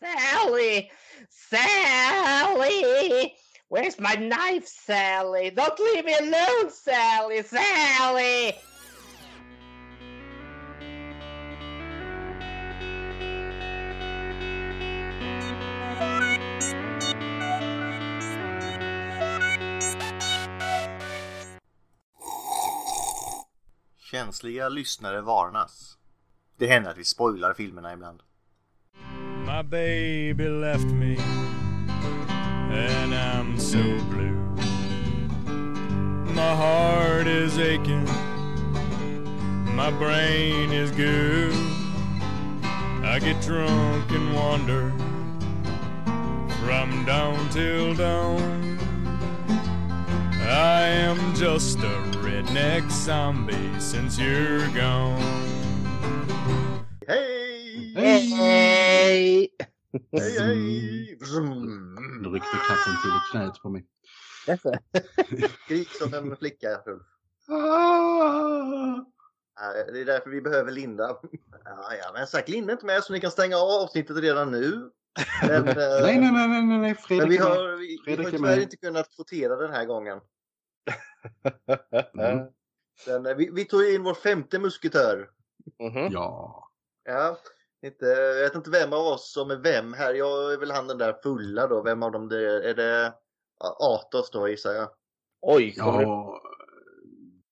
Sally! Sally! Where's my knife, Sally? Don't leave me alone, Sally! Sally! Känsliga lyssnare varnas. Det händer att vi spoilar filmerna ibland. My baby left me, and I'm so blue. My heart is aching, my brain is goo. I get drunk and wander from dawn till dawn. I am just a redneck zombie since you're gone. Hej! Hej! Hej! Vroom. Nu ryckte katten till i knät på mig. Skrik som en flicka, Ulf. Ah! Det är därför vi behöver Linda. Ja, ja, men sagt, Linda är inte med så ni kan stänga av avsnittet redan nu. Men, eh, Nej, nej, nej, nej, nej. Fredrik men vi har, vi, vi har är tyvärr inte kunnat kvotera den här gången. Mm. Den, eh, vi, vi tog in vår femte musketör. Mhm. Ja. Ja, inte, jag vet inte vem av oss som är vem här. Jag är väl han den där fulla då. Vem av dem det är? Är det Atos då gissar jag? Oj. Ja,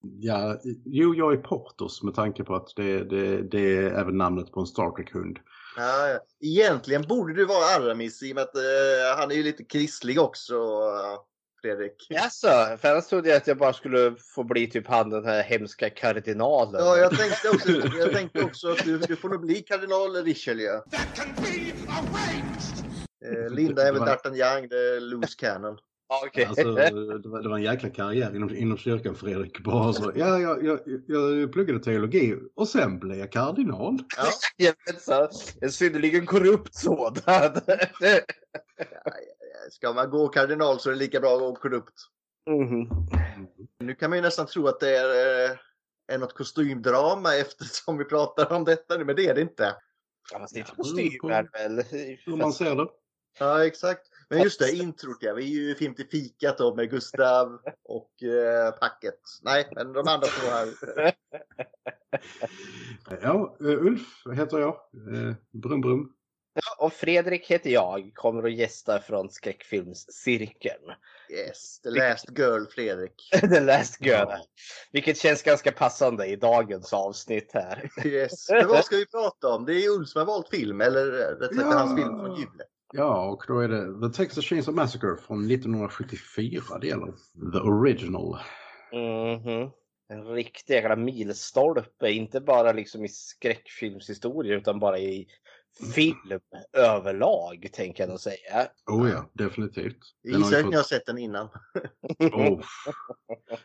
ja, jo, jag är Portos med tanke på att det, det, det är även namnet på en Star Trek-hund. Ja, ja. Egentligen borde du vara Aramis i och med att eh, han är ju lite kristlig också, Fredrik. Jaså, för annars trodde jag att jag bara skulle få bli typ han den här hemska kardinalen. Ja, jag tänkte också, jag tänkte också att du, du får nog bli kardinal Richelieu. Eh, Linda är väl D'Artagnan, det är loose cannon. Ja, okej. Alltså, det, var, det var en jäkla karriär inom, inom kyrkan Fredrik. Bara så, ja, jag, jag, jag pluggade teologi och sen blev jag kardinal. Ja, Jajamensan. En synnerligen korrupt sådan. ska man gå kardinal så är det lika bra att gå korrupt. Mhm. Nu kan man ju nästan tro att det är, eh, är något kostymdrama eftersom vi pratar om detta nu, men det är det inte. Ja, fast det är inte Ja, kostymer väl? Hur man ser det. Ja, exakt. Men just det, introt ja. Vi är ju film till fikat då med Gustav och eh, Packet. Nej, men de andra två här. Ja, Ulf heter jag. Eh, Brum Brum. Ja, och Fredrik heter jag, kommer att gästa från skräckfilmscirkeln. Yes, the last girl Fredrik. The Last Girl. Ja. Vilket känns ganska passande i dagens avsnitt här. Yes. Men vad ska vi prata om? Det är Ulf som har valt film, eller rättare sagt Ja. hans film från julen. Ja, och då är det The Texas Chainsaw Massacre från 1974. Det gäller The Original. Mhm. En riktig jäkla milstolpe, inte bara liksom i skräckfilmshistorien utan bara i film överlag tänker jag nog säga. Oh ja, definitivt. Jag gissar att ni har sett den innan. oh.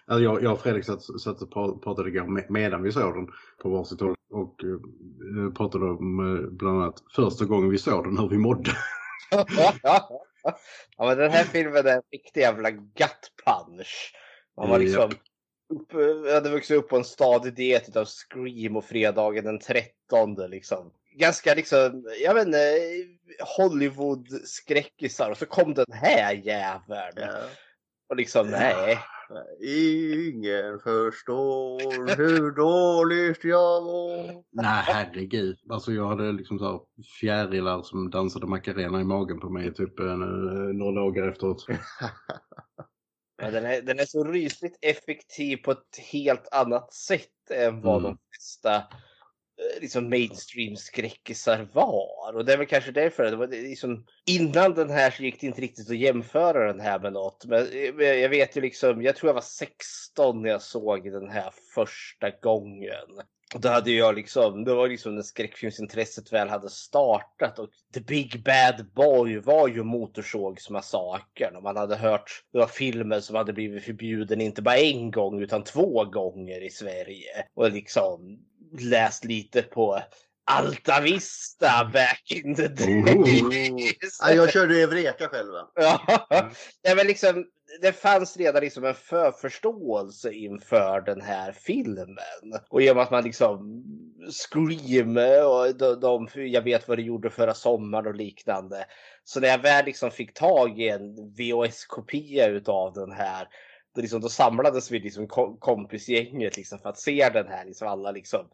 alltså, jag, jag och Fredrik satt, satt och pra- pratade igår med, medan vi såg den på varsitt håll och eh, pratade om eh, bland annat första gången vi såg den, hur vi mådde. Ja, men den här filmen är en riktig jävla gut punch. Man var liksom upp, hade vuxit upp på en stadig diet av Scream och fredagen den 13 liksom. Ganska liksom, jag vet inte, Hollywood-skräckisar och så kom den här jäveln. Ja. Och liksom, nej. Ingen förstår hur dåligt jag mår. Nej, herregud. Alltså jag hade liksom så här fjärilar som dansade Macarena i magen på mig typ en, eh, några dagar efteråt. Men den, är, den är så rysligt effektiv på ett helt annat sätt än vad Mm. de flesta liksom mainstream skräckisar var. Och det är väl kanske därför. Det var liksom, innan den här så gick det inte riktigt att jämföra den här med något. Men eh, men jag vet ju liksom, jag tror jag var 16 när jag såg den här första gången. Och då hade jag liksom, det var liksom när skräckfilmsintresset väl hade startat och The Big Bad Boy var ju Motorsågsmassakern och man hade hört, det var filmer som hade blivit förbjuden inte bara en gång utan två gånger i Sverige. Och liksom läst lite på Alta Vista back in the days. Ja, jag körde Eureka själv. Ja, ja men liksom det fanns redan liksom en förförståelse inför den här filmen. Och i och med att man liksom Scream och de, de, jag vet vad det gjorde förra sommaren och liknande. Så när jag väl liksom fick tag i en VHS-kopia utav den här då, liksom, då samlades vi liksom kompisgänget liksom för att se den här. Liksom alla liksom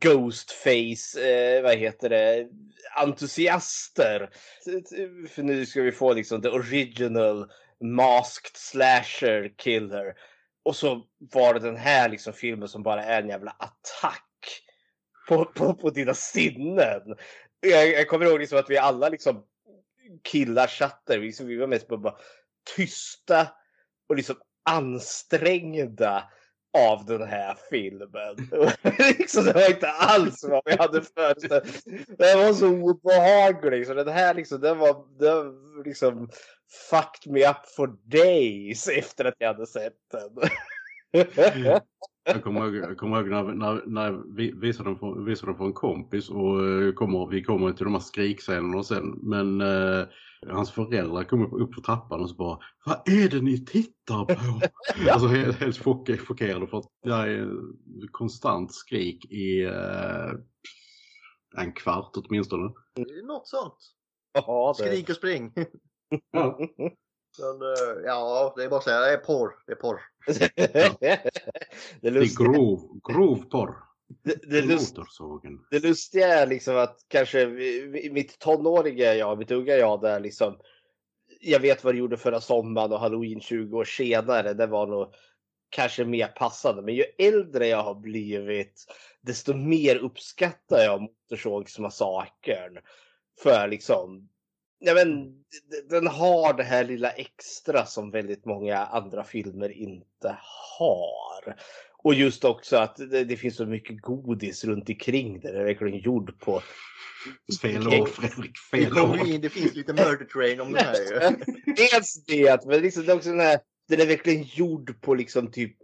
Ghostface, eh, vad heter det, entusiaster. För nu ska vi få liksom the original masked slasher killer. Och så var det den här liksom filmen som bara är en jävla attack på, på, på dina sinnen. Jag, jag kommer ihåg liksom att vi alla liksom killar chatter, vi, liksom, vi var mest bara tysta och liksom ansträngda av den här filmen. liksom, det var inte alls vad vi hade föreställt Den var så obehaglig. Så den här liksom, den var, den liksom fucked me up for days efter att jag hade sett den. Jag kommer ihåg, jag kommer ihåg när, när, när vi visade den, för, visade den för en kompis och uh, kommer, vi kommer till de här skrikscenerna sen. Men uh, hans föräldrar kom upp, upp för trappan och så bara Vad är det ni tittar på? alltså helt, helt chockerade för att det är konstant skrik i uh, en kvart åtminstone. Något sånt. Ja, det... Skrik och spring. Ja. Men, uh, ja, det är bara att säga det är porr. Det är porr. det, Det är lustiga, grov, grov porr. Det, det, lust, det lustiga är liksom att kanske mitt tonåriga jag, mitt unga jag där liksom. Jag vet vad det gjorde förra sommaren och halloween 20 år senare. Det var nog kanske mer passande. Men ju äldre jag har blivit desto mer uppskattar jag Motorsågsmassakern. För liksom Ja, men d- den har det här lilla extra som väldigt många andra filmer inte har. Och just också att det, det finns så mycket godis runt omkring det. Det är verkligen gjord på... Fel år Fredrik, Det, fel år. det finns lite murder train om det här ju. Dels det, men liksom det är också den här... Den är verkligen gjord på liksom typ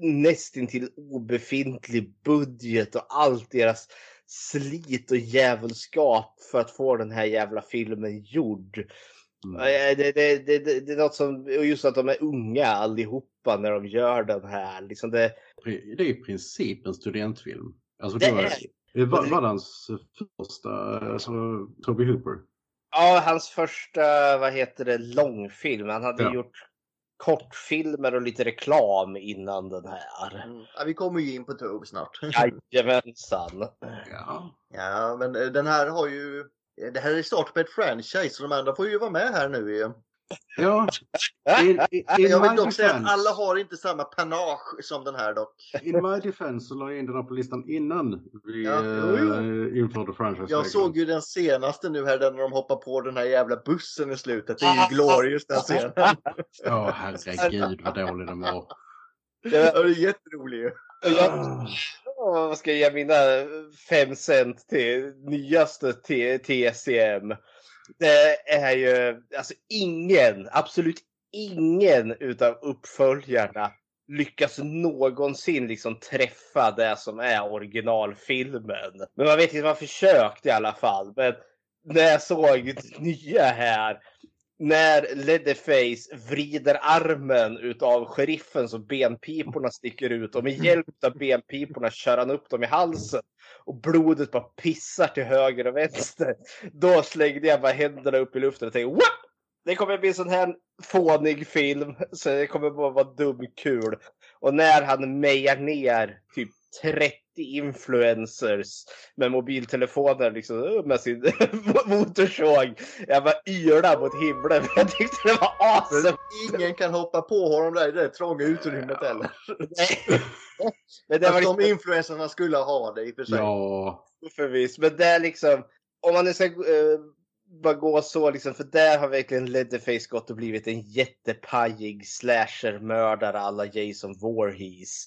nästintill obefintlig budget och allt deras slit och djävulskap för att få den här jävla filmen gjord. Mm. Eh, Det, det, det, det, det är något som, och just att de är unga allihopa när de gör den här. Liksom det, Det är i princip en studentfilm. Alltså det det var, är, var, var det hans första, alltså Toby Hooper. ja, hans första, vad heter det, långfilm. Han hade Ja. gjort kortfilmer och lite reklam innan den här. Mm. Ja, vi kommer ju in på Tobe snart. Jajamensan. Ja. Ja, men eh, den här har ju... Det här är start på ett franchise så de andra får ju vara med här nu. Ja, in, in, in, Jag vill dock säga att defense, alla har inte samma panage som den här dock. in my defense så la jag in den här på listan innan vi Ja, eh, införde franchise Jag såg ju den senaste nu här, den när de hoppar på den här jävla bussen i slutet. Det är ju glorious den scenen. Ja, herregud vad dålig den var. Ja, det är jätterolig ju. Jag, vad ska jag ge mina fem cent till nyaste T- TCM? Det är ju alltså ingen, absolut ingen utav uppföljarna lyckas någonsin liksom träffa det som är originalfilmen. Men man vet inte, man försökte i alla fall. Men när jag såg det nya här när Leatherface vrider armen utav sheriffen så benpiporna sticker ut och med hjälp av benpiporna kör han upp dem i halsen. Och blodet bara pissar till höger och vänster. Då slängde jag bara händerna upp i luften och tänkte What? Det kommer bli en sån här fånig film. Så det kommer bara vara dumkul. Och när han mejar ner typ 30 influencers med mobiltelefoner liksom uh, med sin motorsåg. Jag bara ylade mot himlen för jag tyckte det var awesome. Ingen kan hoppa på honom där i det trånga utrymmet heller. Men det var liksom de influencerna skulle ha det i och för sig. Ja, förvis. Men det är liksom, om man nu ska eh, bara gå så liksom, för där har verkligen Leatherface gått och blivit en jättepajig slashermördare alla Jason Voorhees.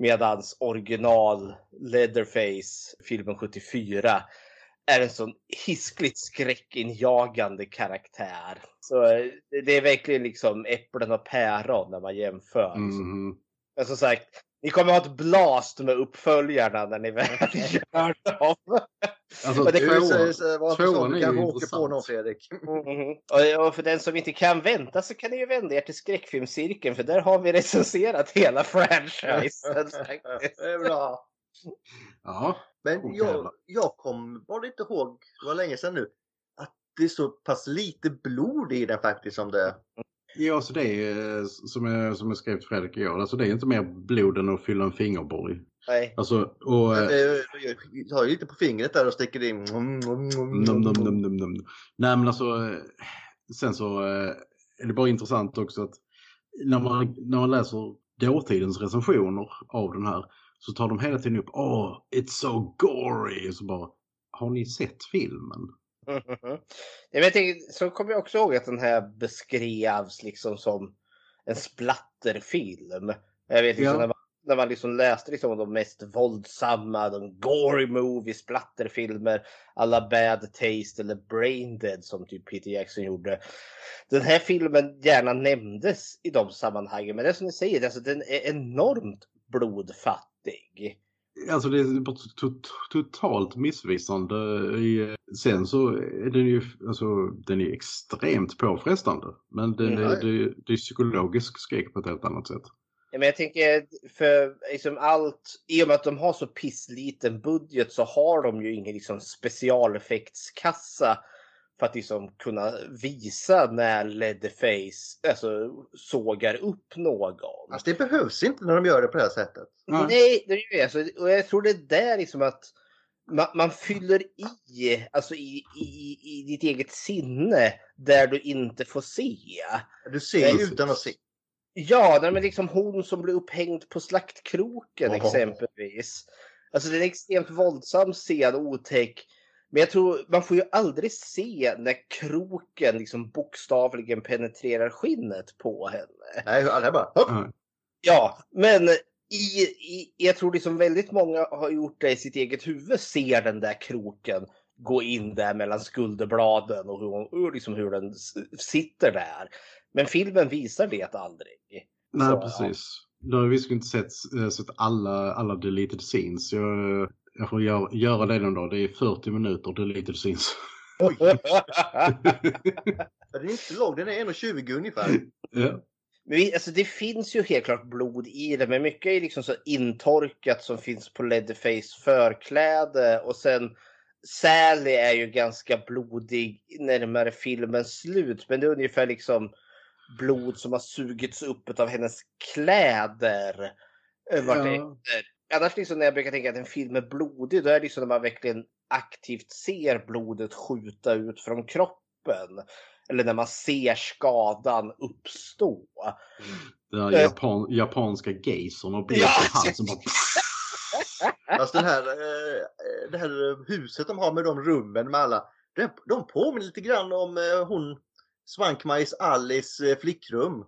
Medans original Leatherface, filmen 74, är en sån hiskligt skräckinjagande karaktär. Så eh, det är verkligen liksom äpplen och päron när man jämför. mhm. Men som sagt, Ni kommer ha ett blast med uppföljarna när ni väl gör dem. Alltså, Men det- Du tvåan- säger så- var inte så, du är kanske ju åker på någon Fredrik. Mhm. Och, och för den som inte kan vänta så kan ni ju vända er till skräckfilmscirkeln för där har vi recenserat hela franchisen. Det är bra. Ja, Men jag, jag kom bara inte ihåg, det var länge sedan nu, att det är så pass lite blod i den faktiskt som det ja så det är eh, som jag, som jag skrev till Fredrik igår. Alltså det är inte mer blod än att fylla en fingerborg. Nej. Alltså, och... eh, Jag tar ju lite på fingret där och sticker in. Num, num, num, num, num. Nej men alltså, eh, sen så eh, är det bara intressant också att när man, när man läser dåtidens recensioner av den här så tar de hela tiden upp åh, it's so gory. Och så bara, har ni sett filmen? Jag tänker, så kommer jag också ihåg att den här beskrevs liksom som en splatterfilm. Jag vet liksom Ja. när, man, när man liksom läste liksom om de mest våldsamma, de gory movie splatterfilmer. Alla Bad Taste eller Brain Dead som typ Peter Jackson gjorde. Den här filmen gärna nämndes i de sammanhangen. Men det är som ni säger, alltså, den är enormt blodfattig. Alltså det är totalt missvisande. Sen så är den ju alltså, den är extremt påfrestande. Men den Mm. är, det, det är psykologisk skräck på ett helt annat sätt. Ja, men jag tänker för liksom allt, i och med att de har så pissliten budget så har de ju ingen liksom specialeffektskassa för att liksom kunna visa när Leatherface alltså, sågar upp någon. Alltså det behövs inte när de gör det på det här sättet. Nej. Nej, det är ju alltså, och jag tror det är där liksom att man, man fyller i, alltså i, i, i ditt eget sinne där du inte får se. Du ser ju Precis. utan att se. Ja, nej, men liksom hon som blir upphängd på slaktkroken Jaha. exempelvis. Alltså det är en extremt våldsam scen, otäck. Men jag tror man får ju aldrig se när kroken liksom bokstavligen penetrerar skinnet på henne. Nej, det är bara hopp. Ja. Ja, men i, i, jag tror liksom väldigt många har gjort det i sitt eget huvud, ser den där kroken gå in där mellan skulderbladen och hur, hon- och liksom hur den sitter där. Men filmen visar det aldrig. Nej, Så, ja. precis. Du har visst inte sett, eh, sett alla, alla deleted scenes. Jag, jag får göra, göra det någon dag. Det är 40 minuter deleted scenes. Oj, den är inte lång, den är 1,20 ungefär. ja. Men vi, alltså det finns ju helt klart blod i det, men mycket är liksom så intorkat som finns på Leatherface förkläde och sen Sally är ju ganska blodig närmare filmens slut, men det är ungefär liksom blod som har sugits upp av hennes kläder. eh, vartefter. Annars liksom när jag brukar tänka att en film är blodig, då är det liksom när man verkligen aktivt ser blodet skjuta ut från kroppen. Eller när man ser skadan uppstå. Den här Eh. japan, japanska geysern och blod Ja. på halsen. Bara, Fast den här, eh, det här huset de har med de rummen med alla. De, påminner lite grann om eh, hon Svankmajs Alice flickrum.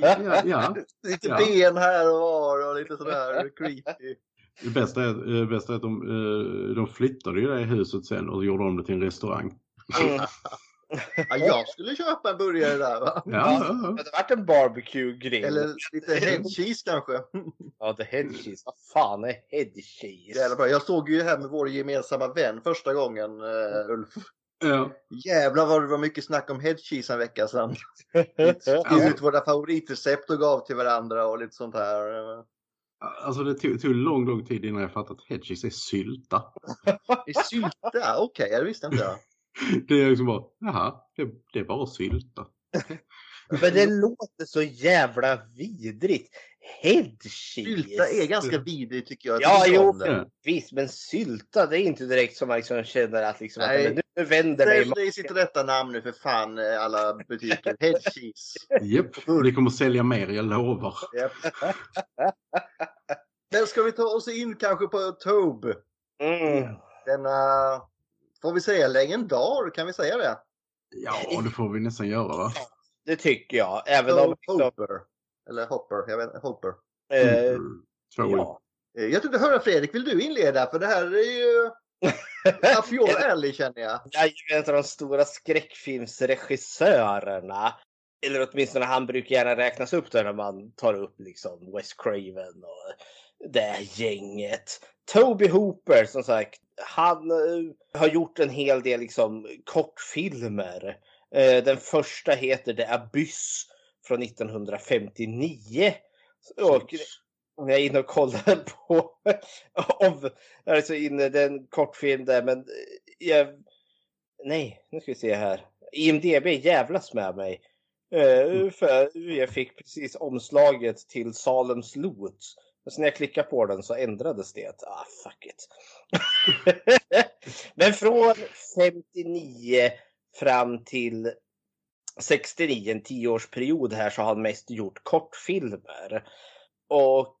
Ja, ja. Lite Ja. ben här och var och lite sådär creepy. Det bästa är, det bästa är att de, eh, de flyttade ju det huset sen och gjorde om det till en restaurang. Mm. Ja, jag skulle köpa en burgare där va? Ja, ja, ja. Det hade varit en barbecue-grill. Eller lite head cheese kanske. Ja, the head cheese. Vad fan är head cheese? Jävla bra. Jag såg ju här med vår gemensamma vän första gången uh, Ulf. Ja. Jävlar vad det var mycket snack om head cheese en vecka sedan. Skrev ut våra favoritrecept och gav till varandra och lite sånt här. Alltså det tog, tog lång, lång tid innan jag fattade att hedges är sylta. I sylta? Okej, det visste inte jag. Det är liksom bara, jaha, det, det är bara sylta. Men det låter så jävla vidrigt. Head cheese. Sylta är ganska vidrigt tycker jag. Ja, jo. Visst, men sylta det är inte direkt som man liksom känner att, liksom att Nej. men nu vänder dig i sitt rätta namn nu för fan eh, alla butiker. Head cheese. Japp, det kommer sälja mer, jag lovar. Japp. Men ska vi ta oss in kanske på Tobe? Mm. Denna, får vi säga legendar? Kan vi säga det? Ja, det får vi nästan göra va? Det tycker jag. Även om liksom, Hopper. Eller Hopper, jag vet inte, Hopper. eh, Mm, Två ord. ja. Eh, Jag tänkte höra Fredrik, vill du inleda? För det här är ju up your alley känner jag. Jag är en av de stora skräckfilmsregissörerna. eller åtminstone han brukar gärna räknas upp där när man tar upp liksom Wes Craven och det gänget. Toby Hooper som sagt, han uh, har gjort en hel del liksom kortfilmer. Uh, den första heter The Abyss från 1959. Och jag är inne och kollar på om, alltså inne den kortfilm där men jag, nej nu ska vi se här. IMDB jävlas med mig. Uh, för jag fick precis omslaget till Salems lot. Men så när jag klickade på den så ändrades det. Ah, fuck it. Men från 59 fram till 69, en tioårsperiod här, så har han mest gjort kortfilmer. Och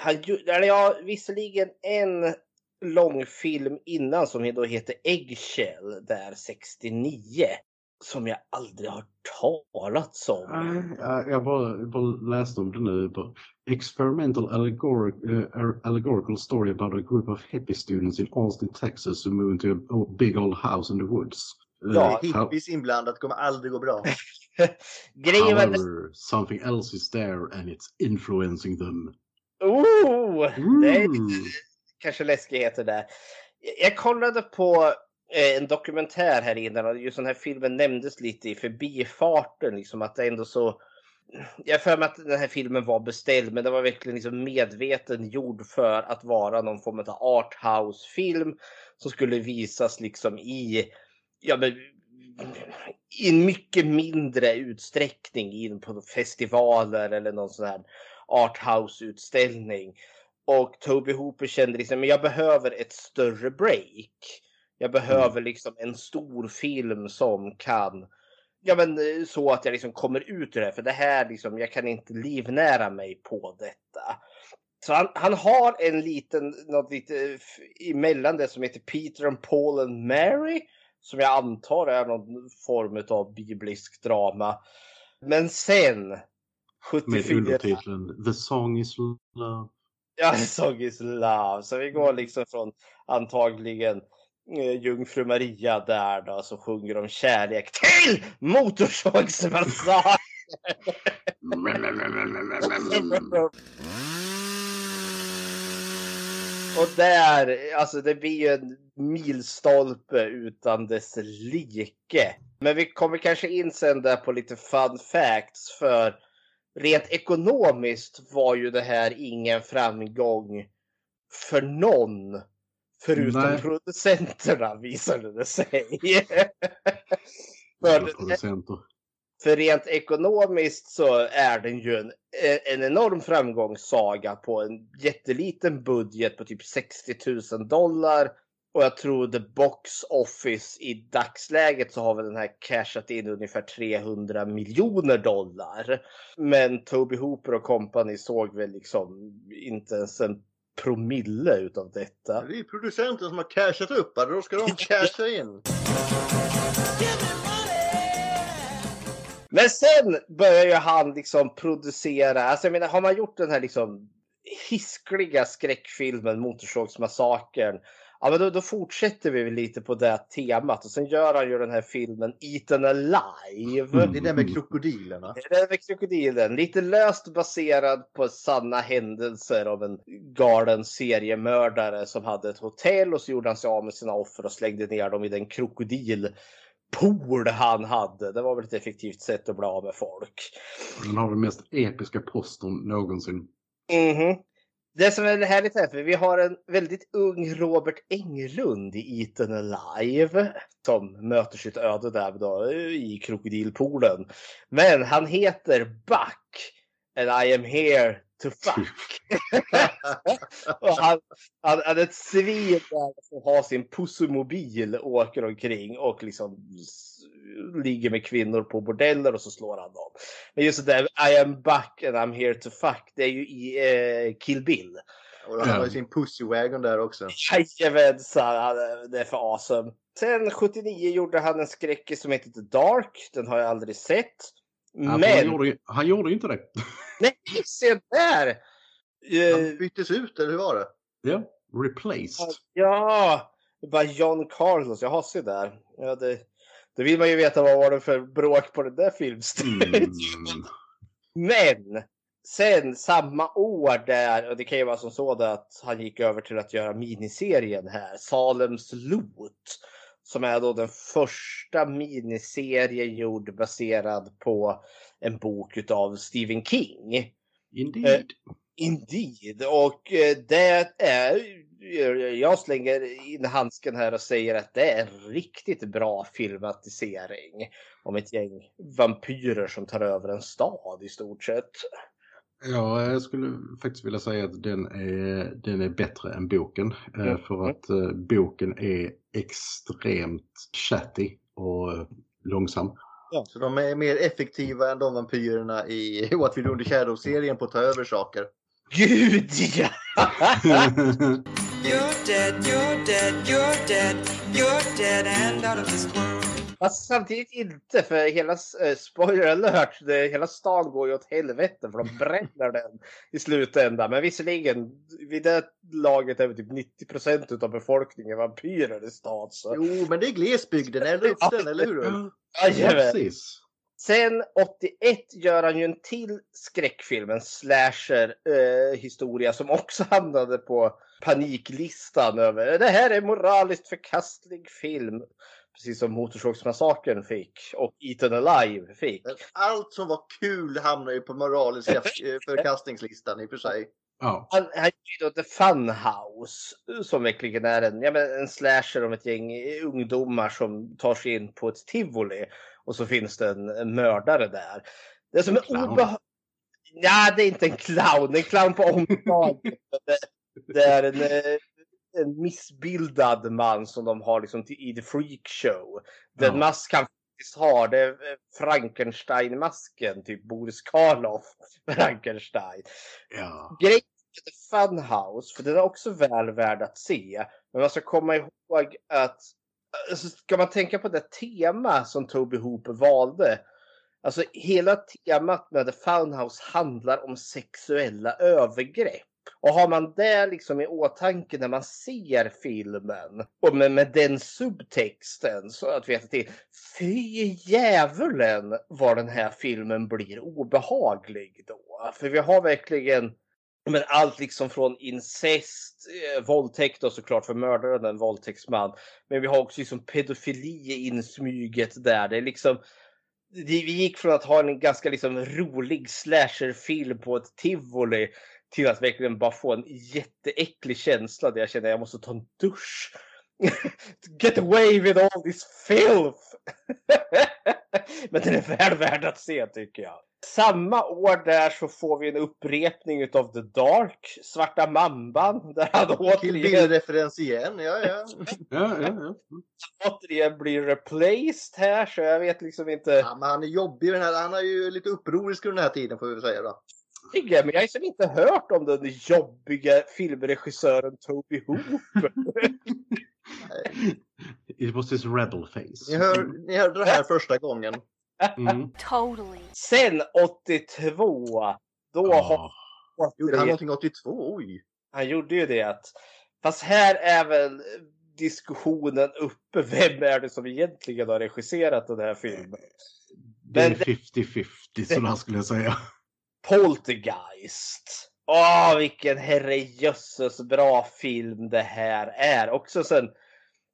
han gjorde, ja, visserligen en långfilm innan som då heter Eggshell där 69 som jag aldrig har talat om. Nej, jag bara, bara läste om det nu. Experimental allegoric, uh, allegorical story about a group of hippie students in Austin, Texas who move into a big old house in the woods. Ja, hippies inblandat kommer aldrig gå bra. Grejen However, something else is there and it's influencing them. Oh, det är kanske läskigheter där. Jag kollade på Eh, en dokumentär här innan och just den här filmen nämndes lite i förbifarten. Liksom att det ändå så... Jag för mig att den här filmen var beställd men det var verkligen liksom medveten gjord för att vara någon form av arthouse-film som skulle visas liksom i, ja men, i en mycket mindre utsträckning in på festivaler eller någon sån här arthouse-utställning. Och Toby Hooper kände liksom, men jag behöver ett större break. Jag behöver mm. liksom en stor film som kan Ja men eh, så att jag liksom kommer ut ur det. För det här liksom, jag kan inte livnära mig på detta. Så han, han har en liten, något lite emellan det som heter Peter and Paul and Mary. Som jag antar är någon form av biblisk drama. Men sen 74. Med undertiteln The Song is Love. Ja, The Song is Love. Så vi går liksom från antagligen Eh, Jungfru Maria där då som sjunger om kärlek till motorsågsmassage. Och där, alltså det blir ju en milstolpe utan dess like. Men vi kommer kanske in sen där på lite fun facts för rent ekonomiskt var ju det här ingen framgång för någon Förutom Nej. producenterna visade det sig. för, producenter. För rent ekonomiskt så är den ju en, en enorm framgångssaga på en jätteliten budget på typ 60 000 dollar. Och jag tror the box office i dagsläget så har väl den här cashat in ungefär 300 miljoner dollar. Men Toby Hooper och company såg väl liksom inte ens en promille utav detta. Det är producenten som har cashat upp då ska de casha in. Men sen börjar ju han liksom producera, alltså jag menar har man gjort den här liksom hiskliga skräckfilmen Motorsågsmassakern Ja, men då, då fortsätter vi lite på det temat och sen gör han ju den här filmen Eaten Alive. Mm. Det är den med krokodilerna. Det är den med krokodilen. Lite löst baserad på sanna händelser av en galen seriemördare som hade ett hotell och så gjorde han sig av med sina offer och slängde ner dem i den krokodilpool han hade. Det var väl ett effektivt sätt att bli av med folk. Han har den mest episka posten någonsin. Mm det som är härligt är för vi har en väldigt ung Robert Englund i Eaten Alive som möter sitt öde där då, i krokodilpoolen. Men han heter Buck and I am here to fuck. och han, han, han är ett svin som har sin pussemobil och åker omkring och liksom ligger med kvinnor på bordeller och så slår han dem. Men just det där I am back and I'm here to fuck. Det är ju i eh, Kill Bill. Och han har ju sin pussywagon där också. Jajamensan, det är för awesome. Sen 79 gjorde han en skräckis som heter The Dark. Den har jag aldrig sett. Ja, Men... Han gjorde, han gjorde inte det. Nej, se där! Han eh, byttes ut, eller hur var det? Ja, replaced. Ja, bara John Carlos. Jaha, se där. Ja, det Då vill man ju veta vad var det för bråk på den där filmstudion. Mm. Men sen samma år där, och det kan ju vara som så där att han gick över till att göra miniserien här, Salems Lot. Som är då den första miniserien gjord baserad på en bok utav Stephen King. Indeed. Indeed. Och eh, det är, jag slänger in handsken här och säger att det är en riktigt bra filmatisering. Om ett gäng vampyrer som tar över en stad i stort sett. Ja, jag skulle faktiskt vilja säga att den är, den är bättre än boken. Mm. För att eh, boken är extremt chatty och eh, långsam. Så de är mer effektiva än de vampyrerna i What We Do in the Shadows-serien på att ta över saker. Gud ja! You're dead, you're dead, you're dead, you're dead and out of this world. Fast samtidigt inte för hela, eh, spoiler alert, det, hela stan går ju åt helvete för de bränner den i slutändan. Men visserligen, vid det laget är väl typ 90% av befolkningen vampyrer i stan. Så. Jo, men det är glesbygden, eller Luften, eller hur? Ja, precis. Sen 81 gör han ju en till skräckfilm, en slasher eh, historia som också hamnade på paniklistan över det här är moraliskt förkastlig film. Precis som Motorsågsmassakern fick och Eaten Alive fick. Allt som var kul hamnar ju på moraliska eh, förkastningslistan i och för sig. Ja. Han, han gjorde The Funhouse som verkligen är en, ja, men en slasher om ett gäng ungdomar som tar sig in på ett tivoli och så finns det en, en mördare där. Det som är obehagligt. Ja, det är inte en clown. Det är en clown på omslaget. det, det är en, eh, en missbildad man som de har liksom i The Freak Show. Den Ja. mask han faktiskt har, det är eh, Frankenstein-masken. Typ Boris Karloff Frankenstein ja. grejen Funhouse, för den är också väl värd att se. Men man ska komma ihåg att alltså, ska man tänka på det tema som Toby Hooper valde. Alltså hela temat med The Funhouse handlar om sexuella övergrepp. Och har man det liksom i åtanke när man ser filmen och med, med den subtexten så att veta till. Fy djävulen vad den här filmen blir obehaglig då. För vi har verkligen men allt liksom från incest, eh, våldtäkt och såklart för mördaren en våldtäktsman. Men vi har också liksom pedofili insmyget där. Det är liksom det- vi gick från att ha en ganska liksom rolig slasherfilm på ett tivoli till att verkligen bara få en jätteäcklig känsla där jag känner att jag måste ta en dusch. Get away with all this filth! Men den är väl värd att se tycker jag. Samma år där så får vi en upprepning utav The Dark, Svarta Mamban, där han Kill återigen, Bill-referens igen, ja ja. Ja, ja, ja. återigen blir replaced här så jag vet liksom inte. ja men han är jobbig den här, han är ju lite upprorisk under den här tiden får vi väl säga då. Men jag har liksom inte hört om den jobbiga filmregissören Toby Hooper. It was his rebel face. Ni, hör, ni hörde det här första gången. Mm. Totally. Sen 82, då har Ja. Gjorde han någonting 82? Oj! Han gjorde ju det. Att, fast här är väl diskussionen uppe. Vem är det som egentligen har regisserat den här filmen? Det är Men det- 50-50 sådär skulle jag säga. Poltergeist. Åh, vilken herrejösses bra film det här är. Också så en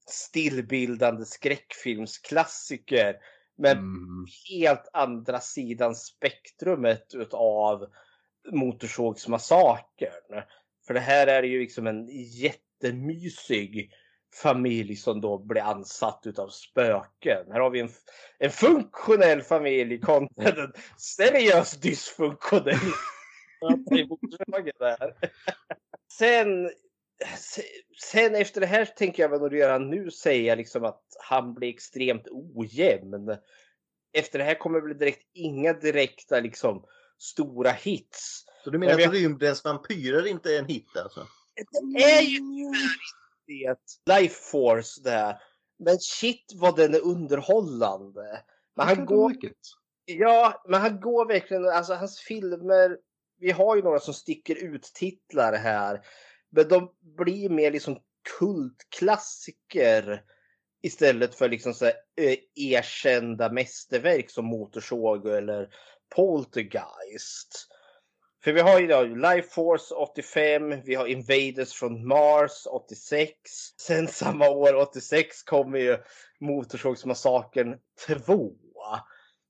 stillbildande skräckfilmsklassiker. Men Mm. helt andra sidan spektrumet utav Motorsågsmassakern. För det här är ju liksom en jättemysig familj som då blir ansatt utav spöken. Här har vi en, en funktionell familj kontra en seriöst dysfunktionell. Sen, sen efter det här tänker jag väl nog redan nu säga liksom att han blir extremt ojämn. Efter det här kommer det väl direkt inga direkta liksom stora hits. Så du menar Jag att Rymdens vampyrer inte är en hit alltså? Det är ju det. Life Force där. Men shit vad den är underhållande. Men han går, ja, men han går verkligen, alltså hans filmer. Vi har ju några som sticker ut titlar här. Men de blir mer liksom kultklassiker Istället för liksom så här, eh, erkända mästerverk som Motorsåg eller Poltergeist. För vi har ju då Life Force 85, vi har Invaders från Mars 86. Sen samma år, 86, kommer ju Motorsågsmassakern 2.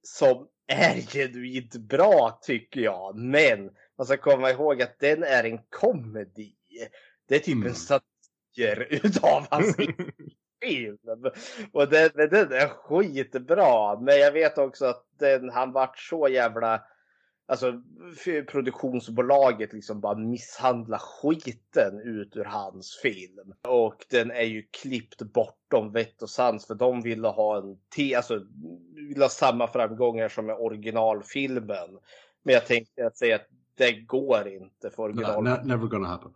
Som är genuint bra tycker jag. Men man ska komma ihåg att den är en komedi. Det är typ Mm. en satir utav hans film. Och den, den är skitbra. Men jag vet också att den, han vart så jävla... Alltså produktionsbolaget liksom bara misshandla skiten ut ur hans film. Och den är ju klippt bortom vett och sans för de ville ha en te, alltså ville ha samma framgångar som med originalfilmen. Men jag tänkte att säga att det går inte för original. Ne- never gonna happen.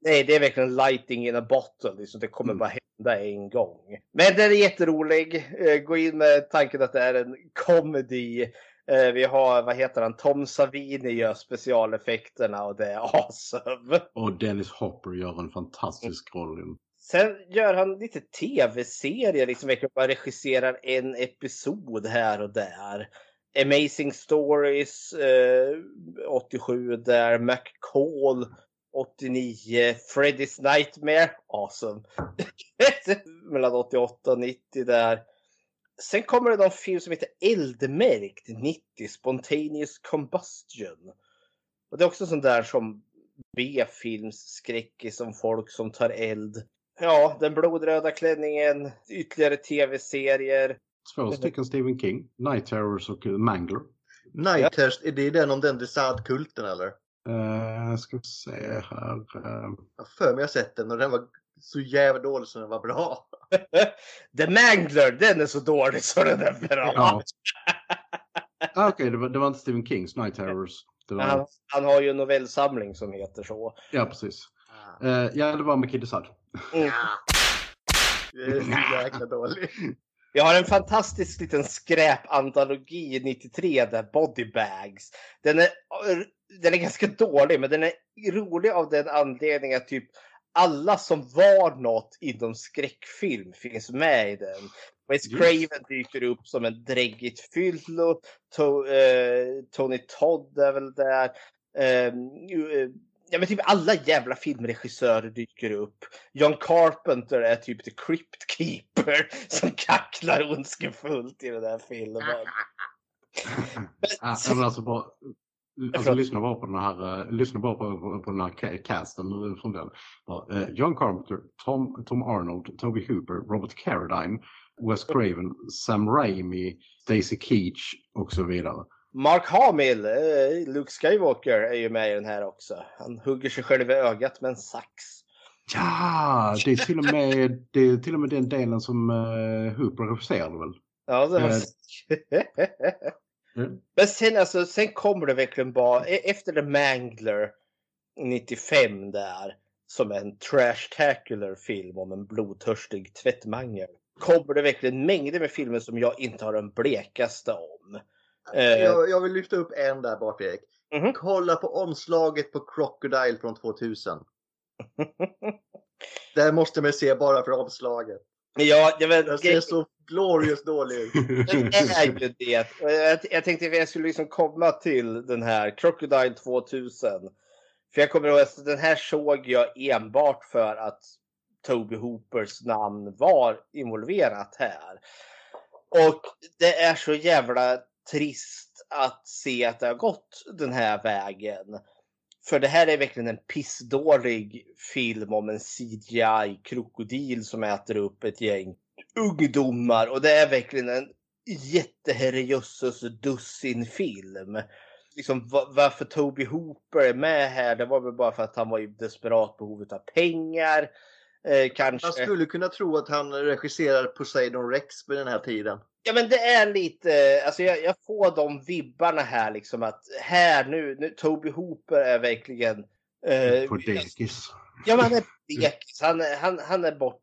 Nej, det är verkligen lighting in a bottle. Liksom. Det kommer Mm. bara hända en gång. Men den är jätterolig. Eh, Gå in med tanken att det är en comedy. Eh, Vi har, vad heter han, Tom Savini gör specialeffekterna och det är awesome. Och Dennis Hopper gör en fantastisk roll. Sen gör han lite tv-serier, liksom bara regisserar en episod här och där. Amazing Stories eh, 87 där, McCall 89, Freddy's Nightmare, awesome. Mellan 88 och 90 där. Sen kommer det någon film som heter Eldmärkt 90, Spontaneous Combustion. Och det är också sån där som B-filmsskräckis om folk som tar eld. Ja, Den blodröda klänningen, ytterligare tv-serier. Två stycken Stephen King, Night Terrors och uh, Mangler. Nighthurst, är det den om den Desad-kulten eller? Uh, ska vi se här. eh, Jag för mig jag sett den och den var så jävla dålig så den var bra. The Mangler, den är så dålig så den är bra. ja. ah, Okej, det, var, det var inte Stephen Kings Night Terrors. Det var, Han, han har ju en novellsamling som heter så. Ja, precis. Eh, ja, det var med Kid Desad. Mm. Det är så jäkla dålig. Jag har en fantastisk liten skräpantologi 93 där Body Bags. Den är, den är ganska dålig men den är rolig av den anledningen att typ alla som var något inom skräckfilm finns med i den. Wes. Craven dyker upp som en dräggigt fyllo. To, eh, Tony Todd är väl där. Eh, eh, ja, men typ alla jävla filmregissörer dyker upp. John Carpenter är typ the Crypt Keeper som kacklar ondskefullt i den här filmen. Men alltså bara, alltså lyssna bara på den här, eh, lyssna bara på, på, den här ca- casten från den. Eh, John Carpenter, Tom, Tom Arnold, Toby Hooper, Robert Carradine, Wes Craven, Sam Raimi, Stacy Keach och så vidare. Mark Hamill, eh, Luke Skywalker, är ju med i den här också. Han hugger sig själv i ögat med en sax. Ja, det är till och med, det är till och med den delen som Hooper regisserade väl? Ja, det var... Mm. Men sen, alltså, sen kommer det verkligen bara, e- efter The Mangler 95 där, som en trash-tacular film om en blodtörstig tvättmangel. Kommer det verkligen mängder med filmer som jag inte har den blekaste om. Eh, Jag, jag vill lyfta upp en där bort Erik. Mhm. Kolla på omslaget på Crocodile från 2000. Det måste man se bara för omslaget. Ja, jag vet, Den ser så glorious dålig ut. Det är ju det. Jag, jag tänkte att jag skulle liksom komma till den här Crocodile 2000. För jag kommer ihåg att den här såg jag enbart för att Toby Hoopers namn var involverat här. Och det är så jävla trist att se att det har gått den här vägen. För det här är verkligen en pissdålig film om en CGI-krokodil som äter upp ett gäng ungdomar och det är verkligen en jätteherrejösses dussin-film. Liksom, varför Toby Hooper är med här, det var väl bara för att han var i desperat behov av pengar. Eh, kanske. Man skulle kunna tro att han regisserar Poseidon Rex på den här tiden. Ja men det är lite, alltså jag, jag får de vibbarna här liksom att här nu, nu Toby Hooper är verkligen eh, På dekis. Ja, men han är dekis. Han, är- han, han är borta.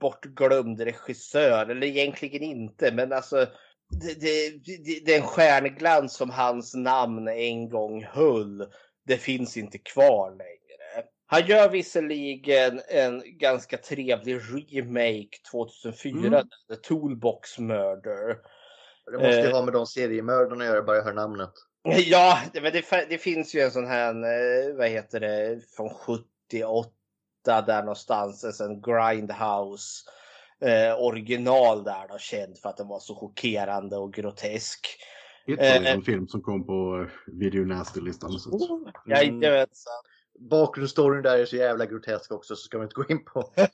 Bortglömd regissör. Eller egentligen inte, men alltså. Det, det, det, det är en stjärnglans som hans namn en gång höll. Det finns inte kvar längre. Han gör visserligen en ganska trevlig remake 2004, Mm. The Toolbox Murder. Det måste ju Eh. ha med de seriemördarna att göra, bara jag hör namnet. Ja, det, men det, det finns ju en sån här, eh, vad heter det, från 78 där någonstans, en Grindhouse eh, original där då, känd för att den var så chockerande och grotesk. Ytterligare Eh, en film som kom på eh, Video Nasty-listan. Mm. Jajamensan. Bakgrundsstoryn där är så jävla grotesk också, så ska vi inte gå in på.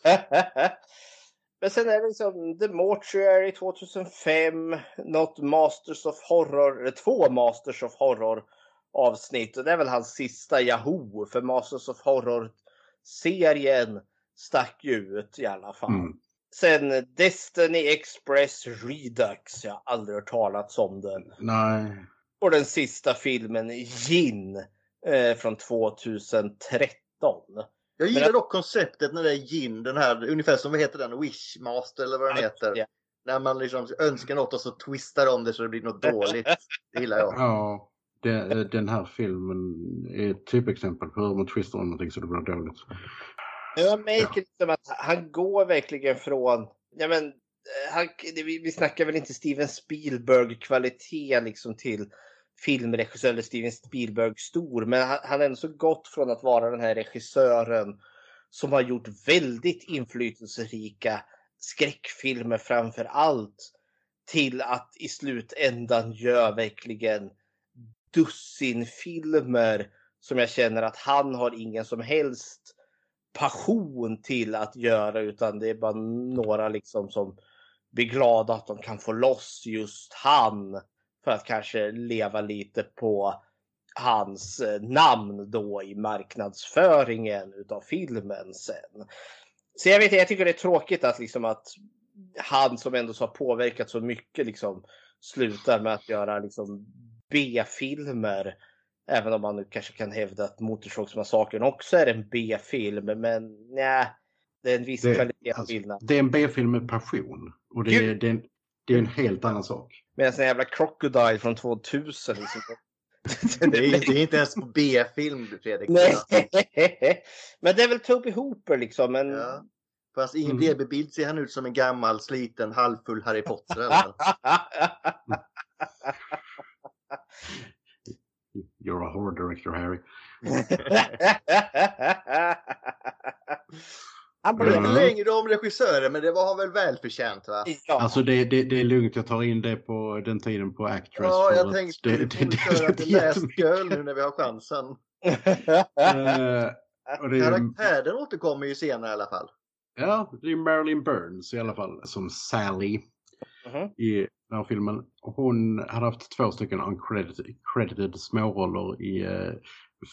Men sen är det liksom The Mortuary 2005, något Masters of Horror, eller två Masters of Horror avsnitt. Och det är väl hans sista Yahoo, för Masters of Horror-serien stack ju ut i alla fall. Mm. Sen Destiny Express Redux, jag har aldrig hört talats om den. Nej, Och den sista filmen Gin eh, från 2013. Jag gillar dock konceptet när det är gin, den här, ungefär som vad heter den, Wishmaster eller vad den heter. Ja. När man liksom önskar något och så twistar de det så det blir något dåligt. Det gillar jag. ja. Det, den här filmen är ett typexempel på hur man twistar om någonting så det blir dåligt. Jag märker liksom att han går verkligen från, ja men, eh, han, vi, vi snackar väl inte Steven Spielberg-kvalitet liksom till filmregissör eller Steven Spielberg stor, men han, han har ändå så gått från att vara den här regissören som har gjort väldigt inflytelserika skräckfilmer framför allt till att i slutändan gör verkligen dussinfilmer som jag känner att han har ingen som helst passion till att göra utan det är bara några liksom som blir glada att de kan få loss just han för att kanske leva lite på hans eh, namn då i marknadsföringen utav filmen sen. Så jag vet jag tycker det är tråkigt att liksom att han som ändå så har påverkat så mycket liksom slutar med att göra liksom B-filmer. Även om man nu kanske kan hävda att Motorsågsmassakern också är en B-film. Men nej, det är en viss Det- kvalitetsskillnad. Det är en B-film med passion. Och det är, det, är en, det är en helt annan sak. Med en jävla Crocodile från 2000. Liksom. Det är, det är inte ens på B-film Fredrik. Nej. Men det är väl Toby Hooper liksom. Men... Ja. Fast i en Mm. DB-bild ser han ut som en gammal sliten halvfull Harry Potter. Eller? You're a horror director Harry. Han Det blev... är inte längre om regissören men det var han väl välförtjänt va? Ja. Alltså det, det, det är lugnt, jag tar in det på den tiden på Actress. Ja, jag att tänkte det, vi det, det, köra det, Last. Girl nu när vi har chansen. Eh, och det är, Karaktären återkommer ju senare i alla fall. ja, det är Marilyn Burns i alla fall som Sally Mhm. i den här filmen. Hon hade haft två stycken uncredited credited småroller i uh,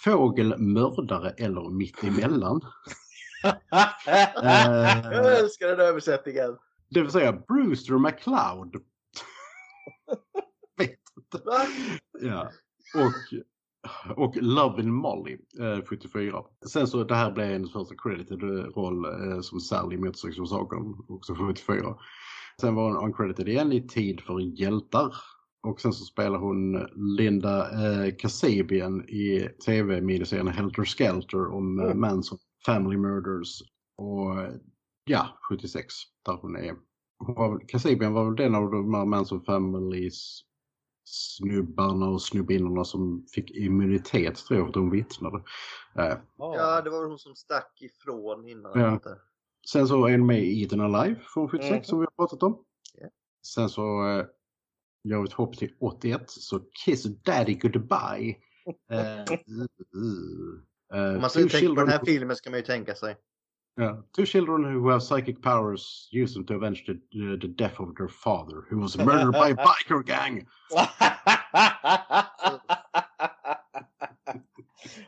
Fågel, Mördare eller Mittemellan. Eh, Jag älskar den översättningen. det vill säga Brewster McCloud. Vet inte. Va? Ja. Och, och Lovin' Molly eh, 74. Sen så det här blev hennes första credited roll eh, som Sally i Motorsågsmassakern också 74. Sen var hon uncredited igen i Tid för hjältar. Och sen så spelar hon Linda eh, Kasabian i tv-miniserien Helter Skelter om eh, Mm. Manson Family Murders. Och eh, ja, 76 där hon är. Hon var, väl- Kasabian var väl den av de här Manson Families snubbarna och snubbinnorna som fick immunitet tror jag för att de vittnade. Eh, Ja, det var väl hon som stack ifrån innan. Ja. sen så är hon med i Eaten Alive från 76 Mhm. som vi har pratat om. Ja. Sen så eh, gör vi ett hopp till 81 så Kiss Daddy Goodbye. Eh, eh, Om man two ska tänka på den här filmen ska man ju tänka sig. Yeah. Two children who have psychic powers use them to avenge the, the, the death of their father, who was murdered by a biker gang.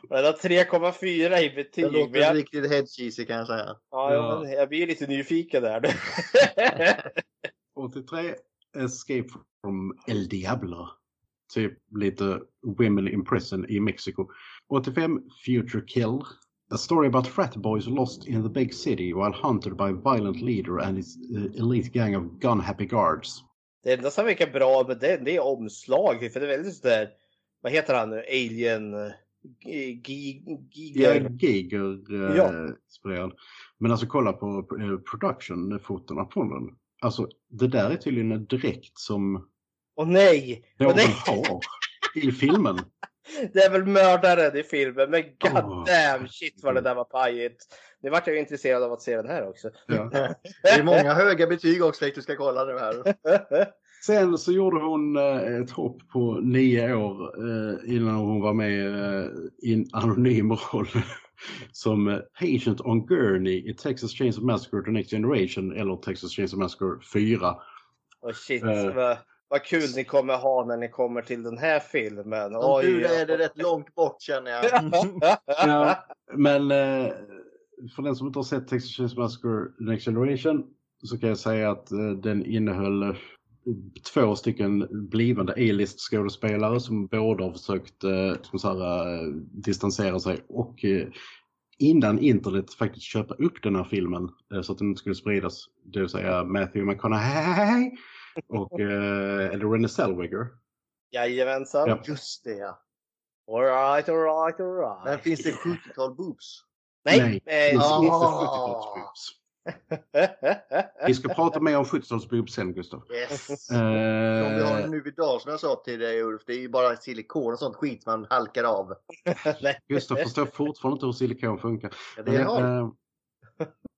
Den har 3,4 i betyg. Det låter jag, riktigt headcheesy kan jag säga. ja, Ja. men jag blir lite nyfiken där. 83, Escape from El Diablo. Typ lite Women in Prison i Mexiko. 85, Future Kill. A story about frat boys lost in the big city while hunted by a violent leader and his uh, elite gang of gun-happy guards. Det enda som verkar bra med den det är omslag. För det är väldigt sådär, vad heter han nu, alien G- G- Ja, Giger. Giger eh, Ja. Men alltså kolla på eh, production-fotona på den. Alltså det där är tydligen en dräkt som Åh nej! Åh, någon nej. har i filmen. Det är väl mördaren i filmen, men god Åh. damn shit vad det där var pajigt. Nu vart jag ju intresserad av att se den här också. Ja. Det är många höga betyg också du ska kolla nu här. Sen så gjorde hon eh, ett hopp på nio år eh, innan hon var med eh, i en anonym roll som Patient on Gurney i Texas Chainsaw Massacre The Next Generation eller Texas Chainsaw Massacre 4. Och shit, Eh. Vad, kul ni kommer ha när ni kommer till den här filmen. Som tur är det rätt långt bort känner jag. Ja, men eh, för den som inte har sett Texas Chainsaw Massacre The Next Generation så kan jag säga att eh, den innehöll eh, två stycken blivande A-list skådespelare som båda har försökt eh, som så här, distansera sig och eh, innan internet faktiskt köpa upp den här filmen så att den inte skulle spridas. Det vill säga Matthew McConaughey och eh, eller Renée Zellweger. Jajamensan. Ja. Just det ja. Alright, alright, alright. Men finns det 70-tal boobs? Nej. Nej, eh, det finns Ah. inte 70-talsboobs. Vi ska prata mer om 70-talsboobs sen Gustav. Yes. Om vi har Eh, nu idag som jag sa till dig Ulf, det är ju bara silikon och sånt skit man halkar av. Gustav förstår fortfarande inte hur silikon funkar. Ja, det jag. Eh,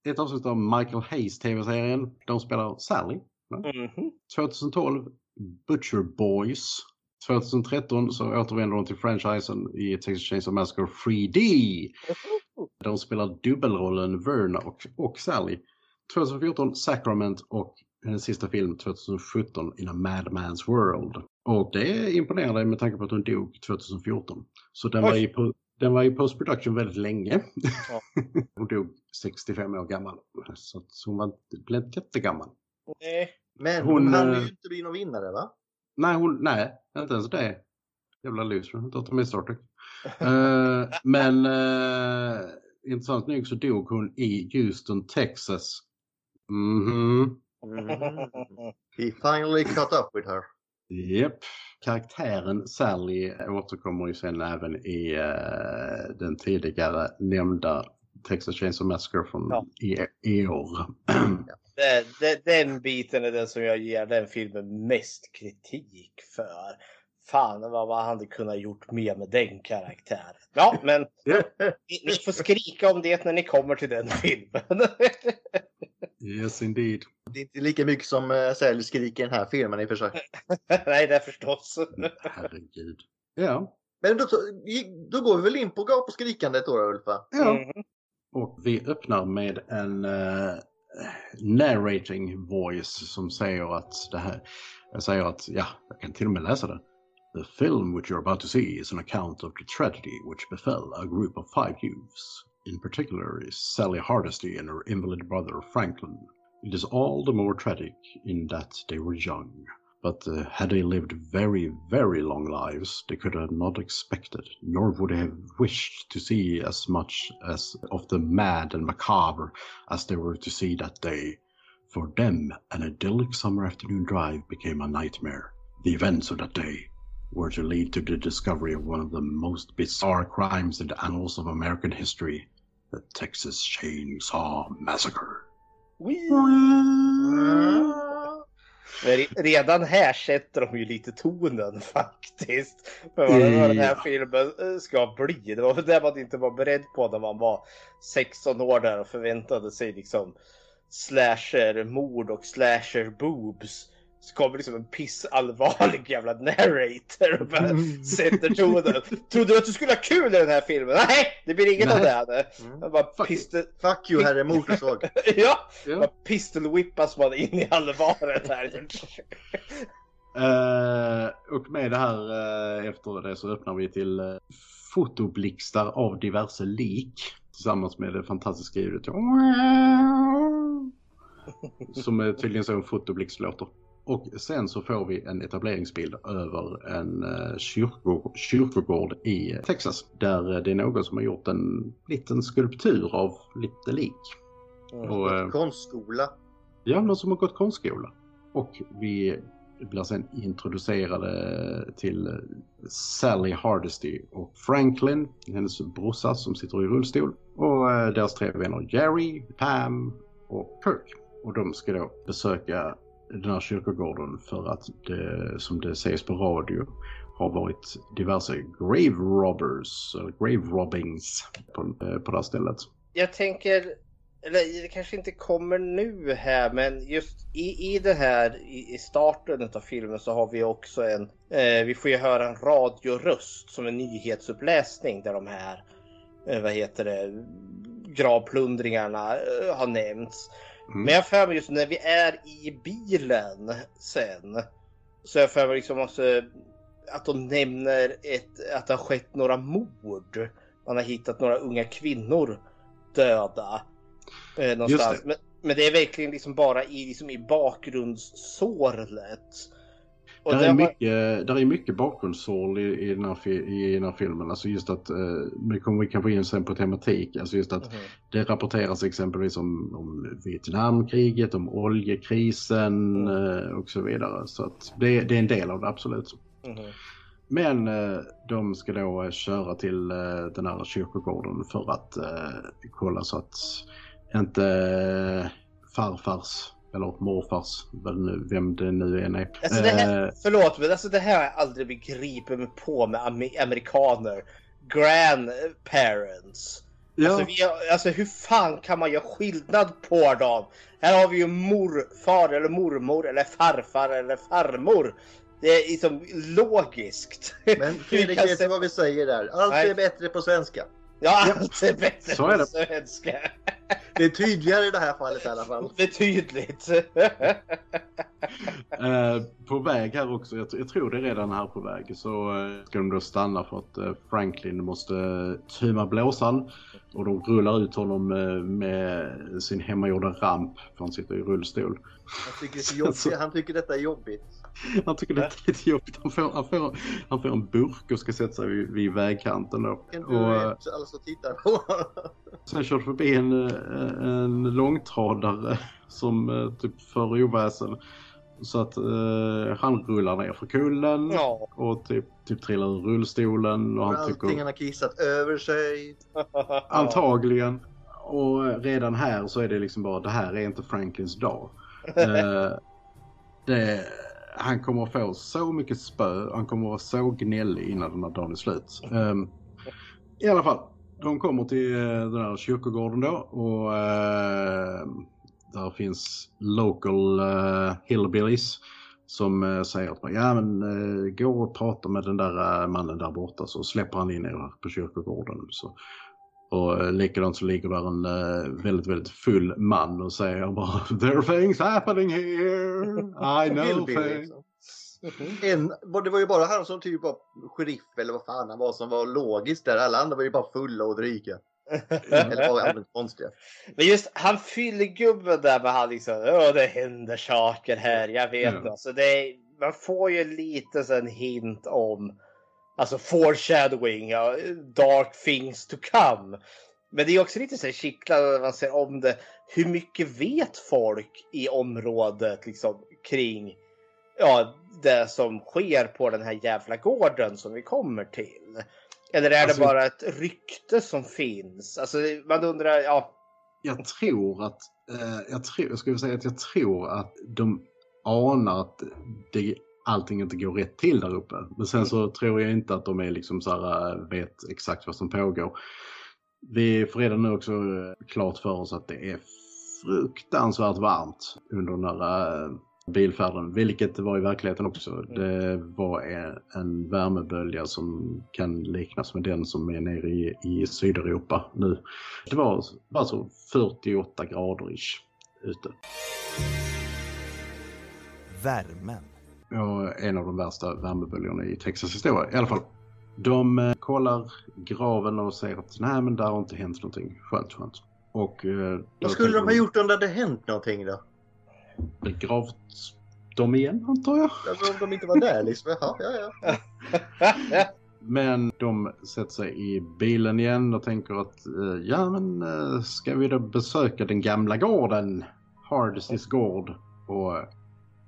ett avsnitt av Michael Hayes tv-serien. De spelar Sally. Mhm. 2012 Butcher Boys. 2013 så återvänder de till franchisen i Texas Chainsaw Massacre 3D. De spelar dubbelrollen Verna och, och Sally. 2014 Sacrament och hennes sista film 2017 In a Madman's World. Och det är imponerande med tanke på att hon dog 2014. Så den var Oj. i, po- den var i post production väldigt länge. Ja. hon dog 65 år gammal. Så hon var, blev inte jättegammal. Nej. Men hon, hon hann eh, ju inte bli någon vinnare va? Nej, hon, nej, inte ens det. Jävla loser, inte att ta med Star Trek. Eh, men uh, intressant nog så dog hon i Houston, Texas. Mhm. Mm. He finally caught up with her. Japp. Karaktären Sally återkommer ju sen även i eh, den tidigare nämnda Texas Chainsaw Massacre från Ja. i, i år. Det, det, den biten är den som jag ger den filmen mest kritik för. Fan vad man hade kunnat gjort mer med den karaktären. Ja, men ni, ni får skrika om det när ni kommer till den filmen. yes indeed. Det är inte lika mycket som uh, Sally skriker i den här filmen i och för sig. Nej, det är förstås. Herregud. Ja. Men då, då går vi väl in på gap och skrikandet då Ulf ja. Mhm. Och vi öppnar med en eh, narrating voice som säger att det här, jag säger att, ja, jag kan till och med läsa det. The film which you're about to see is an account of the tragedy which befell a group of five youths. In particular is Sally Hardesty and her invalid brother Franklin. It is all the more tragic in that they were young. But uh, had they lived very, very long lives, they could have not expected, nor would they have wished to see as much as of the mad and macabre as they were to see that day. For them, an idyllic summer afternoon drive became a nightmare. The events of that day were to lead to the discovery of one of the most bizarre crimes in the annals of American history, the Texas Chainsaw Massacre. Men re- redan här sätter de ju lite tonen faktiskt. För vad vad den här filmen eh, ska bli. Det var väl det man inte var beredd på när man var 16 år där och förväntade sig liksom slasher mord och slasher boobs. Så kommer liksom en pissallvarlig jävla narrator och bara sätter tonen. Trodde du att du skulle ha kul i den här filmen? Nej, det blir inget av det. här. Mm. Bara Fuck pistol... Fuck you herre motorsåg. ja, Ja. bara pistol-whippas man in i allvaret här. Eh, och med det här eh, efter det så öppnar vi till uh, fotoblixtar av diverse lik tillsammans med det fantastiska ljudet. Som är tydligen så en fotoblixt låter. Och sen så får vi en etableringsbild över en uh, kyrko, kyrkogård i Texas. Där eh, det är någon som har gjort en liten skulptur av lite lik. Och, eh, Konstskola. Ja, någon som har gått konstskola. Och vi blir sen introducerade till Sally Hardesty och Franklin, hennes brorsa som sitter i rullstol. Och eh, deras tre vänner Jerry, Pam och Kirk. Och de ska då besöka den här kyrkogården för att det, som det sägs på radio, har varit diverse grave robbers, eller grave robbings på, eh, på det här stället. Jag tänker, eller det kanske inte kommer nu här, men just i, i det här i, i starten av filmen så har vi också en, eh, vi får ju höra en radioröst som en nyhetsuppläsning där de här, eh, vad heter det, gravplundringarna eh, har nämnts. Mm. Men jag för mig just när vi är i bilen sen så jag för mig liksom också att de nämner ett, att det har skett några mord. Man har hittat några unga kvinnor döda. Eh, någonstans. det. Men, men det är verkligen liksom bara i, liksom i bakgrundssåret. Och Där är, mycket, där är mycket bakgrundssål i, i, den här, i den här filmen. Alltså just att, eh, kommer vi kan få in sen på tematik, alltså just att Mhm. det rapporteras exempelvis om, om Vietnamkriget, om oljekrisen Mm. eh, och så vidare. Så att det, det är en del av det absolut. Mhm. Men eh, de ska då eh, köra till den här kyrkogården för att kolla så att inte farfars eller morfars, vad det nu, vem det nu än är. Alltså det här, Eh, förlåt men alltså det här har jag aldrig begripit mig på med ame- amerikaner. Grandparents. ja, Alltså, vi, har- alltså hur fan kan man göra skillnad på dem? Här har vi ju morfar eller mormor eller farfar eller farmor. Det är liksom logiskt. Men Fredrik, vet du vad vi säger där? Allt Nej. är bättre på svenska. Ja, allt är bättre Så är på det. svenska. Det är tydligare i det här fallet i alla fall. Betydligt. Eh, på väg här också, jag, jag tror det är redan här på väg, så eh, ska de då stanna för att eh, Franklin måste eh, tömma blåsan och de rullar ut honom med sin hemmagjorda ramp för han sitter i rullstol. Han tycker, det är jobbigt. han tycker detta är jobbigt. Han tycker det är lite jobbigt. Han får, han, får, han får en burk och ska sätta sig vid, vid vägkanten då. Kan Och, du eh, vet, alla som tittar på. sen kör förbi en, eh, en långtradare som eh, typ för oväsen. Så att eh, han rullar ner för kullen ja. och typ, typ trillar ur rullstolen och han Allting tycker han har kissat över sig. antagligen. Och redan här så är det liksom bara det här är inte Franklins dag. Eh, det, han kommer att få så mycket spö, han kommer att vara så gnällig innan den här dagen är slut. Um, I alla fall, de kommer till eh, den här kyrkogården då och uh, där finns local uh, hillbillies som uh, säger att ja men uh, gå och prata med den där mannen där borta så släpper han in er på kyrkogården. Så, och uh, likadant så ligger där en eh, väldigt, väldigt full man och säger bara There are things happening here, I know things. liksom. En, det var ju bara han som typ var sheriff eller vad fan han var som var logisk där. Alla andra var ju bara fulla och dryga. Eller var allmänt konstiga. Men just han fyllgubben där med han liksom, Åh, det händer saker här, jag vet inte. Alltså, det är, man får ju lite så en hint om alltså foreshadowing, ja, dark things to come. Men det är också lite så här kittlande när man ser om det. Hur mycket vet folk i området liksom kring ja, det som sker på den här jävla gården som vi kommer till? Eller är Alltså- det bara ett rykte som finns? Alltså man undrar, ja. Jag tror att, eh, jag, tror, jag skulle säga att jag tror att de anar att det, allting inte går rätt till där uppe. Men sen så tror jag inte att de är liksom så här, eh, vet exakt vad som pågår. Vi får redan nu också eh, klart för oss att det är fruktansvärt varmt under den här eh, bilfärden, vilket det var i verkligheten också. Det var en, en värmebölja som kan liknas med den som är nere i, i Sydeuropa nu. Det var alltså 48 grader ish ute. Värmen. Och en av de värsta värmeböljorna i Texas historia. I alla fall. De eh, kollar graven och säger att nej men där har inte hänt någonting. Skönt, skönt. Och, eh, Vad skulle de ha gjort om det hade hänt någonting då? Begravt dem igen antar jag. Alltså, om de inte var där liksom. Jaha, ja, ja. Men de sätter sig i bilen igen och tänker att eh, ja men eh, ska vi då besöka den gamla gården? Hardestys gård. Och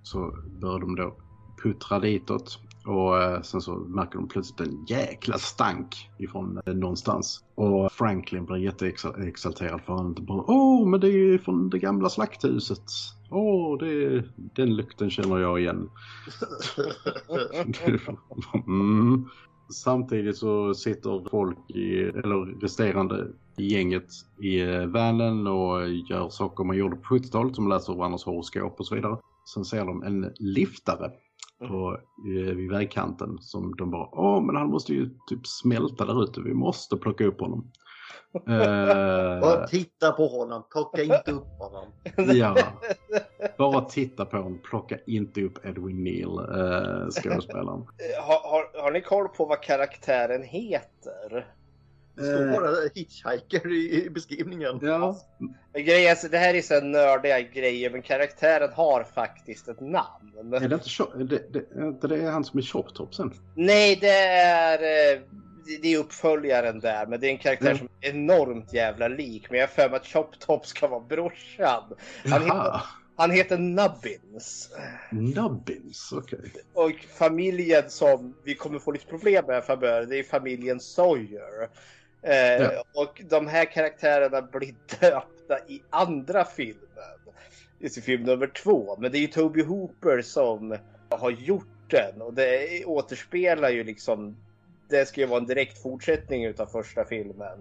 så börjar de då puttrar ditåt. Och eh, sen så märker de plötsligt en jäkla stank ifrån eh, någonstans. Och Franklin blir jätteexalterad för han inte bara Åh, men det är ju från det gamla slakthuset. Åh, det, den lukten känner jag igen. mm. Samtidigt så sitter folk i, eller resterande i gänget i eh, vanen och gör saker man gjorde på 70-talet som läser varandras horoskop och så vidare. Sen ser de en liftare på, eh, vid vägkanten som de bara, åh men han måste ju typ smälta där ute, vi måste plocka upp honom. Eh, Bara titta på honom, plocka inte upp honom. ja, bara titta på honom, plocka inte upp Edwin Neal, eh, skådespelaren. Har, har, har ni koll på vad karaktären heter? Det står bara hitchhiker i, i beskrivningen. Ja, Men Grejen, är så- det här är så nördiga grejer, men karaktären har faktiskt ett namn. är det inte, är det, det, är det han som är Chop Top sen? Nej, det är, eh, det- det är uppföljaren där, men det är en karaktär Mm. som är enormt jävla lik. Men jag har för mig att Chop Top ska vara brorsan. Han heter, han heter Nubbins. Nubbins, okej. Och familjen som vi kommer få lite problem med framöver, det är familjen Sawyer. Eh, Ja. Och de här karaktärerna blir döpta i andra filmen. I film nummer två. Men det är ju Toby Hooper som har gjort den. Och det återspelar ju liksom det ska ju vara en direkt fortsättning utav första filmen.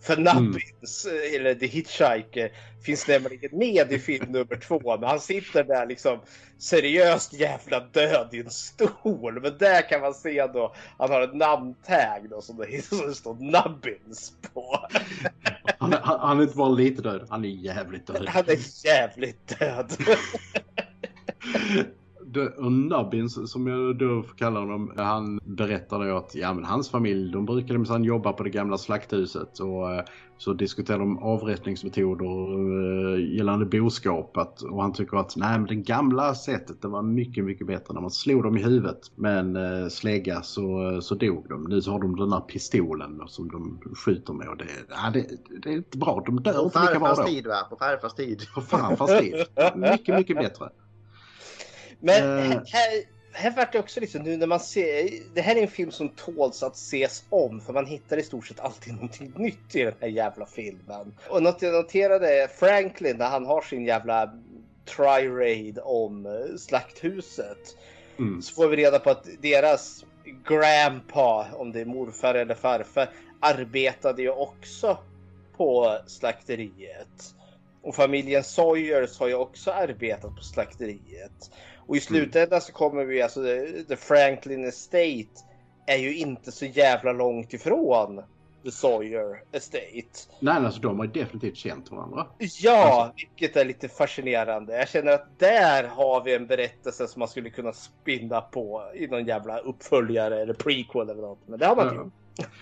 För Nubbins, eller The Hitchhiker, finns nämligen med i film nummer två. Men han sitter där liksom seriöst jävla död i en stol. Men där kan man se då, han har ett namntag då som det som det står Nubbins på. Han, är- han, han är inte bara lite död, han är jävligt död. Han är jävligt död. Nubbins, som jag då får kalla honom, han berättade att ja, men hans familj de brukade minsann jobba på det gamla slakthuset och eh, så diskuterade de avrättningsmetoder eh, gällande boskapet och han tycker att nej men det gamla sättet det var mycket mycket bättre när man slog dem i huvudet med en eh, slägga så, så dog de. Nu så har de den här pistolen som de skjuter med och det, ja, det, det är inte bra, de dör På inte lika bra farfars då. tid va? På farfars tid. På farfars tid. Mycket mycket bättre. Men Eh. här, här vart det också liksom nu när man ser. Det här är en film som tåls att ses om för man hittar i stort sett alltid någonting nytt i den här jävla filmen. Och något jag noterade är Franklin när han har sin jävla tri-raid om eh, slakthuset. Mm. Så får vi reda på att deras grandpa, om det är morfar eller farfar, arbetade ju också på slakteriet. Och familjen Sawyers har ju också arbetat på slakteriet. Och i slutändan så kommer vi alltså, the- Franklin Estate är ju inte så jävla långt ifrån the Sawyer Estate. Nej, alltså de har ju definitivt känt varandra. Ja, vilket är lite fascinerande. Jag känner att där har vi en berättelse som man skulle kunna spinna på i någon jävla uppföljare eller prequel eller något. Men det har man inte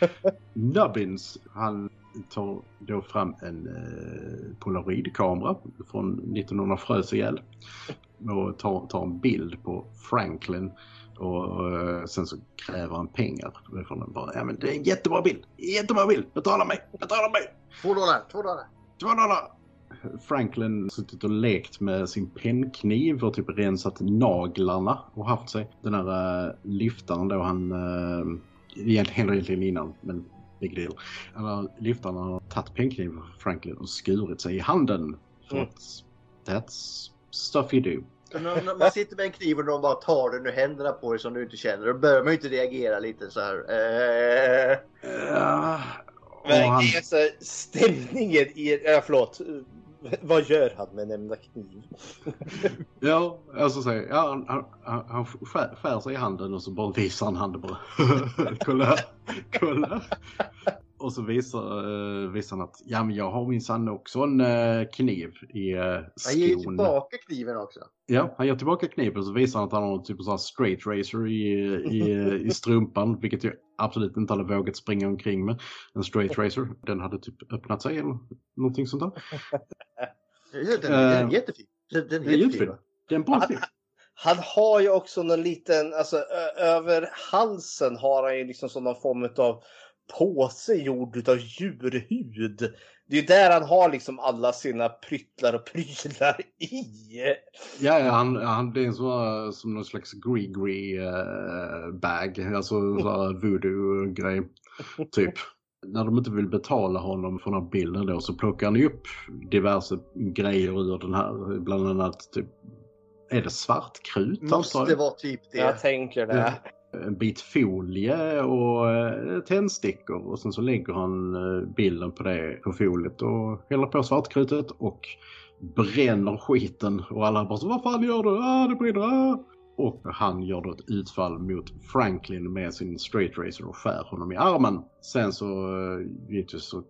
Ja. Nubbins, han tar då fram en eh, polaroidkamera från 1900 frös ihjäl och tar, tar en bild på Franklin och eh, sen så kräver han pengar från den. Bara, ja men det är en jättebra bild, jättebra bild, betala mig, betala mig, Två dollar, två dollar. två dollar. Franklin har suttit och lekt med sin pennkniv och typ rensat naglarna och haft sig. Den här uh, lyftaren då han, händer egentligen innan men big deal. Här lyftaren har tagit pennkniven från Franklin och skurit sig i handen. För Mm. att that's stuff you do. Man sitter med en kniv och de bara tar den ur händerna på dig som du inte känner. Då bör man ju inte reagera lite så här. Eh, Ja, Men han, det är så stämningen i... Ja, förlåt. Vad gör han med nämnda kniv? ja, alltså så, ja, han, han, han, skär, skär sig i handen och så bara visar han handen bara. kolla, kolla. Här." Och så visar, uh, visar han att ja, men jag har minsann också en eh, kniv i uh, han ger ju skon. tillbaka kniven också. Ja, han ger tillbaka kniven och så visar han att han har typ en sån här straight racer i, i, i strumpan. Vilket jag absolut inte hade vågat springa omkring med. En straight racer. Den hade typ öppnat sig eller någonting sånt där. Den, är Eh, jättefin. Den, den är Det är jättefin. Det är en bra Han, film. han har ju också någon liten, alltså över halsen har han ju liksom som någon form av påse gjord utav djurhud. det är ju där han har liksom alla sina pryttlar och prylar i. Ja, ja han, han, det är här, som någon slags gree-gree eh, bag, alltså så här voodoo-grej, typ. När de inte vill betala honom för den här bilden då så plockar han ju upp diverse grejer ur den här, bland annat typ, är det svartkrut? antar Måste vara typ det. Jag tänker det. En bit folie och eh, tändstickor och sen så lägger han eh, bilden på det på foliet och häller på svartkrutet och bränner skiten och alla bara så vad fan gör du? Ah, det brinner! Ah. Och han gör då ett utfall mot Franklin med sin straight razor och skär honom i armen. Sen så eh, givetvis så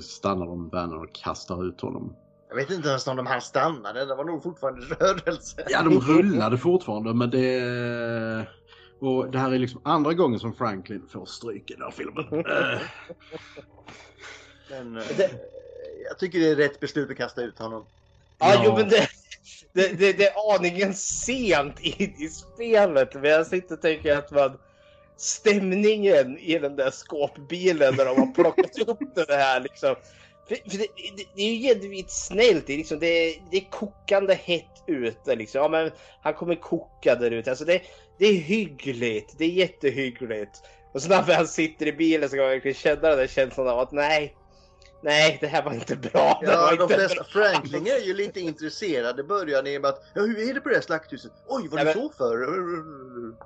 stannar de vanen och kastar ut honom. Jag vet inte ens om de här stannade. Det var nog fortfarande rörelse. Ja, de rullade fortfarande men det... Och det här är liksom andra gången som Franklin får stryk i den här filmen. Eh, Men, eh, jag tycker det är rätt beslut att kasta ut honom. Ja, Ja. jo men det, det, det, det är aningen sent in i spelet. Men jag sitter och tänker att man stämningen i den där skåpbilen när de har plockat upp det här liksom. För, för det, det, det är ju genuint snällt. Det är, liksom, det, det är kokande hett ute liksom. Ja, men han kommer koka där ute. Alltså det, det är hyggligt. Det är jättehyggligt. Och så när han sitter i bilen så kan man verkligen känna den där känslan av att nej, nej, det här var inte bra. Det var Ja, de inte flesta. Franklin är ju lite intresserade början och med att ja, hur är det på det här slakthuset? Oj, vad Ja, är men- så för?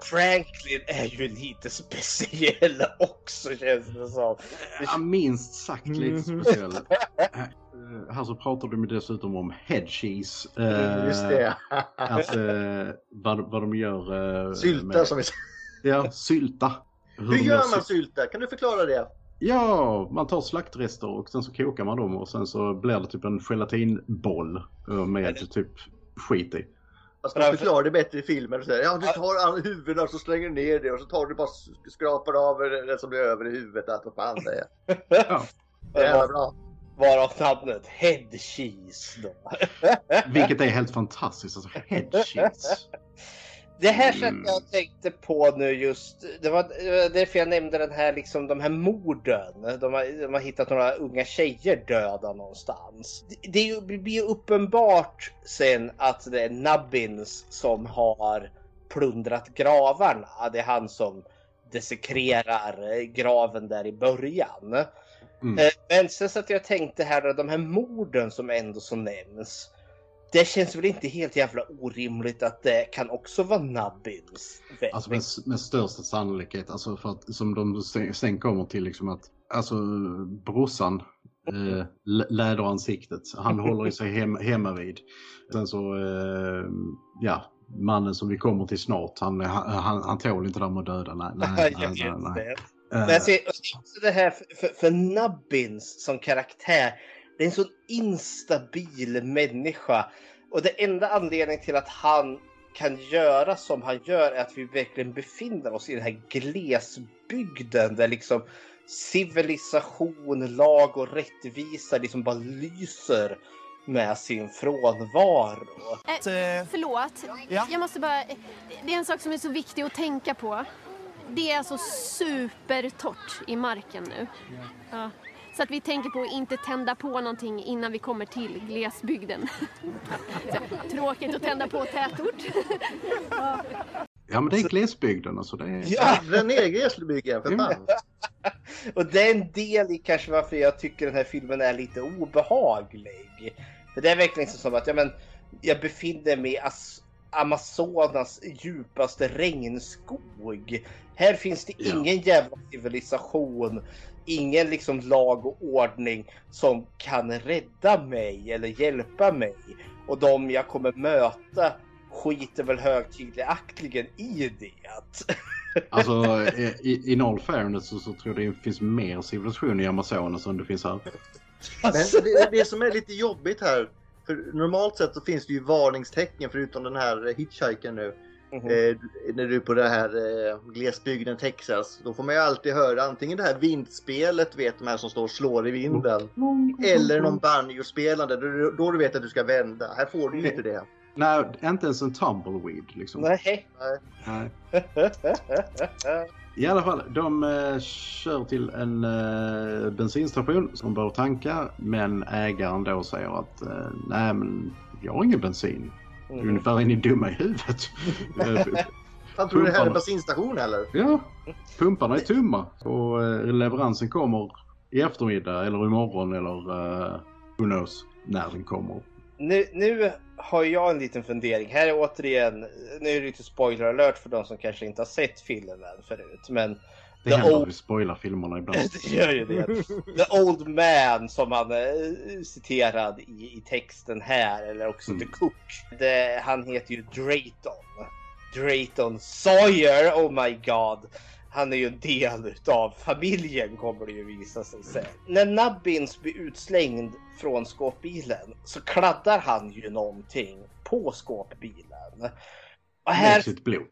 Franklin är ju lite speciell också känns det som. Ja, minst sagt lite speciell. Eh, Här så pratar de ju dessutom om head cheese. eh, Just det. Att, eh, vad, vad de gör. eh, Sylta med- som vi Ja, sylta. Hur de gör man sy- sylta? Kan du förklara det? Ja, man tar slaktrester och sen så kokar man dem och sen så blir det typ en gelatinboll eh, med typ skit i. Fast man förklarar det bättre i filmen. och säger, Ja, du tar huvudena och så slänger du ner det och så tar du bara skrapar av det som blir över i huvudet. Allt vad fan det är. Ja. Jävla bra. Varav namnet Head Cheese då. Vilket är helt fantastiskt. Alltså head cheese. Det här sättet Mm. jag tänkte på nu just, det var därför jag nämnde den här liksom de här morden. De har, de har hittat några unga tjejer döda någonstans. Det, det, blir ju uppenbart sen att det är Nubbins som har plundrat gravarna. Det är han som desekrerar eh, graven där i början. Mm. Eh, Men sen så att jag tänkte här de här morden som ändå så nämns. Det känns väl inte helt jävla orimligt att det kan också vara Nubbins väg. Alltså med, med största sannolikhet. Alltså för att som de sen, sen kommer till liksom att alltså brorsan eh, lä- läderansiktet. Han håller i sig hem, hemma vid. Sen så eh, ja mannen som vi kommer till snart. Han, han, han, han tål inte det med döda. Nej, nej, nej. nej, nej. Eh, Men jag ser också det här för, för, för Nubbins som karaktär. Det är en sån instabil människa. Och det enda anledningen till att han kan göra som han gör är att vi verkligen befinner oss i den här glesbygden där liksom civilisation, lag och rättvisa liksom bara lyser med sin frånvaro. Eh, förlåt, Ja? jag måste bara... Det är en sak som är så viktig att tänka på. Det är alltså supertorrt i marken nu. Ja. Så att vi tänker på att inte tända på någonting innan vi kommer till glesbygden. Så, tråkigt att tända på tätort. Ja men det är glesbygden alltså. Det är... Ja, Den är glesbygden för fan. och det är en del i kanske varför jag tycker den här filmen är lite obehaglig. För det är verkligen så som att ja, men, jag befinner mig i As- Amazonas djupaste regnskog. Här finns det Ja. ingen jävla civilisation, ingen liksom lag och ordning som kan rädda mig eller hjälpa mig. Och de jag kommer möta skiter väl högtidligaktligen i det. Alltså i, in all fairness så, så tror jag det finns mer civilisation i Amazonas än det finns här. Men det, det som är lite jobbigt här. För normalt sett så finns det ju varningstecken förutom den här hitchhiken nu. Mhm. Eh, när du är på det här eh, glesbygden Texas. Då får man ju alltid höra antingen det här vindspelet vet de här som står och slår i vinden. Eller någon banjo-spelande då, då du vet att du ska vända. Här får du ju inte det. Nej, inte ens en tumbleweed liksom. Nej. Nej. I alla fall, de eh, kör till en eh, bensinstation som bör tanka men ägaren då säger att eh, nej men jag har ingen bensin. Mm. Ungefär är ni dumma i huvudet. Han tror du det här är en bensinstation eller? ja, pumparna är tomma och eh, leveransen kommer i eftermiddag eller imorgon eller uh, who knows när den kommer. Nu, nu har jag en liten fundering. Här är återigen, nu är det lite spoiler alert för de som kanske inte har sett filmen förut. Men Det The händer old- att vi spoilar filmerna ibland. det gör ju det. The Old Man som han är citerad i, i texten här, eller också Mm. The Cook. Det, han heter ju Drayton. Drayton Sawyer, oh my god. Han är ju en del utav familjen kommer det ju visa sig sen. När Nubbins blir utslängd från skåpbilen så kladdar han ju någonting på skåpbilen. Och här Med sitt blod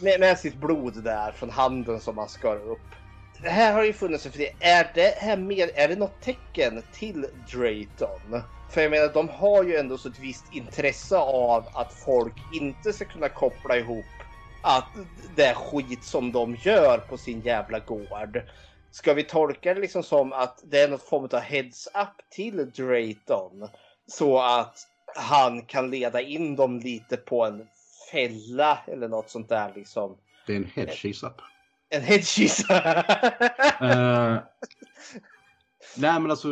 med, med sitt blod där från handen som han skar upp. Det här har ju funnits för det. Är det här mer, är det något tecken till Drayton? För jag menar, de har ju ändå så ett visst intresse av att folk inte ska kunna koppla ihop att det är skit som de gör på sin jävla gård. Ska vi tolka det liksom som att det är något form av heads up till Drayton? Så att han kan leda in dem lite på en fälla eller något sånt där liksom. Det är en head cheese up. En headcheese. Eh, nej men alltså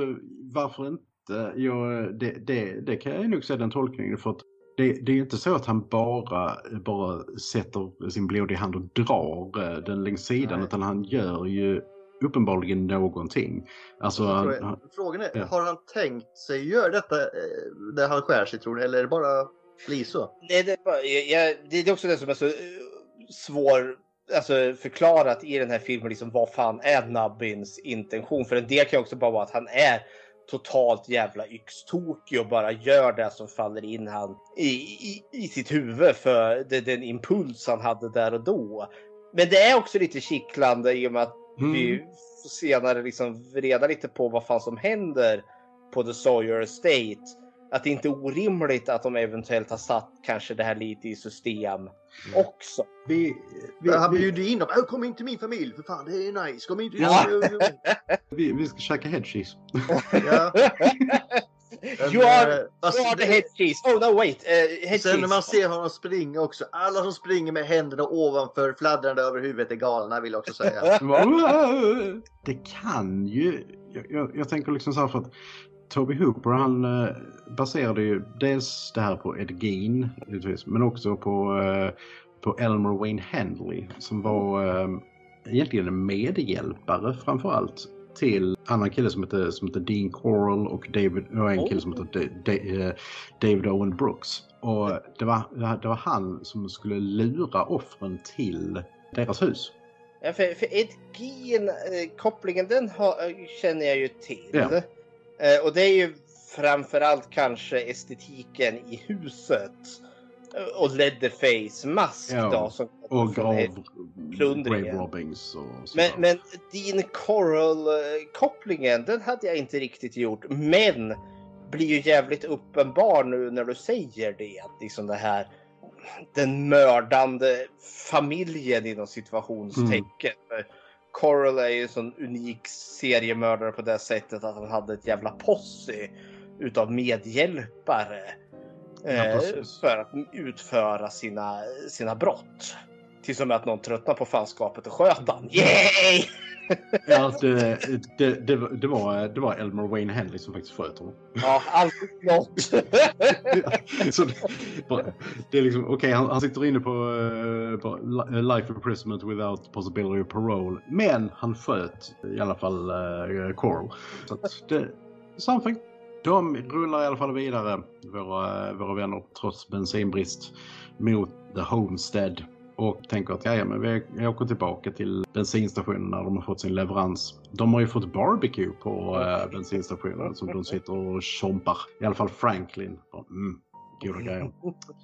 varför inte? Jag, det, det, det kan jag nog säga den tolkningen för att det, det är ju inte så att han bara, bara sätter sin blodiga hand och drar eh, den längs sidan Nej. utan han gör ju uppenbarligen någonting. Alltså, Frågan- han, Frågan är, ja. har han tänkt sig göra detta eh, när han skär sig tror du? Eller är det bara bli så? Nej, det, jag, det är också det som är så eh, svår alltså, förklarat i den här filmen. Liksom, vad fan är Nubbins intention? För en del kan ju också bara vara att han är totalt jävla yxtokig och bara gör det som faller in han i, i, i sitt huvud för det, den impuls han hade där och då. Men det är också lite kittlande i och med att Mm. vi senare liksom reda lite på vad fan som händer på The Sawyer Estate. Att det inte är orimligt att de eventuellt har satt kanske det här lite i system också. vi, vi, han bjuder in dem. "Äh, Kom in till min familj för fan, det är nice. Kom in till Ja. vi, vi ska käka head cheese. ja. You are, eh, you are the det- head cheese. Oh no wait, uh, head Sen när cheese. man ser honom springa också. Alla som springer med händerna ovanför fladdrande över huvudet är galna vill jag också säga. Det kan ju, jag, jag, jag tänker liksom så här för att Toby Hooper han eh, baserade ju dels det här på Ed Gein men också på, eh, på Elmer Wayne Handley som var eh, egentligen en medhjälpare framförallt till en annan kille som heter, som heter Dean Coral och David, och en kille som heter Da- Da- David Owen Brooks. Och det var, det var han som skulle lura offren till deras hus. Ja, för, för Ed Gein, kopplingen den har, känner jag ju till. Ja. Eh, och det är ju framförallt kanske estetiken i huset. Eh, och Leatherface mask Ja, då. Som Och från grav, Ed- plundringen. grave robbings och Men, men din Coral-kopplingen, den hade jag inte riktigt gjort. Men blir ju jävligt uppenbar nu när du säger det. Att liksom det här den mördande familjen inom situationstecken. För Coral är ju en sån unik seriemördare på det sättet att han hade ett jävla posse utav medhjälpare. Ja, eh, för att utföra sina, sina brott. Tills och med att någon tröttnar på fanskapet och sköt han. Yay! Ja, det, det, det, var- det, var, det var Elmer Wayne Handley som faktiskt sköt honom. Ja, alltid något. Så det, det är liksom, okej han, han sitter inne på, eh, på li- life imprisonment without possibility of parole. Men han sköt i alla fall uh, Coral. Så att det, something. De rullar i alla fall vidare, våra, våra vänner, trots bensinbrist, mot The Homestead. Och tänker att ja, men vi jag åker tillbaka till bensinstationen när de har fått sin leverans. De har ju fått barbecue på äh, bensinstationen som de sitter och chompar. I alla fall Franklin. Mm, goda grejer.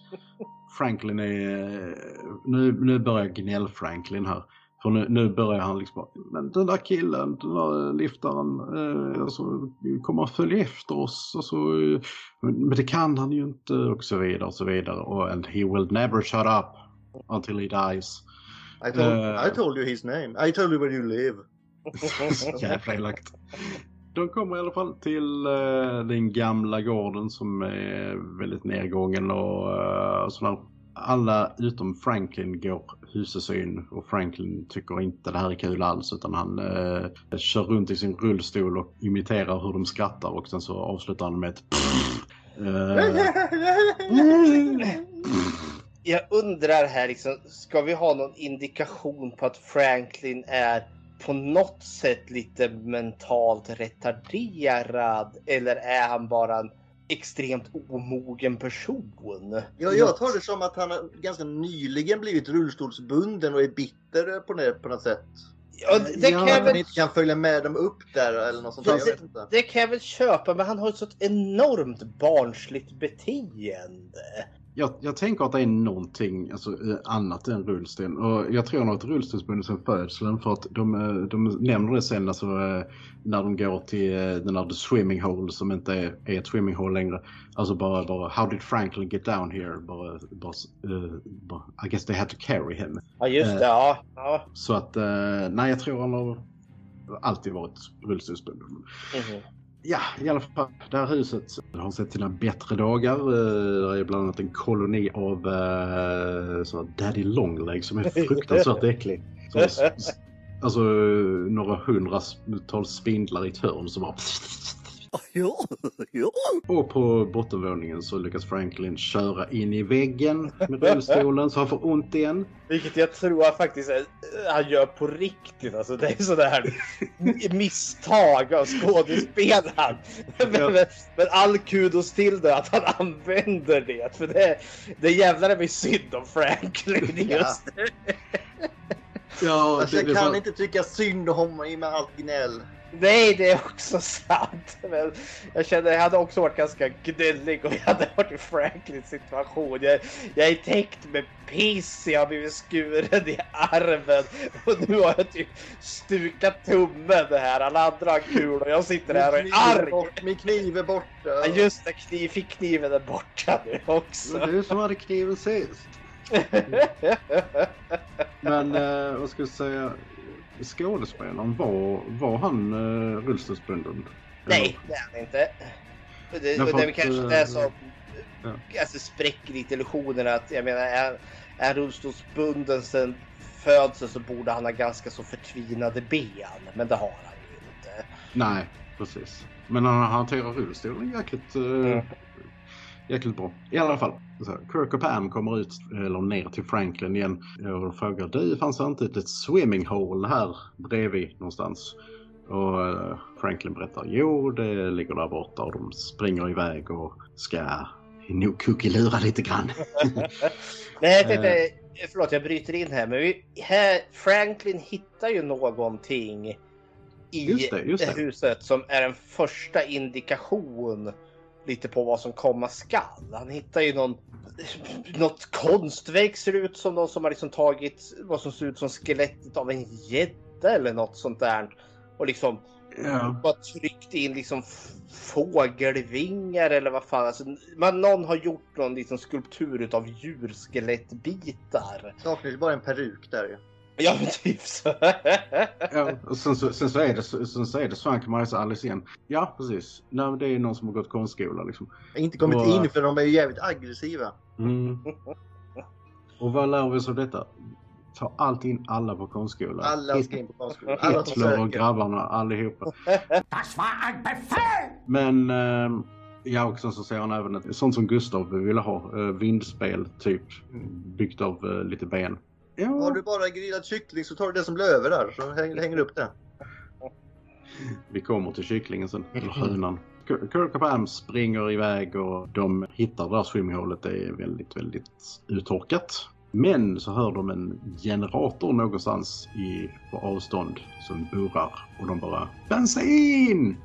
Franklin är... Nu, nu börjar gnäll Franklin här. För nu, nu börjar han liksom men den där killen, den där liftaren, eh, alltså, kommer att följa efter oss. Alltså, eh, men det kan han ju inte och så vidare och så vidare. Och and he will never shut up until he dies. I told, Eh. I told you his name. I told you where you live. Jävla elakt. De kommer i alla fall till eh, den gamla gården som är väldigt nedgången och uh, sådär. Alla utom Franklin går husesyn och Franklin tycker inte det här är kul alls utan han eh, kör runt i sin rullstol och imiterar hur de skrattar och sen så avslutar han med ett Eh, Jag undrar här liksom, ska vi ha någon indikation på att Franklin är på något sätt lite mentalt retarderad? Eller är han bara en extremt omogen person? Jag, jag tar det som att han har ganska nyligen blivit rullstolsbunden och är bitter på det på något sätt. Ja, det, det, Ja, kan jag Att han väl, inte kan följa med dem upp där eller något sånt vet inte. det kan jag väl köpa, men han har ett sånt enormt barnsligt beteende. Jag, jag tänker att det är någonting alltså, eh, annat än rullsten. Och jag tror nog att rullstolsbunden sen födseln för att de, eh, de nämner det sen alltså, eh, när de går till eh, den där swimming hole som inte är, är ett swimming hole längre. Alltså bara, bara how did Franklin get down here? Bara, bara, eh, bara, I guess they had to carry him. Ja, just Eh. det. Ja, ja. Så att nej jag tror han har alltid varit rullstolsbunden. Mhm. Ja, i alla fall. Det här huset har sett sina bättre dagar. Eh, Det är bland annat en koloni av uh, så Daddy Longleg som är fruktansvärt äcklig. Som alltså eh, några hundratals spindlar i ett hörn som bara... Och på bottenvåningen så lyckas Franklin köra in i väggen med rullstolen så han får ont igen. Vilket jag tror att faktiskt är, han gör på riktigt. Alltså det är sådär misstag av skådespelaren. Men, men, men all kudos till det att han använder det. För det, det jävlar mig synd om Franklin just nu. Ja, Alltså, jag kan inte tycka synd om honom med allt gnäll. Nej, det är också sant. Men jag känner jag hade också varit ganska gnällig och jag hade varit i Franklins situation. Jag, jag är täckt med piss, jag har blivit skuren i armen och nu har jag typ stukat tummen här. Alla andra har kul och jag sitter här och är arg. bort- Min kniv är borta. Ja, just det, kniv, fick kniven är borta nu också. Du som hade kniven sist. Men eh, vad ska jag säga? Skådespelaren, var, var han eh, rullstolsbunden? Nej, det är han inte. Det, det är väl att, kanske eh, det som ja. alltså, spräcker lite illusionen att jag menar är, är rullstolsbunden sen födseln så borde han ha ganska så förtvinade ben. Men det har han ju inte. Nej, precis. Men han hanterar rullstolen jäkligt, eh, Mm. Jäkligt bra. I alla fall. Så Kirk och Pam kommer ut, eller ner till Franklin igen och frågar du fanns det inte ett swimming hole här bredvid någonstans? Och eh, Franklin berättar jo det ligger där borta och de springer iväg och ska nog kuckelura lite grann. Nej, jag tänkte, förlåt jag bryter in här. Men vi, här, Franklin hittar ju någonting i Just det, just det. huset som är en första indikation lite på vad som komma skall. Han hittar ju någon, något konstverk ser ut som någon som har liksom tagit vad som ser ut som skelettet av en gädda eller något sånt där. Och liksom Ja. bara tryckt in liksom fågelvingar eller vad fan. Alltså, man, någon har gjort någon liksom skulptur utav djurskelettbitar. Saknar ju bara en peruk där ju. Ja men typ så. Ja, och sen så, sen så är det, sen så är det Swank Majs Alice igen. Ja, precis. Nej, men det är någon som har gått konstskola liksom. Jag har inte kommit Och- in för de är ju jävligt aggressiva. Mm. Och vad lär vi oss av detta? Ta allt in alla på konstskola. Alla ska in på. Alla som Hitler och grabbarna allihopa. Men eh, ja, och sen så säger han även att sånt som Gustav ville ha. Eh, vindspel typ. Byggt av eh, lite ben. Ja, Har du bara grillad kyckling så tar du det som blir över där. Så hänger, hänger upp det. vi kommer till kycklingen sen. Eller hönan. Kirk och Pam springer iväg och de hittar det där swimmingholet. Det är väldigt, väldigt uttorkat. Men så hör de en generator någonstans i, på avstånd som burrar och de bara bensin!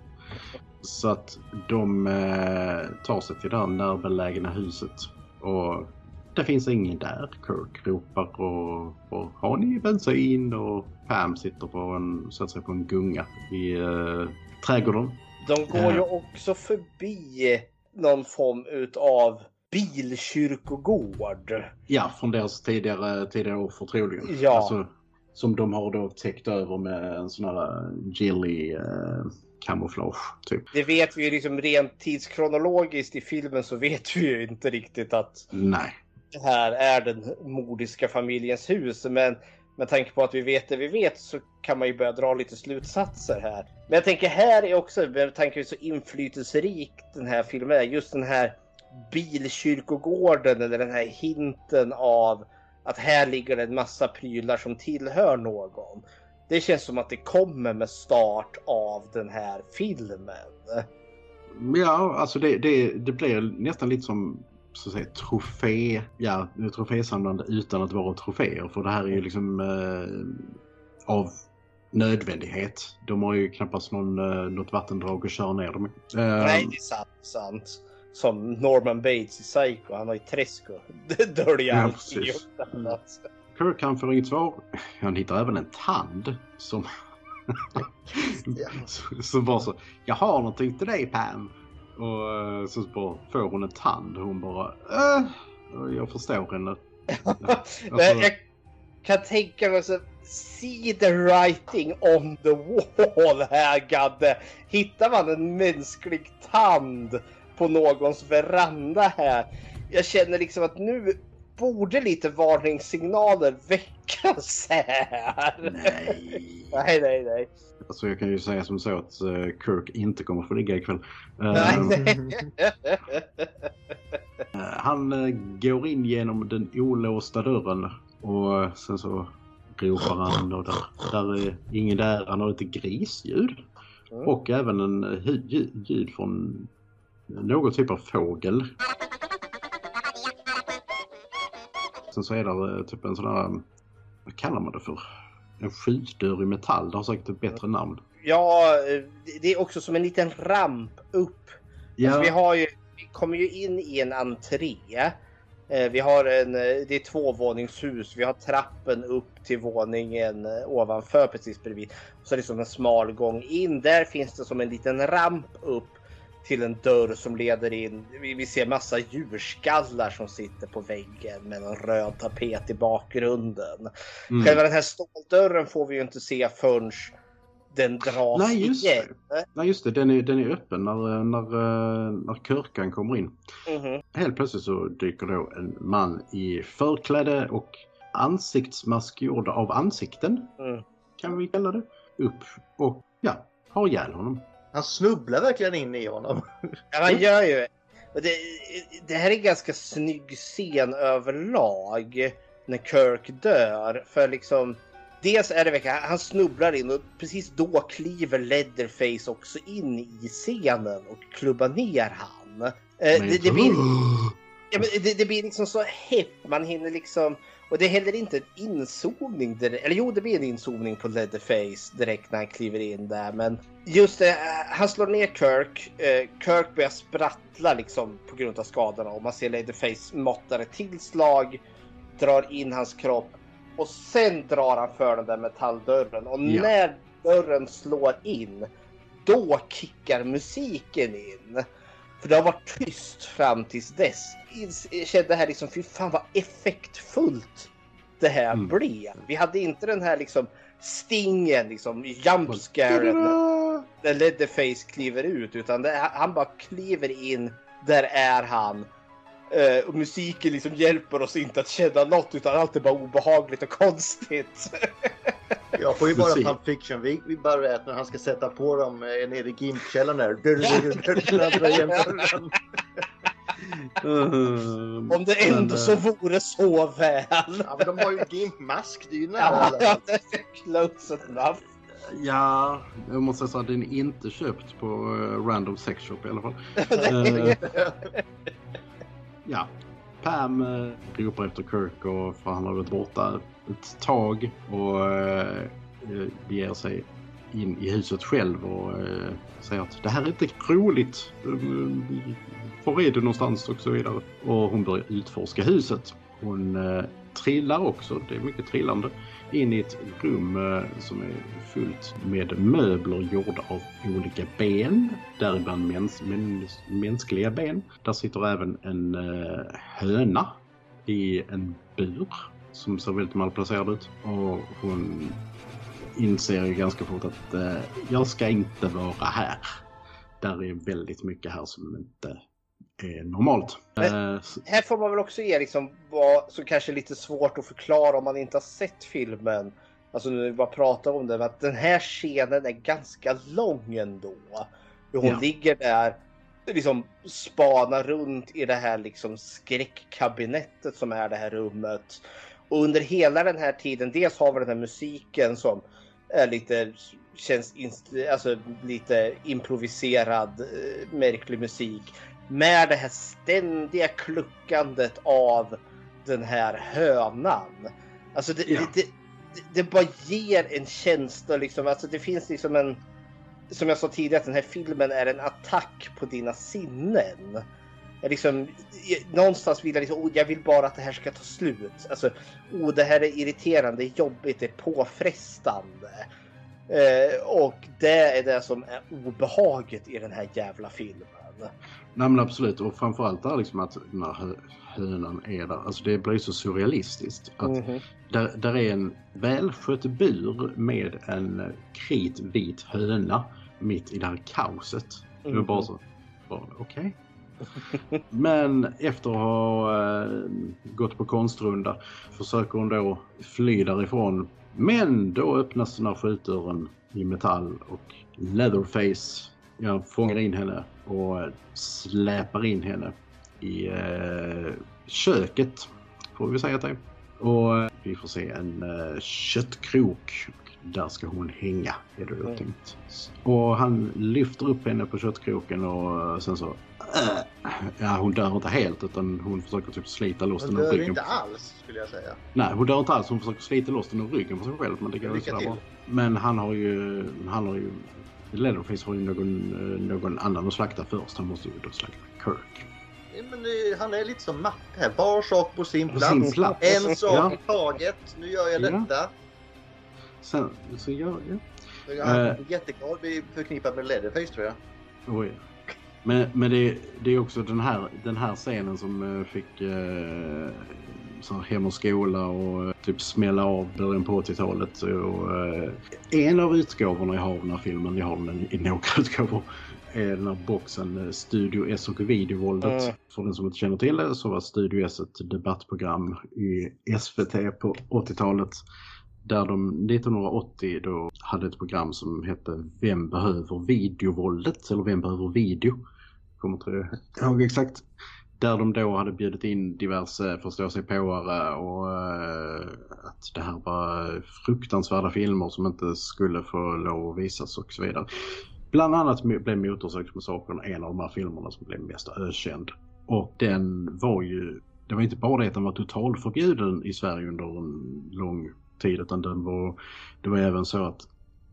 Så att de eh, tar sig till det här närbelägna huset och det finns ingen där. Kirk ropar och, och har ni bensin? Och Pam sitter på en, sätter på en gunga i eh, trädgården. De går ju också förbi någon form utav bilkyrkogård. Ja, från deras tidigare, tidigare offer troligen. Ja. Alltså, som de har då täckt över med en sån här eh, gilly eh, kamouflage typ. Det vet vi ju liksom rent tidskronologiskt i filmen så vet vi ju inte riktigt att Nej det här är den mordiska familjens hus. Men med tanke på att vi vet det vi vet så kan man ju börja dra lite slutsatser här. Men jag tänker här är också, med tanke på hur så inflytelserik den här filmen är, just den här bilkyrkogården eller den här hinten av att här ligger det en massa prylar som tillhör någon. Det känns som att det kommer med start av den här filmen. Ja, alltså det, det, det blir nästan lite som så att säga, trofé, ja, trofésamlande utan att vara troféer. För det här är ju liksom eh, av nödvändighet. De har ju knappast någon, eh, något vattendrag att köra ner dem. Eh, Nej, det är sant. sant. Som Norman Bates i Psycho. Han har ju träsk och dölja Ja, allting. Mm. Kirk han får inget svar. Han hittar även en tand som... som bara så, jag har någonting till dig Pam. Och eh, så bara får hon en tand och hon bara, äh, jag förstår henne. Men jag kan tänka mig så See the writing on the wall här Gadde. Hittar man en mänsklig tand på någons veranda här. Jag känner liksom att nu borde lite varningssignaler väckas här. Nej. nej, nej, nej. Alltså jag kan ju säga som så att eh, Kirk inte kommer få ligga ikväll. Eh, nej, nej. eh, han går in genom den olåsta dörren och sen så ropar han och där, där är ingen där. Han har lite grisljud. Mm. Och även en ljud från någon typ av fågel. Sen så är det eh, typ en sån här, vad kallar man det för? En skjutdörr i metall. Det har säkert ett bättre namn. Ja, det är också som en liten ramp upp. Alltså, vi, har ju, vi kommer ju in i en entré. Eh, Vi har en, eh, det är tvåvåningshus. Vi har trappen upp till våningen eh, ovanför precis bredvid. Så det är som en smal gång in. Där finns det som en liten ramp upp till en dörr som leder in. Vi, vi ser massa djurskallar som sitter på väggen med en röd tapet i bakgrunden. Mm. Själva den här ståldörren får vi ju inte se förrän den dras Nej, just igen. Nej just det, den är, den är öppen när, när, eh, när Körkan kommer in. Mhm. Helt plötsligt så dyker då en man i förkläde och ansiktsmask gjorda av ansikten, Mm. kan vi kalla det, upp och ja, har ihjäl honom. Han snubblar verkligen in i honom. Ja, man gör ju. Och det, det här är en ganska snygg scen överlag när Kirk dör. För liksom, dels är det verkligen, han snubblar in och precis då kliver Leatherface också in i scenen och klubbar ner han. Eh, Men det, det, blir, ja, men det, det blir liksom så hett, man hinner liksom och det är heller inte en inzoomning, direkt, eller jo det blir en inzoomning på Leatherface direkt när han kliver in där. Men just det, eh, han slår ner Kirk. Eh, Kirk börjar sprattla liksom på grund av skadorna och man ser Leatherface måttar ett tillslag, drar in hans kropp och sen drar han för den där metalldörren. Och Ja. när dörren slår in, då kickar musiken in. För det har varit tyst fram tills dess. Jag kände här liksom, fy fan vad effektfullt det här Mm. blev. Vi hade inte den här liksom stingen, liksom jump scaren när Leatherface kliver ut. Utan det, han bara kliver in, där är han. Eh, och musiken liksom hjälper oss inte att känna något utan allt är bara obehagligt och konstigt. Jag får ju bara. Pulp Fiction. Vi, vi bara vet när han ska sätta på dem eh, nere i Gimpkällaren där. Mm. Om det ändå Men, så eh, vore så väl. Ja, men de har ju Gimp-mask. Det är ju nära. Ja, det är close enough. Ja, jag måste säga att den är inte köpt på eh, Random Sex Shop i alla fall. Eh, ja, Pam ropar efter Kirk och för han har varit borta ett tag och eh, eh, beger sig in i huset själv och eh, säger att det här är inte roligt. Var är du någonstans och så vidare. Och hon börjar utforska huset. hon eh, trillar också, det är mycket trillande, in i ett rum eh, som är fullt med möbler gjorda av olika ben, däribland mäns, mäns, mänskliga ben. Där sitter även en eh, höna i en bur som ser väldigt malplacerad ut. Och hon inser ju ganska fort att eh, jag ska inte vara här. Där är väldigt mycket här som inte är normalt. Men- Eh, Här får man väl också ge liksom vad som kanske är lite svårt att förklara om man inte har sett filmen. Alltså nu bara pratar om det, men att den här scenen är ganska lång ändå. Hur hon Ja. ligger där, liksom spanar runt i det här liksom skräckkabinettet som är det här rummet. Och under hela den här tiden, dels har vi den här musiken som är lite, känns alltså, lite improviserad, eh, märklig musik. Med det här ständiga kluckandet av den här hönan. Alltså det, Ja. det, det, det bara ger en känsla liksom. Alltså det finns liksom en... Som jag sa tidigare, att den här filmen är en attack på dina sinnen. Jag liksom, någonstans vill jag liksom, oh, jag vill bara att det här ska ta slut. Alltså, oh, det här är irriterande, jobbigt, det är påfrestande. Eh, och det är det som är obehaget i den här jävla filmen. Nej men absolut och framförallt där liksom att hö- hönan är där. Alltså det blir så surrealistiskt. Att Mhm. där, där är en välskött bur med en kritvit höna mitt i det här kaoset. Det var bara så, bara, okej. Men efter att ha eh, gått på konstrunda försöker hon då fly därifrån. Men då öppnas den här skjutdörren i metall och Leatherface ja, fångar in henne och eh, släpar in henne i eh, köket. Får vi säga att det är. Och eh, vi får se en eh, köttkrok. Där ska hon hänga, är det då Mm. tänkt. Och han lyfter upp henne på köttkroken och sen så... Äh, ja, hon dör inte helt utan hon försöker typ slita loss den ur dör ryggen. inte alls skulle jag säga. Nej, hon dör inte alls. Hon försöker slita loss den ur ryggen på sig själv. Men det går Lycka till. bra. Men han har ju... Han har ju... Leatherface har ju någon, eh, någon annan att slakta först. Han måste ju då slakta Kirk. Ja, Men eh, han är lite som Matte här. Var sak på sin plats. sin plats. En sak Ja. i taget. Nu gör jag Ja. detta. Sen så gör jag... Han är jätteglad blir förknippad med Leatherface tror jag. Oj. Men, men det, det är också den här, den här scenen som eh, fick eh, så hem och skola och eh, typ smälla av början på 80-talet. Och, eh, en av utgåvorna jag har av den här filmen, jag har den i några utgåvor, är den här boxen eh, Studio S och videovåldet. Mm. För den som inte känner till det så var Studio S ett debattprogram i SVT på 80-talet. Där de 1980 då hade ett program som hette Vem behöver videovåldet? Eller Vem behöver video? Kommer inte ihåg exakt. Där de då hade bjudit in diverse förståsigpåare och eh, att det här var fruktansvärda filmer som inte skulle få lov att visas och så vidare. Bland annat blev Motorsågsmassakern en av de här filmerna som blev mest ökänd. Och den var ju, det var inte bara det att den var totalförbjuden i Sverige under en lång tid utan den var, det var även så att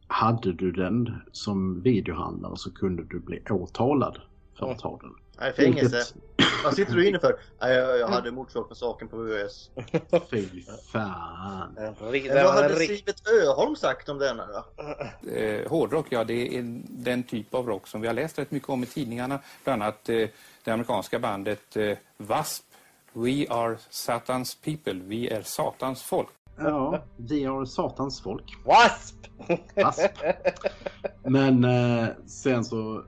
hade du den som videohandlare så kunde du bli åtalad för att ha den. Nej, fängelse. Vilket- Vad sitter du inne för? Nej, jag, jag hade mordsmak med saken på VHS. Fy fan. Vad hade Sivert Öholm sagt om denna då? Eh, hårdrock, ja det är den typ av rock som vi har läst rätt mycket om i tidningarna. Bland annat eh, det amerikanska bandet eh, W.A.S.P. We are Satans people, vi är Satans folk. Ja, vi har satans folk. Wasp! Wasp. Men eh, sen så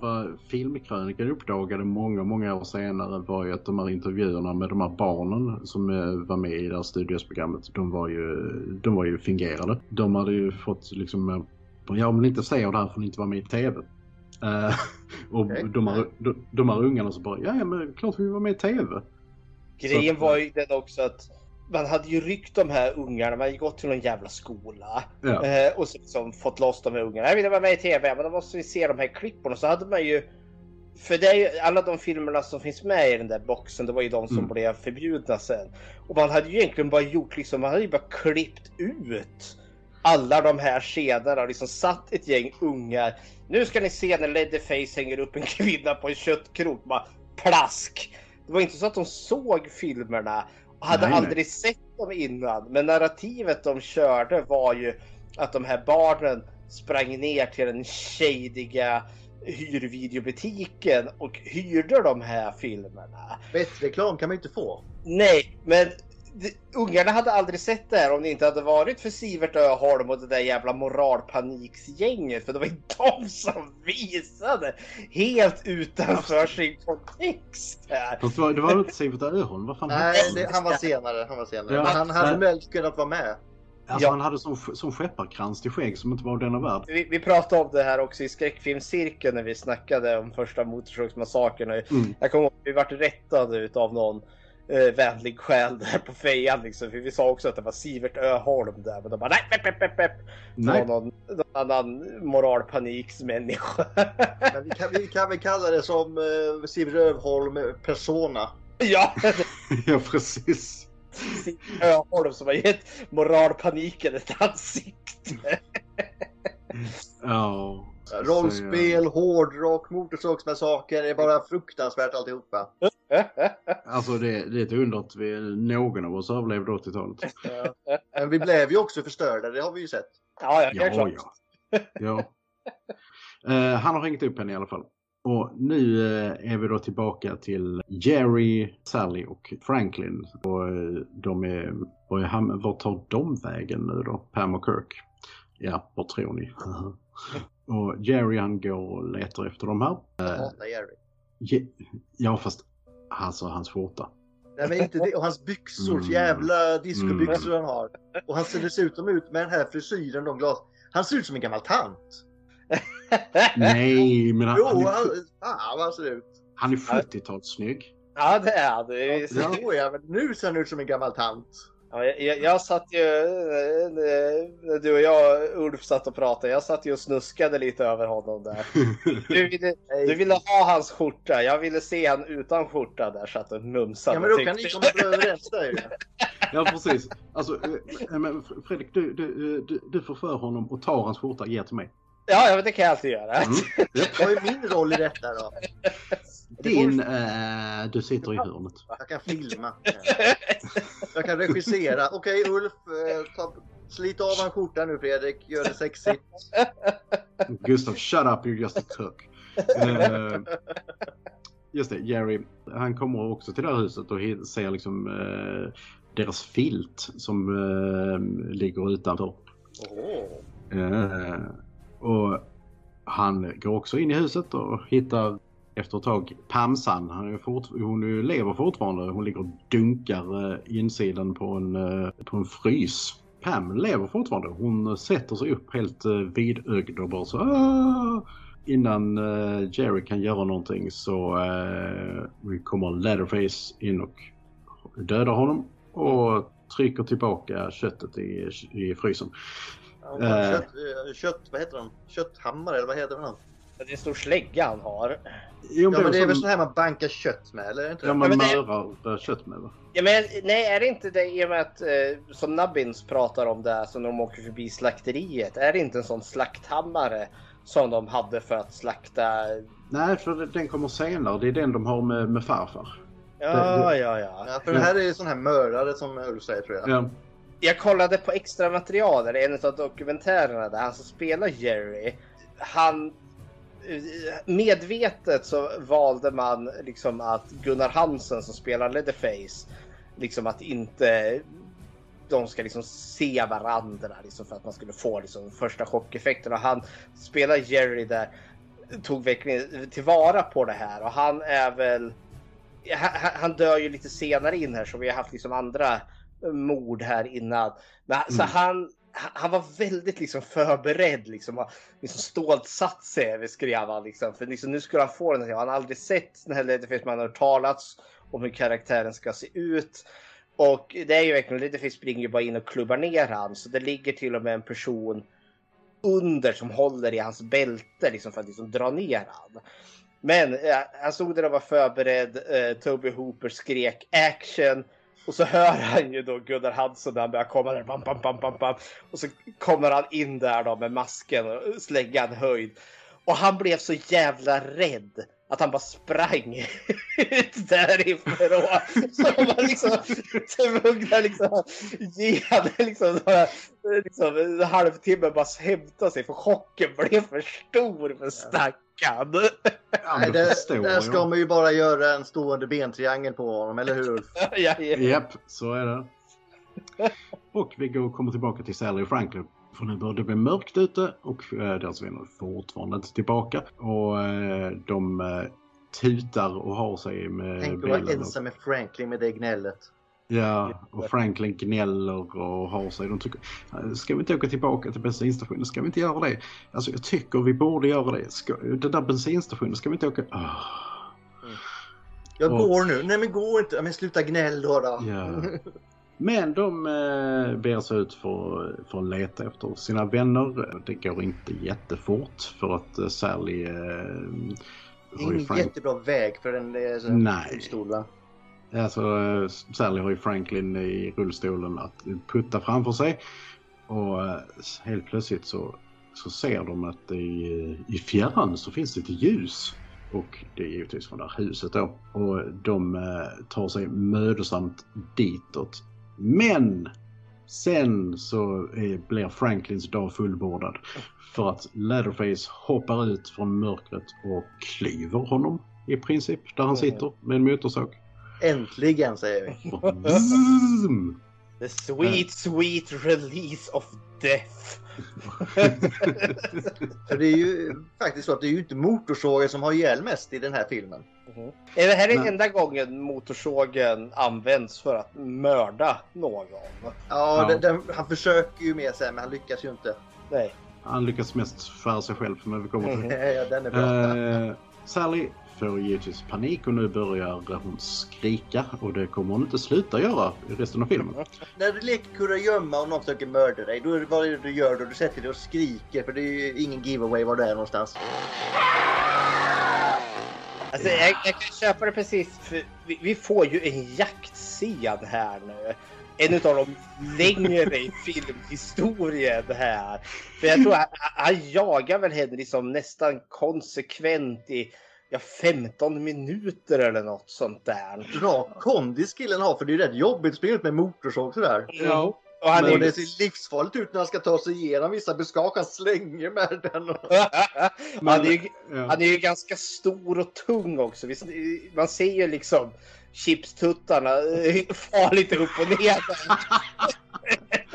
vad filmkrönikan uppdagade många, många år senare var ju att de här intervjuerna med de här barnen som eh, var med i det här studiosprogrammet, de var ju, de var ju fingerade. De hade ju fått liksom, eh, ja men inte säga det här får ni inte vara med i TV. Eh, och Okej. de, här, de, de här ungarna så bara, ja men klart vi vara med i TV. Grejen Så- var ju den också att man hade ju ryckt de här ungarna, man hade ju gått till någon jävla skola. Ja. Eh, och så liksom fått loss de här ungarna. Jag vill vara med i TV, men då måste vi se de här klippen. Och så hade man ju... För det är ju, alla de filmerna som finns med i den där boxen, det var ju de som Mm. blev förbjudna sen. Och man hade ju egentligen bara gjort liksom, man hade ju bara klippt ut alla de här scenerna och liksom satt ett gäng ungar. Nu ska ni se när Leatherface hänger upp en kvinna på en köttkrok. Bara plask! Det var inte så att de såg filmerna hade Nej, nej. aldrig sett dem innan. Men narrativet de körde var ju att de här barnen sprang ner till den shadiga hyrvideobutiken och hyrde de här filmerna. Bättre reklam kan man ju inte få. Nej, men ungarna hade aldrig sett det här om det inte hade varit för Sivert Öholm och det där jävla moralpaniksgänget. För det var ju de som visade helt utanför sin kontext här. Fast det var, det var inte Sivert Öholm, vad fan Nej, det, han var senare. Han, var senare. Ja, Men han hade väl kunnat vara med. Alltså Ja. han hade som, som skepparkrans till skägg som inte var av denna värld. Vi, vi pratade om det här också i skräckfilmscirkeln när vi snackade om första Motorsågsmassakern. Mm. Jag kommer ihåg att vi vart rättade utav någon eh, vänlig själ där på fejan liksom. För vi sa också att det var Sivert Öholm där. Men de bara nej, pepp, pepp. Det var Nej, någon, någon annan moralpaniksmänniska. Men vi kan, vi kan väl kalla det som uh, Siv Rövholm persona. ja, ja precis. Sivert Öholm som har gett moralpaniken ett ansikte. Ja. Rollspel, hårdrock, motorsågsmassaker. Det är bara fruktansvärt alltihopa. Alltså det, det är ett under att vi, någon av oss överlevde 80-talet. Men vi blev ju också förstörda, det har vi ju sett. ja, ja, det är Ja, klart. ja. ja. Eh, han har ringt upp henne i alla fall. Och nu eh, är vi då tillbaka till Jerry, Sally och Franklin. Och eh, de är, och är ham- vart tar de vägen nu då? Pam och Kirk? Ja, vad tror ni? och Jerry han går och letar efter de här. Hatar Jerry. Je- ja, fast alltså hans skjorta. Nej men inte det. Och hans byxor, Mm. jävla discobyxor han har. Och han ser dessutom ut med den här frisyren och glas. Han ser ut som en gammal tant. Nej, men han, Jo, han, är, han, fan han ser ut. han är 70-talssnygg. Ja, det är det. Ja. Jo, ja, men nu ser han ut som en gammal tant. Ja, jag, jag, jag satt ju, eh, när du och jag Ulf satt och pratade, jag satt ju och snuskade lite över honom där. Du ville, du ville ha hans skjorta, jag ville se han utan skjorta där satt och mumsade. Ja men då kan ni komma överens där ju. Ja precis. Alltså, eh, men Fredrik, du, du, du, du får för honom och tar hans skjorta och ger till mig. Ja, ja, men det kan jag alltid göra. Mm. Vad är min roll i detta då? Din, eh, du sitter i hörnet. Jag kan filma. Jag kan regissera. Okej Ulf, eh, ta, slit av han skjortan nu Fredrik. Gör det sexigt. Gustav, shut up, you're just a tuck. Eh, just det, Jerry, han kommer också till det här huset och ser liksom eh, deras filt som eh, ligger utanför. Åh. Och han går också in i huset och hittar efter ett tag Pamsan. Han är fort, hon lever fortfarande. Hon ligger och dunkar eh, insidan på en, eh, på en frys. Pam lever fortfarande. Hon sätter sig upp helt eh, vidögd och bara så "Ah!" Innan Jerry kan göra någonting så eh, kommer Leatherface in och dödar honom och trycker tillbaka köttet i, i frysen. Ja, Eh. Kött, eh, kött, vad heter de? Kötthammare eller vad heter det? Det är en stor slägga han har. Jo, Ja men det är som- väl så här man bankar kött med eller? det Ja, det? man men det- mörar eh, kött med va? Ja, men, nej, är det inte det i och med att eh, som Nubbins pratar om det som de åker förbi slakteriet. Är det inte en sån slakthammare som de hade för att slakta? Nej, för det- den kommer senare. Det är den de har med, med farfar. Ja, Det- ja, ja. Ja, för det här är sån här mördare som Ulf säger tror jag. Ja. Jag kollade på extra material, eller en av dokumentärerna där han som spelar Jerry, han eh, medvetet så valde man liksom att Gunnar Hansen som spelar Leatherface, liksom att inte de ska liksom se varandra liksom för att man skulle få liksom första chockeffekten. Och han spelar Jerry där tog verkligen tillvara på det här. Och han är väl han, han dör ju lite senare in här så vi har haft liksom andra mord här innan. Men, Så Mm. han, han var väldigt liksom förberedd liksom. liksom stålsatt sig skrev han liksom. För liksom, nu skulle han få den här. Han har aldrig sett den här Leatherface man har talats om hur karaktären ska se ut. Och det är ju verkligen, Leatherface springer ju bara in och klubbar ner han. Så det ligger till och med en person under som håller i hans bälte liksom för att liksom dra ner han. Men eh, han stod där och var förberedd. Eh, Toby Hooper skrek action. Och så hör han ju då Gunnar Hansson när han börjar komma där. Bam, bam, bam, bam, bam. Och så kommer han in där då med masken och släggan höjd. Och han blev så jävla rädd att han bara sprang ut därifrån. Så man liksom tvungna liksom ge han liksom, några, liksom en halvtimme bara hämta sig för chocken blev för stor för stackarn. Ja, Nej, det där, förstår där ska man ju bara göra en stående bentriangel på honom, eller hur Ulf? ja, ja. Japp, så är det. Och vi går, kommer tillbaka till Sally och Franklin. För nu börjar det bli mörkt ute och eh, deras vänner är fortfarande inte tillbaka. Och eh, de eh, tutar och har sig med Tänk att vara ensam med Franklin med det gnället. ja, och Franklin gnäller och har sig. De tycker, "Eh, ska vi inte åka tillbaka till bensinstationen? Ska vi inte göra det? Alltså jag tycker vi borde göra det. Ska, den där bensinstationen, ska vi inte åka? Ah, Jag Och- går nu. Nej men gå inte. Men sluta gnäll då. då. Ja. Men de eh, ber sig ut för, för att leta efter sina vänner. Det går inte jättefort för att eh, Sally eh, Det är ingen Frank... jättebra väg för en eh, rullstol va? Alltså, eh, Sally har ju Franklin i rullstolen att putta framför sig. Och eh, helt plötsligt så, så ser de att i, i fjärran så finns det ett ljus. Och det är givetvis från det här huset då. Och de eh, tar sig mödosamt ditåt. Men sen så eh, blir Franklins dag fullbordad. För att Leatherface hoppar ut från mörkret och klyver honom i princip. Där han sitter med en motorsåg. Äntligen säger vi. The sweet, sweet release of death. För det är ju faktiskt så att det är ju inte motorsågen som har ihjäl mest i den här filmen. Är det här Nej. enda gången motorsågen används för att mörda någon? Ja, Ja. Den, den, han försöker ju med sig men han lyckas ju inte. Nej. Han lyckas mest för sig själv men vi kommer till det. ja, den är bra. Eh, Sally får givetvis panik och nu börjar hon skrika och det kommer hon inte sluta göra i resten av filmen. När du leker kurragömma och någon försöker mörda dig, då är det vad är det du gör då? Du sätter dig och skriker för det är ju ingen giveaway var du är någonstans. Alltså, jag, jag kan köpa det precis. För vi, vi får ju en jaktscen här nu. En av de längre i filmhistorien här. För jag tror han, han jagar väl henne liksom nästan konsekvent i ja, 15 minuter eller något sånt där. Bra kondis killen har för det är ju rätt jobbigt att springa ut med motorsåg sådär. Ja. Och han Men är det ser livsfarligt ut när han ska ta sig igenom vissa buskage. Han slänger med den. Och... han, är ju, Ja. han är ju ganska stor och tung också. Man ser ju liksom chipstuttarna eh, far lite upp och ner.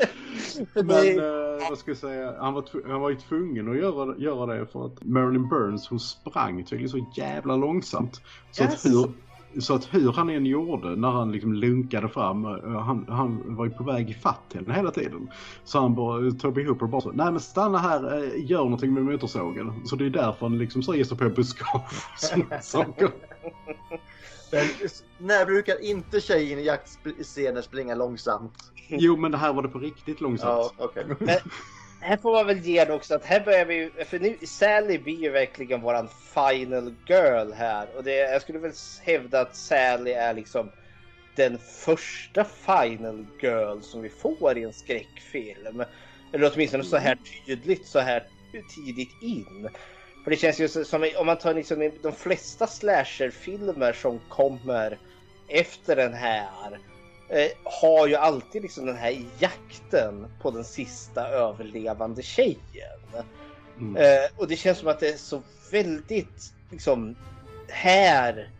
Men eh, vad ska jag säga, han var, han var ju tvungen att göra, göra det för att Marilyn Burns hon sprang tydligen så jävla långsamt. Så, Yes. att hur, så att hur han än gjorde när han liksom lunkade fram, eh, han, han var ju på väg i fatt henne hela tiden. Så han bara, Toby Hooper bara så, nej men stanna här, eh, gör någonting med motorsågen. Så det är därför han liksom så ger sig på buskage och sådana saker. När brukar inte tjejen i jaktscener springa långsamt? Jo men det här var det på riktigt långsamt. Ja, okej. Men här får man väl ge det också att här börjar vi ju, för nu Sally blir ju verkligen våran final girl här och det, jag skulle väl hävda att Sally är liksom den första final girl som vi får i en skräckfilm. Eller åtminstone så här tydligt så här tidigt in. För det känns ju som om man tar liksom de flesta slasherfilmer som kommer efter den här eh, har ju alltid liksom den här jakten på den sista överlevande tjejen. Mm. Eh, och det känns som att det är så väldigt liksom här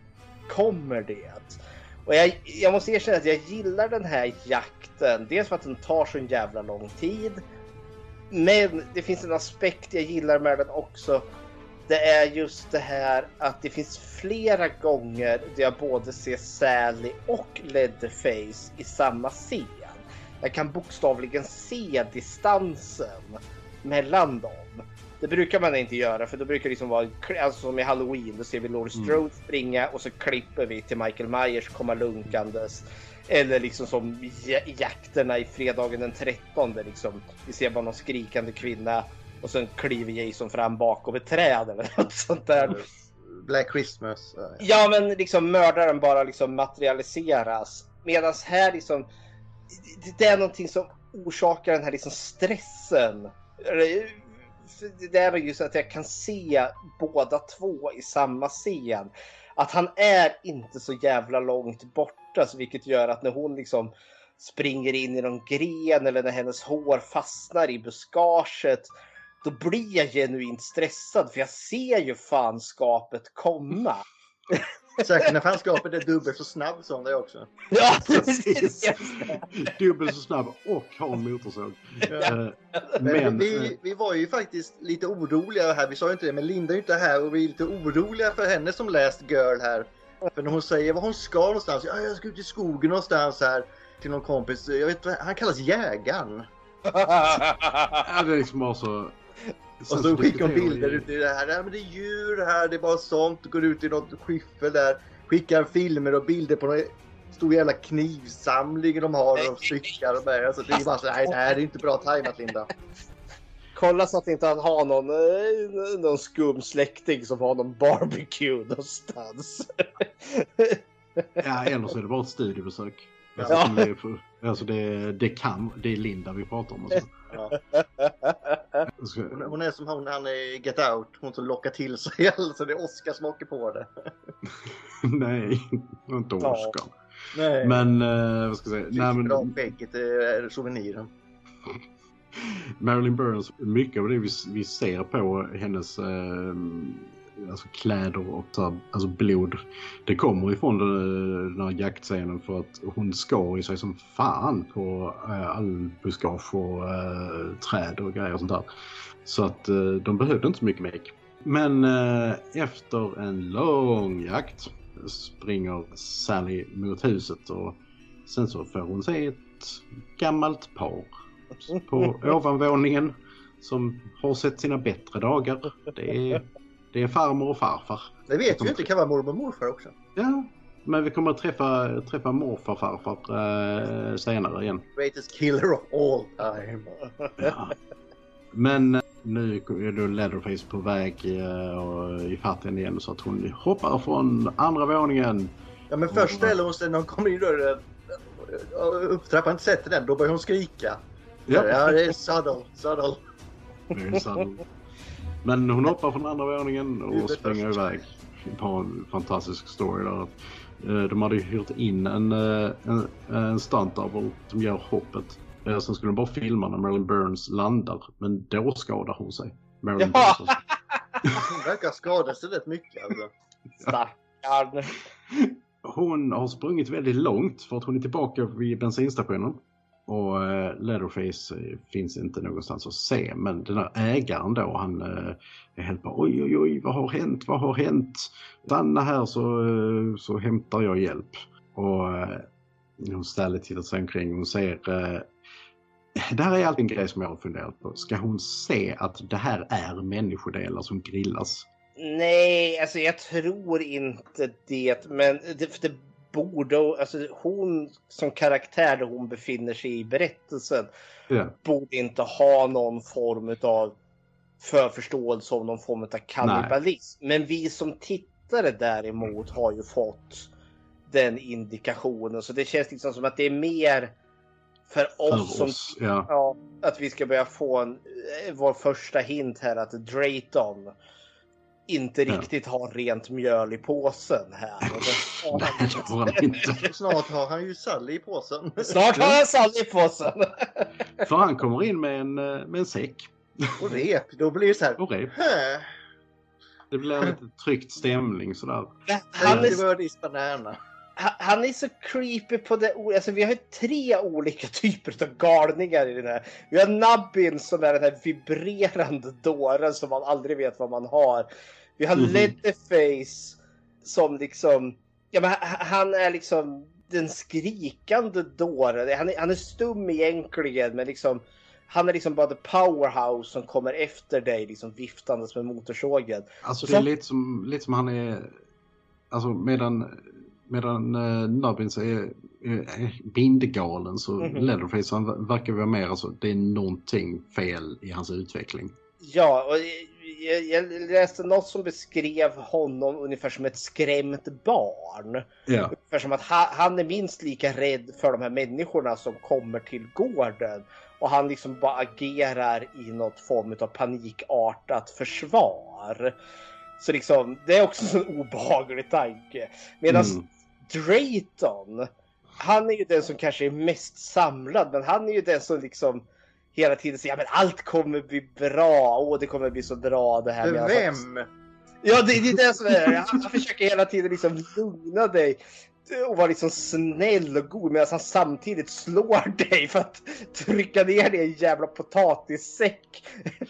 kommer det. Och jag, jag måste erkänna att jag gillar den här jakten. Dels för att den tar så en jävla lång tid. Men det finns en aspekt jag gillar med den också. Det är just det här att det finns flera gånger där jag både ser Sally och Leatherface i samma scen. Jag kan bokstavligen se distansen mellan dem. Det brukar man inte göra för då brukar det liksom vara alltså som i Halloween. Då ser vi Laurie Strode springa och så klipper vi till Michael Myers komma lunkandes. Eller liksom som ja- jakterna i fredagen den 13 där liksom vi ser bara någon skrikande kvinna och sen kliver Jason fram bakom ett träd eller något sånt där. Black Christmas. Ja, men liksom mördaren bara liksom materialiseras. Medan här liksom det- är någonting som orsakar den här liksom stressen. Det är väl just att jag kan se båda två i samma scen. Att han är inte så jävla långt borta, så vilket gör att när hon liksom springer in i någon gren eller när hennes hår fastnar i buskaget. Då blir jag genuint stressad för jag ser ju fanskapet komma. Särskilt när fanskapet är dubbelt så snabb som det också. Ja, Precis. Dubbelt så snabb och har en motorsåg. Eh, Men, Men, vi, eh, vi var ju faktiskt lite oroliga här. Vi sa ju inte det, men Linda är ju inte här och vi är lite oroliga för henne som läst Girl här. För när hon säger vad hon ska någonstans. Ja, jag ska ut i skogen någonstans här till någon kompis. Jag vet, han kallas Jägaren. ja, det är liksom bara så... Och så skickar hon bilder ut i det här. Ja, men det är djur här, det är bara sånt. Går ut i något skyffel där. Skickar filmer och bilder på någon stor jävla knivsamling de har och styckar och med. Alltså, det är bara så nej, det här är inte bra tajmat Linda. Kolla så att inte han har någon, eh, någon skum släkting som har någon barbecue någonstans. Ja, eller så är det bara ett studiebesök. Alltså, Ja. Det, alltså det, det kan, det är Linda vi pratar om. Alltså. Ja. Ska- Hon, hon är som hon han är i Get Out. Hon som lockar till sig alltså det är Oscar som åker på det. Nej, inte. Oscar. Nej. Men, eh, vad ska jag säga? Nej, Nej, men, skägget är souveniren. Marilyn Burns, mycket av det vi, vi ser på hennes eh, alltså kläder och så, här, alltså blod, det kommer ifrån den, den här jaktscenen för att hon skar i sig som fan på eh, all buskage och eh, träd och grejer och sånt där. Så att eh, de behövde inte så mycket make. Men efter en lång jakt springer Sally mot huset och sen så får hon se ett gammalt par på ovanvåningen som har sett sina bättre dagar. Det är, det är farmor och farfar. Det vet vi inte, det kan vara mormor och morfar också. Ja, men vi kommer att träffa, träffa morfar farfar eh, senare igen. Greatest killer of all time. Ja. Men eh, nu är då Leatherface på väg eh, i fatten igen så att hon hoppar från andra våningen. Ja men först ställer hon sig när hon kommer in dörren. och Upp trappan inte sätter den, då börjar hon skrika. Ja. Ja, det är subtle, subtle. Är sant. Men hon hoppar från andra våningen och springer iväg. På en fantastisk story där. eh, De hade ju hyrt in en, eh, en, en stunt double som gör hoppet. Eh, Sen skulle de bara filma när Marilyn Burns landar. Men då skadar hon sig. Marilyn Ja. Burns. Hon verkar skada sig rätt mycket alltså. Stackarn. Hon har sprungit väldigt långt för att hon är tillbaka vid bensinstationen. Och eh, Leatherface eh, finns inte någonstans att se. Men den här ägaren då, han eh, är helt bara oj oj oj, vad har hänt, vad har hänt? Stanna här så, så hämtar jag hjälp. Och hon ställer tittar sig omkring och ser det här är alltid en grej som jag har funderat på. Ska hon se att det här är människodelar som grillas? Nej, alltså jag tror inte det. Men det, för det borde... Alltså hon som karaktär där hon befinner sig i berättelsen Ja. borde inte ha någon form av förförståelse om någon form av kannibalism. Men vi som tittare däremot har ju fått den indikationen. Så det känns liksom som att det är mer för För oss som oss, ja. Ja, att vi ska börja få en, eh, vår första hint här att Drayton inte Ja. riktigt har rent mjöl i påsen här. Och det- Nej, det han inte. Snart har han ju Sally i påsen. Snart har han Sally i påsen. För han kommer in med en, eh, med en säck Och rep, då blir det så här. och rep. "Hä? Det blir lite tryckt stämning sådär. Han Det är, var this banana. Han- är så creepy på det alltså Vi har ju tre olika typer av galningar i den här. Vi har Nubbin som är den här vibrerande dåren som man aldrig vet vad man har. Vi har Mhm. Leatherface som liksom... Ja, men han- är liksom den skrikande dåren. Han är, han är stum egentligen men liksom... Han är liksom bara the powerhouse som kommer efter dig liksom viftandes med motorsågen. Alltså det är så- lite som, lite som han är... Alltså medan, medan uh, Nubbins är, är bindegalen så Mhm. Leatherface han verkar vara mer alltså det är någonting fel i hans utveckling. Ja, och jag, jag läste något som beskrev honom ungefär som ett skrämt barn. Ja. Ungefär som att han, han är minst lika rädd för de här människorna som kommer till gården. Och han liksom bara agerar i något form av panikartat försvar. Så liksom, det är också en obehaglig tanke. Medan Mm. Drayton, han är ju den som kanske är mest samlad, men han är ju den som liksom hela tiden säger att allt kommer bli bra. Åh, det kommer bli så bra det här. Medan vem? Ja, det, det är det som är han, försöker hela tiden liksom lugna dig och vara liksom snäll och god medan han samtidigt slår dig för att trycka ner dig i en jävla potatissäck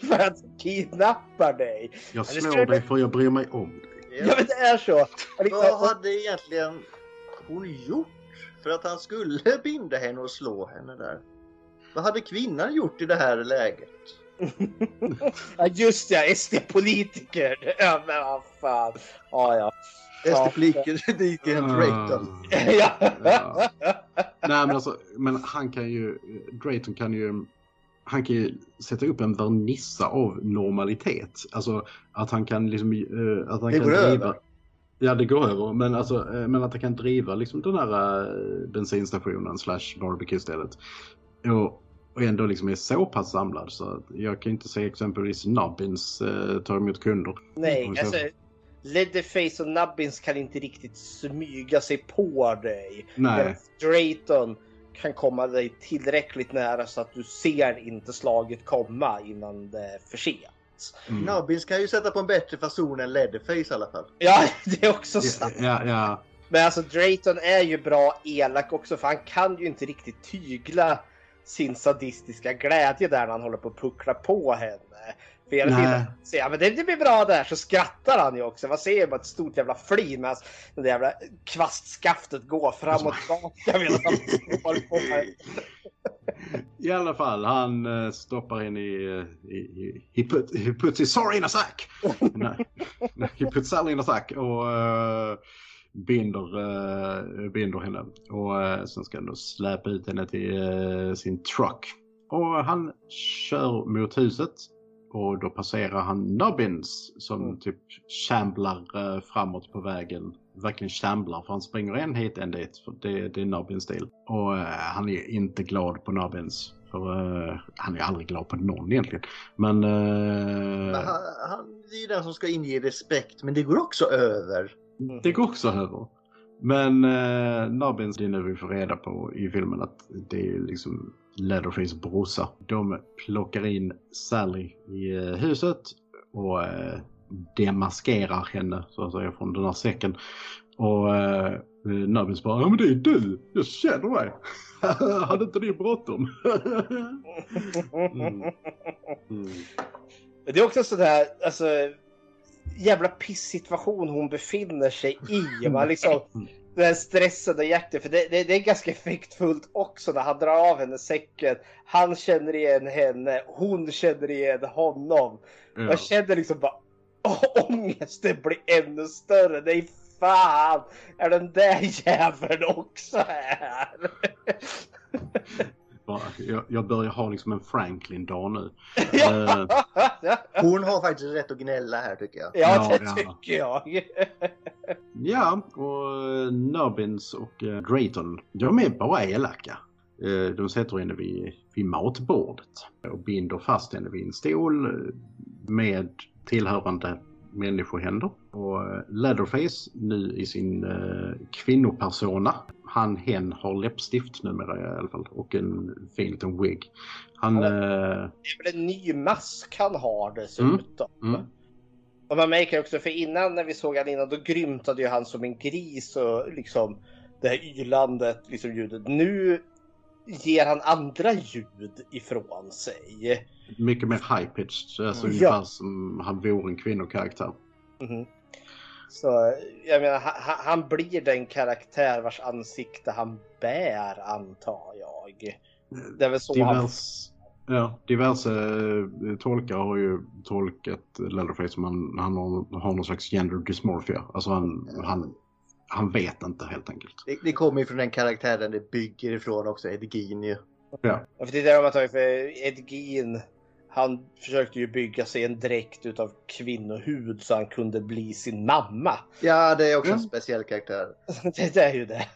för att kidnappa dig. Jag slår dig för jag bryr mig om dig. Ja, men det är så. Liksom, Vad hade egentligen hon gjort för att han skulle binda henne och slå henne där? Vad hade kvinnan gjort i det här läget? Ja, just ja, SD-politiker. Ja, men vad fan. Ja, ja. SD-politikern Drayton. Ja. Ja. Nej men alltså, men han kan ju, Drayton kan ju, han kan ju sätta upp en vernissa av normalitet. Alltså att han kan liksom, eh, att han Det kan går driva. över. Ja det går över, men alltså, eh, men att han kan driva liksom den här eh, bensinstationen slash barbecue-stället. Och, och ändå liksom är så pass samlad så att jag kan inte se exempelvis Nubbins eh, ta emot kunder. Nej, alltså. Leatherface och Nubbins kan inte riktigt smyga sig på dig. Nej. Drayton kan komma dig tillräckligt nära så att du ser inte slaget komma innan det är för sent. Mm. Nubbins kan ju sätta på en bättre fason än Leatherface i alla fall. Ja, det är också sant. ja, ja. Men alltså Drayton är ju bra elak också för han kan ju inte riktigt tygla sin sadistiska glädje där när han håller på att puckla på henne. Nej. tiden säger han men det, det blir bra där så skrattar han ju också. Man ser ju bara ett stort jävla flin medan det där jävla kvastskaftet går fram och tillbaka medan han håller på med. I alla fall, han eh, stoppar in i, eh, i, i he, put, he puts his sorry in a sack. He puts Sally in a sack och eh, binder, eh, binder henne. Och eh, sen ska han då släpa ut henne till sin truck. Och han kör mot huset. Och då passerar han Nubbins som Mm. typ shamblar eh, framåt på vägen. Verkligen shamblar för han springer en hit en dit. För det, det är Nubbins stil. Och eh, han är inte glad på Nubbins. För eh, han är aldrig glad på någon egentligen. Men... Men eh, han, han det är ju den som ska inge respekt men det går också över. Det går också över. Men eh, Nubbins, det är nu vi får reda på i filmen att det är liksom Leatherface brorsa. De plockar in Sally i eh, huset och eh, demaskerar henne så att säga från den här säcken. Och eh, Nubbins bara, ja men det är du, jag känner dig. Hade inte ni bråttom? Mm. Mm. Det är också sådär, alltså jävla pissituation hon befinner sig i. Man liksom, den här stressen och hjärtat, för det, det, det är ganska effektfullt också när han drar av henne säcken. Han känner igen henne, hon känner igen honom. Ja. Jag känner liksom bara åh, ångesten blir ännu större. Nej fan, är den där jäveln också här? Bara, jag, jag börjar ha liksom en Franklin-dag nu. ja, Hon har faktiskt rätt att gnälla här tycker jag. ja, det Ja, ja. tycker jag. Ja, och eh, Nubbins och eh, Drayton, de är bara elaka. De sätter henne vid, vid matbordet och binder fast henne vid en stol med tillhörande människohänder. Och Leatherface nu i sin eh, kvinnopersona, han hen har läppstift numera i alla fall och en fin liten wig. Han... Ja. eh, Det är väl en ny mask han har dessutom. mm. Och man märker också, för innan när vi såg han innan, då grymtade ju han som en gris och liksom det här ylandet, liksom ljudet. Nu ger han andra ljud ifrån sig. Mycket mer high-pitched, alltså Ja. ungefär som han vore en kvinnokaraktär. Mhm. Så jag menar, han, han blir den karaktär vars ansikte han bär, antar jag. Det är väl så han... Divers, ja, diverse eh, tolkar har ju tolkat Leatherface som han, han har, har någon slags gender dysmorphia. Alltså han, han, han vet inte helt enkelt. Det, det kommer ju från den karaktären det bygger ifrån också, Ed Gein ju. Ja, Ja, För det är det de har tagit för Ed Gein. Han försökte ju bygga sig en dräkt utav kvinnohud så han kunde bli sin mamma. Ja, det är också en Mm. speciell karaktär. Det är ju det.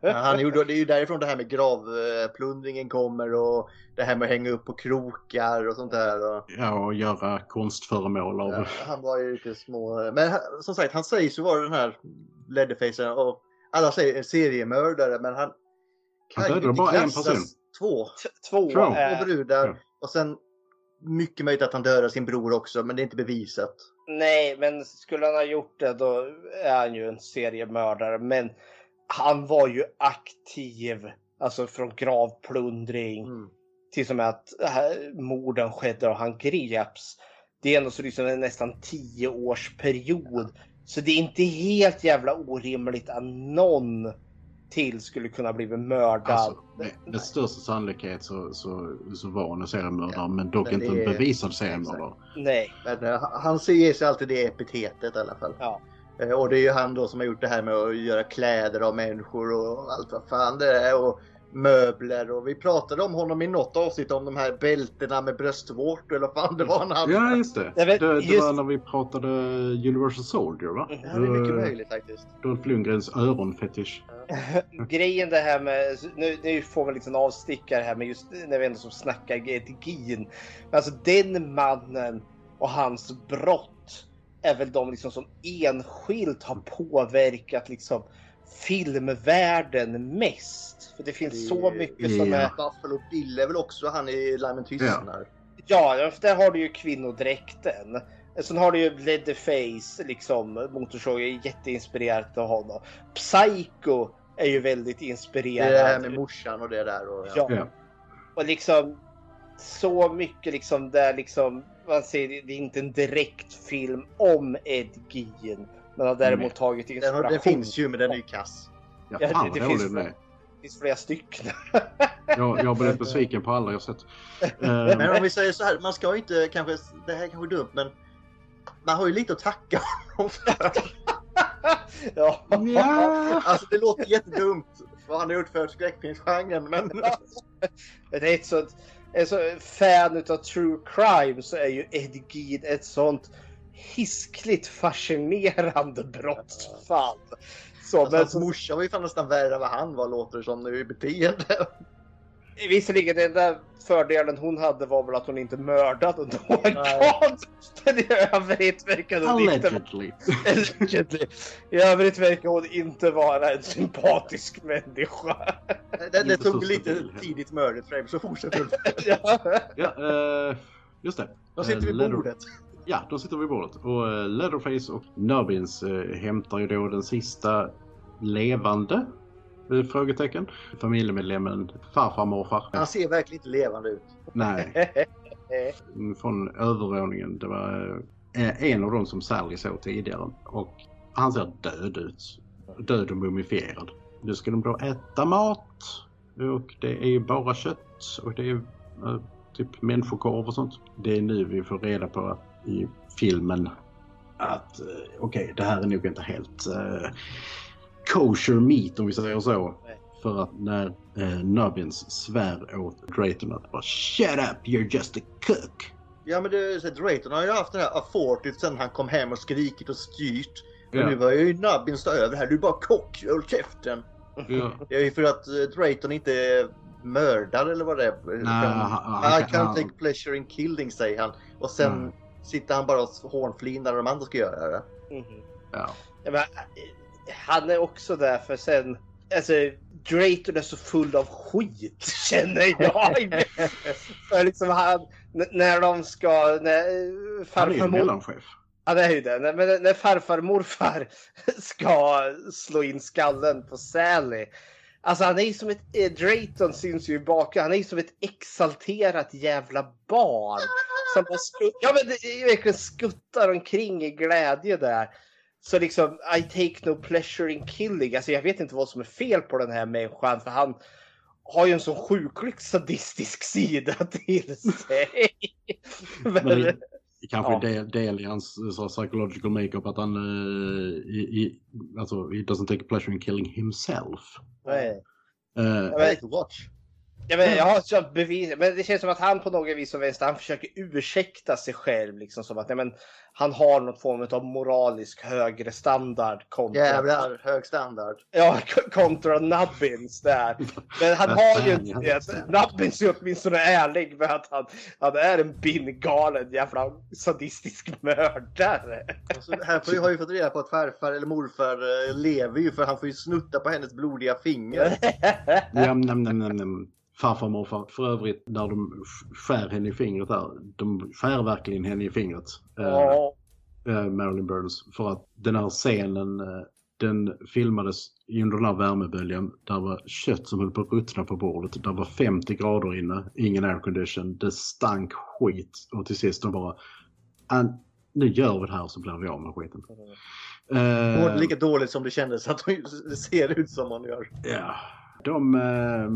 Ja, Han gjorde, det är ju därifrån det här med gravplundringen kommer och det här med att hänga upp på krokar och sånt där. Och, Ja, och göra konstföremål av... ja, han var ju lite små. Men han- som sagt, han sägs ju vara den här Leatherfacen och alla säger en seriemördare men han Han kan ju dödade inte bara en person. Två. T- Två. Två. är- Två brudar. Ja. Och sen mycket möjligt att han dödar sin bror också men det är inte bevisat. Nej, men skulle han ha gjort det då är han ju en seriemördare. Men han var ju aktiv. Alltså från gravplundring Mm. till som att äh, morden skedde och han greps. Det är ändå så liksom en nästan tio års period. Så det är inte helt jävla orimligt att någon till skulle kunna bli mördad. Alltså, med, med största sannolikhet så, så, så var hon en seriemördare, men dock men inte en bevisad seriemördare. Nej. Men eh, han ger sig alltid det epitetet i alla fall. Ja. Eh, Och det är ju han då som har gjort det här med att göra kläder av människor och allt vad fan det är. Och möbler och vi pratade om honom i något avsnitt om de här bältena med bröstvårtor eller vad fan det var han... Ja, just det. Vet, det, det just- var när vi pratade Universal Soldier, va? Ja, det är mycket Eh, möjligt faktiskt. Dolph Lundgrens öronfetisch. Grejen det här med, nu, nu får vi en liten avstickare här med just när vi ändå som snackar etigin. Men alltså den mannen och hans brott är väl de liksom som enskilt har påverkat liksom filmvärlden mest. För det finns så mycket som Ja. är... Buffalo Bill är väl också han i Lammen tystnar. Ja, för där har du ju kvinnodräkten. Sen har du ju Leatherface, liksom motorsåg, är jätteinspirerat av honom. Psycho är ju väldigt Det inspirerad. är det här med morsan och det där. Och, Ja. Ja. Och liksom så mycket liksom där liksom man ser det är inte en direkt film om Ed Gein. Men har däremot Nej. tagit Den, inspiration. den finns ju men den är ju kass. Ja, Ja, fan det- det finns- den. Det finns flera stycken. Jag, jag har blivit besviken på alla jag sett. Men om vi säger så här, man ska ju inte kanske, det här är kanske dumt men man har ju lite att tacka honom för. ja. ja. Alltså det låter jättedumt vad han har gjort för skräckfilmsgenren men det är ett sånt, en så fan utav true crime så är ju Ed Gein ett sånt hiskligt fascinerande brottsfall. Så, alltså, men hans morsa var ju fan nästan värre än vad han var låter det som nu i beteende. visserligen den där fördelen hon hade var väl att hon inte mördade någon. Men i övrigt verkade hon inte Allegedly. Allegedly. I övrigt verkar hon inte vara en sympatisk människa. Det, det Inte tog lite stabil. tidigt mördet frame så fortsätter du. ja. Ja, eh, just det. Då sitter vi Eh, vid Leather- bordet. Ja, då sitter vi vid bordet. Och uh, Leatherface och Nubbins eh, hämtar ju då den sista levande eh, frågetecken. Familjemedlemmen farfar morfar. Han ser verkligen inte levande ut. Nej, från övervåningen. Det var eh, en av dem som Sally såg tidigare. Och han ser död ut. Död och mumifierad. Nu ska de då äta mat. Och det är ju bara kött. Och det är eh, typ människokorv och sånt. Det är nu vi får reda på att i filmen att eh, okej, det här är nog inte helt eh, kosher meat om vi säger så. För att när eh, Nubbins svär åt Drayton att bara Shut up, you're just a cook. Ja men det, så Drayton har ju haft det här affortet sen han kom hem och skrikit och styrt. Men Ja. nu var ju Nubbin stå över här. Du är bara kock, håll käften. Ja. Det är ju för att Drayton inte är mördare eller vad det är. Utan, han- han- I can't take pleasure in killing säger han. Och sen Mm. Sitter han bara och hånflinar när de andra ska göra det. Mhm. Ja. Ja, men, eh, han är också där för sen, alltså Drayton är så full av skit känner jag. för liksom han, när de ska, när eh, Han är ju farfar mellanchef. ja, det är ju det, när, när farfar morfar ska slå in skallen på Sally. Alltså han är ju som ett, eh, Drayton syns ju i bakgrunden, han är ju som ett exalterat jävla barn. Som bara skut, ja men det verkligen skuttar omkring i glädje där. Så liksom, I take no pleasure in killing. Alltså jag vet inte vad som är fel på den här människan för han har ju en sån sjukligt sadistisk sida till sig. Men Men, det, det kanske Ja. är del, del i hans så, psychological makeup att han uh, i, i, alltså, he doesn't take pleasure in killing himself. nej. Eh, I like to watch. Ja, men jag har så bevis, men det känns som att han på något vis och vänster, han försöker ursäkta sig själv liksom som att nej, men, han har något form av moralisk högre standard kontra, Jävlar, hög standard. ja, kontra Nubbins där. Men han har ju inte det. Nubbins är åtminstone ärlig med att han, han är en bindgalen jävla sadistisk mördare. Och så här har ju fått reda på att farfar eller morfar eh, lever ju för han får ju snutta på hennes blodiga finger. Jam, nam, nam, nam, nam. Farfar och morfar. För övrigt, när de sk- skär henne i fingret där. De skär verkligen henne i fingret. eh, Ja, eh, Marilyn Burns. För att den här scenen, eh, den filmades under den här värmeböljan. Där var kött som höll på att ruttna på bordet. Där var 50 grader inne, ingen aircondition. Det stank skit. Och till sist de bara, "Ah, nu gör vi det här så blir vi av med skiten. Eh, Mår lika dåligt som det kändes att det ser ut som hon gör. Ja. De eh,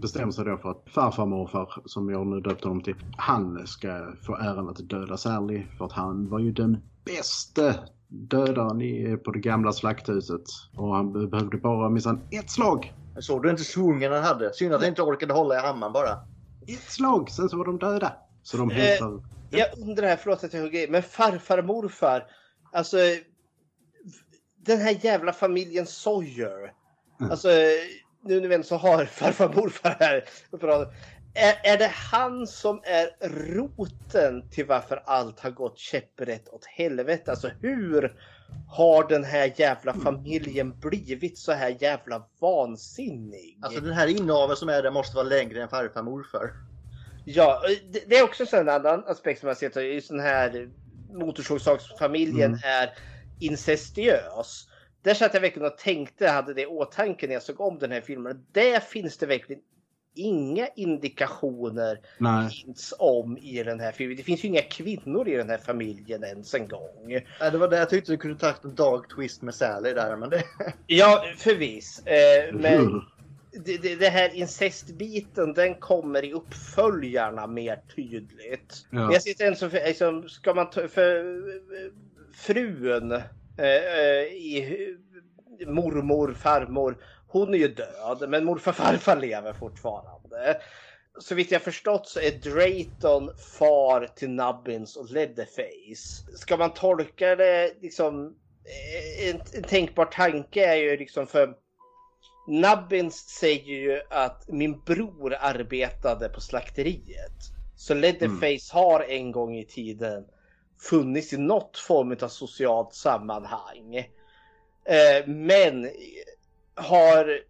bestämmer sig då för att farfar morfar, som jag nu döpt honom till, han ska få äran att döda Sally. För att han var ju den bästa dödaren i, på det gamla slakthuset. Och han be- behövde bara minsann ett slag. Såg du inte svungen han hade? Synd att han inte orkade hålla i hammaren bara. Ett slag, sen så var de döda. Så de Eh, hämtar... jag undrar här, förlåt att jag hugger men farfar och morfar, alltså den här jävla familjen Sawyer. Mm. Alltså, nu när vi ändå har farfar morfar här. Är, är det han som är roten till varför allt har gått käpprätt åt helvete? Alltså hur har den här jävla familjen blivit så här jävla vansinnig? Alltså den här inaveln som är där måste vara längre än farfar morfar. Ja, det, det är också en annan aspekt som jag sett. Just den här motorsågsfamiljen Mm. är incestiös. Där satt jag verkligen och tänkte, hade det i åtanke när jag såg om den här filmen. Där finns det verkligen inga indikationer finns om i den här filmen. Det finns ju inga kvinnor i den här familjen ens en gång. Nej, det var det jag tyckte du kunde tagit en dark twist med Sally där. Men det... Ja, förvis. Eh, men Hur? det, det, det här incestbiten den kommer i uppföljarna mer tydligt. Ja. Men jag sitter ändå så för, liksom, ska man ta, för eh, frun eh, eh, i mormor, farmor, hon är ju död men morfar farfar lever fortfarande. Så vitt jag förstått så är Drayton far till Nubbins och Leatherface. Ska man tolka det liksom eh, en, en tänkbar tanke är ju liksom för Nubbins säger ju att min bror arbetade på slakteriet. Så Leatherface har en gång i tiden funnits i något form av socialt sammanhang. Eh, men har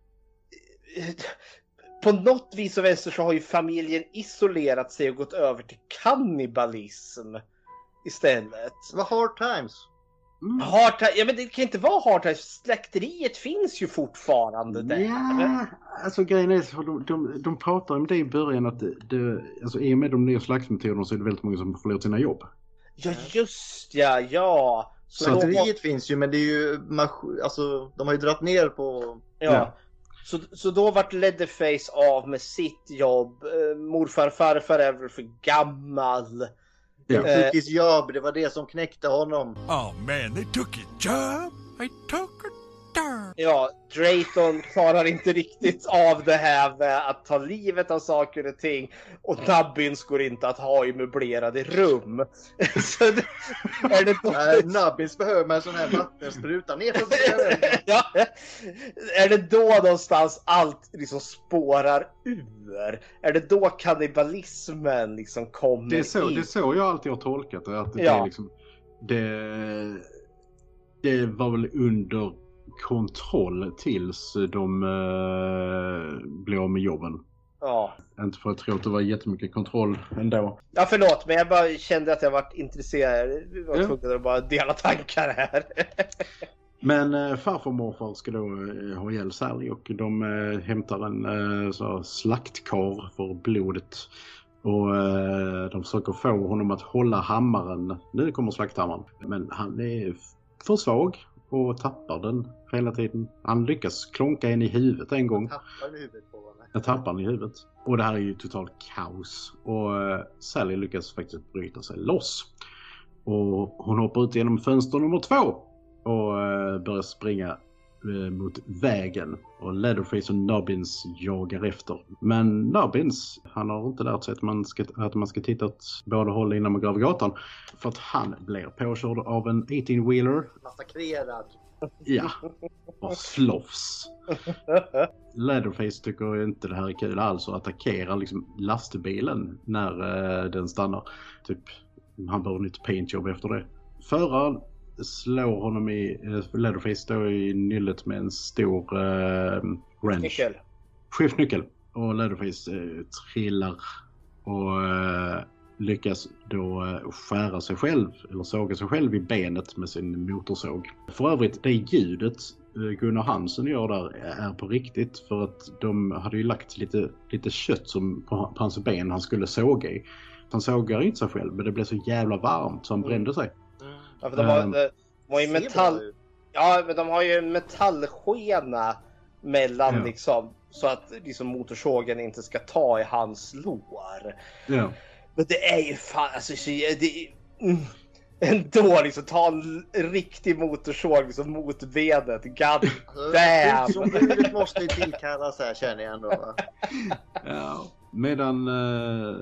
på något vis och vänster så har ju familjen isolerat sig och gått över till kannibalism istället. var hard times. Mm. Hard Ti- ja men det kan inte vara hard times. Slakteriet finns ju fortfarande där. Ja, alltså grejen är så de, de, de pratar om det i början att det, det, alltså i och med de nya slaktmetoderna så är det väldigt många som förlorar sina jobb. Ja just ja, ja. Så då, finns ju men det är ju alltså de har ju dragit ner på ja. Ja. Så, så då vart Leatherface av med sitt jobb. Eh, morfar farfar är väl för gammal. Ja. Eh. Tukis jobb. Det var det som knäckte honom. Oh man, they took your job. They took. Ja, Drayton klarar inte riktigt av det här med att ta livet av saker och ting. Och Nubbins går inte att ha i möblerade rum. Så det, är det då... Nej, Nubbins behöver man en sån här vattenspruta ner på ja, är det då någonstans allt liksom spårar ur? Är det då kannibalismen liksom kommer Det är, så, in? det är så jag alltid har tolkat det. Att det, Ja. är liksom, det, det var väl under kontroll tills de uh, blev av med jobben. Ja. Inte för att tror att det var jättemycket kontroll ändå. ja, förlåt, men jag bara kände att jag varit intresserad. Jag var tvungen att bara dela tankar här. Men eh, farfar och morfar ska då eh, ha ihjäl Sally och de eh, hämtar en eh, slaktkar för blodet. Och eh, de försöker få honom att hålla hammaren. Nu kommer slakthammaren. Men han är för svag och tappar den hela tiden. Han lyckas klonka en i huvudet en gång. Tappar i huvudet på honom. Jag tappar den i huvudet. Och det här är ju totalt kaos. Och eh, Sally lyckas faktiskt bryta sig loss. Och hon hoppar ut genom fönster nummer två. Och eh, börjar springa mot vägen och Leatherface och Nubbins jagar efter. Men Nubbins, han har inte lärt sig att man ska, att man ska titta åt båda håll innan man går över gatan. För att han blir påkörd av en 18-wheeler. Massakrerad. Ja, och slåss. Leatherface tycker inte det här är kul alls och attackerar liksom lastbilen när eh, den stannar. Typ, han behöver nytt paintjobb efter det. Föraren slår honom i, eh, Leatherface står i nyllet med en stor eh, wrench. Nyckel. Skiftnyckel. Och Leatherface eh, trillar och eh, lyckas då eh, skära sig själv, eller såga sig själv i benet med sin motorsåg. För övrigt, det ljudet eh, Gunnar Hansen gör där är på riktigt för att de hade ju lagt lite, lite kött som på, på hans ben han skulle såga i. Han sågar inte sig själv men det blev så jävla varmt så han brände sig. Ja, för de har, Ehm, de, de har ju metall... Ja, men de har ju en metallskena mellan Ja. liksom så att liksom motorsågen inte ska ta i hans lår. Ja. Men det är ju fan alltså så- det är, mm, ändå liksom ta en riktig motorsåg liksom mot benet. God damn! Skyddsombudet måste ju tillkallas här känner jag ändå. va? Ja. Medan eh,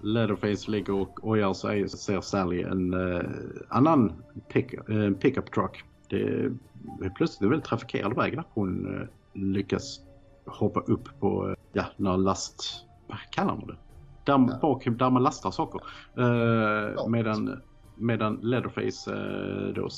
Leatherface ligger och ojar sig så ser Sally en eh, annan pick, eh, pickup truck. Det är plötsligt en väldigt trafikerad väg där hon eh, lyckas hoppa upp på, eh, ja, några last... Vad kallar man det? Där, bak, där man lastar saker. Eh, medan, medan Leatherface då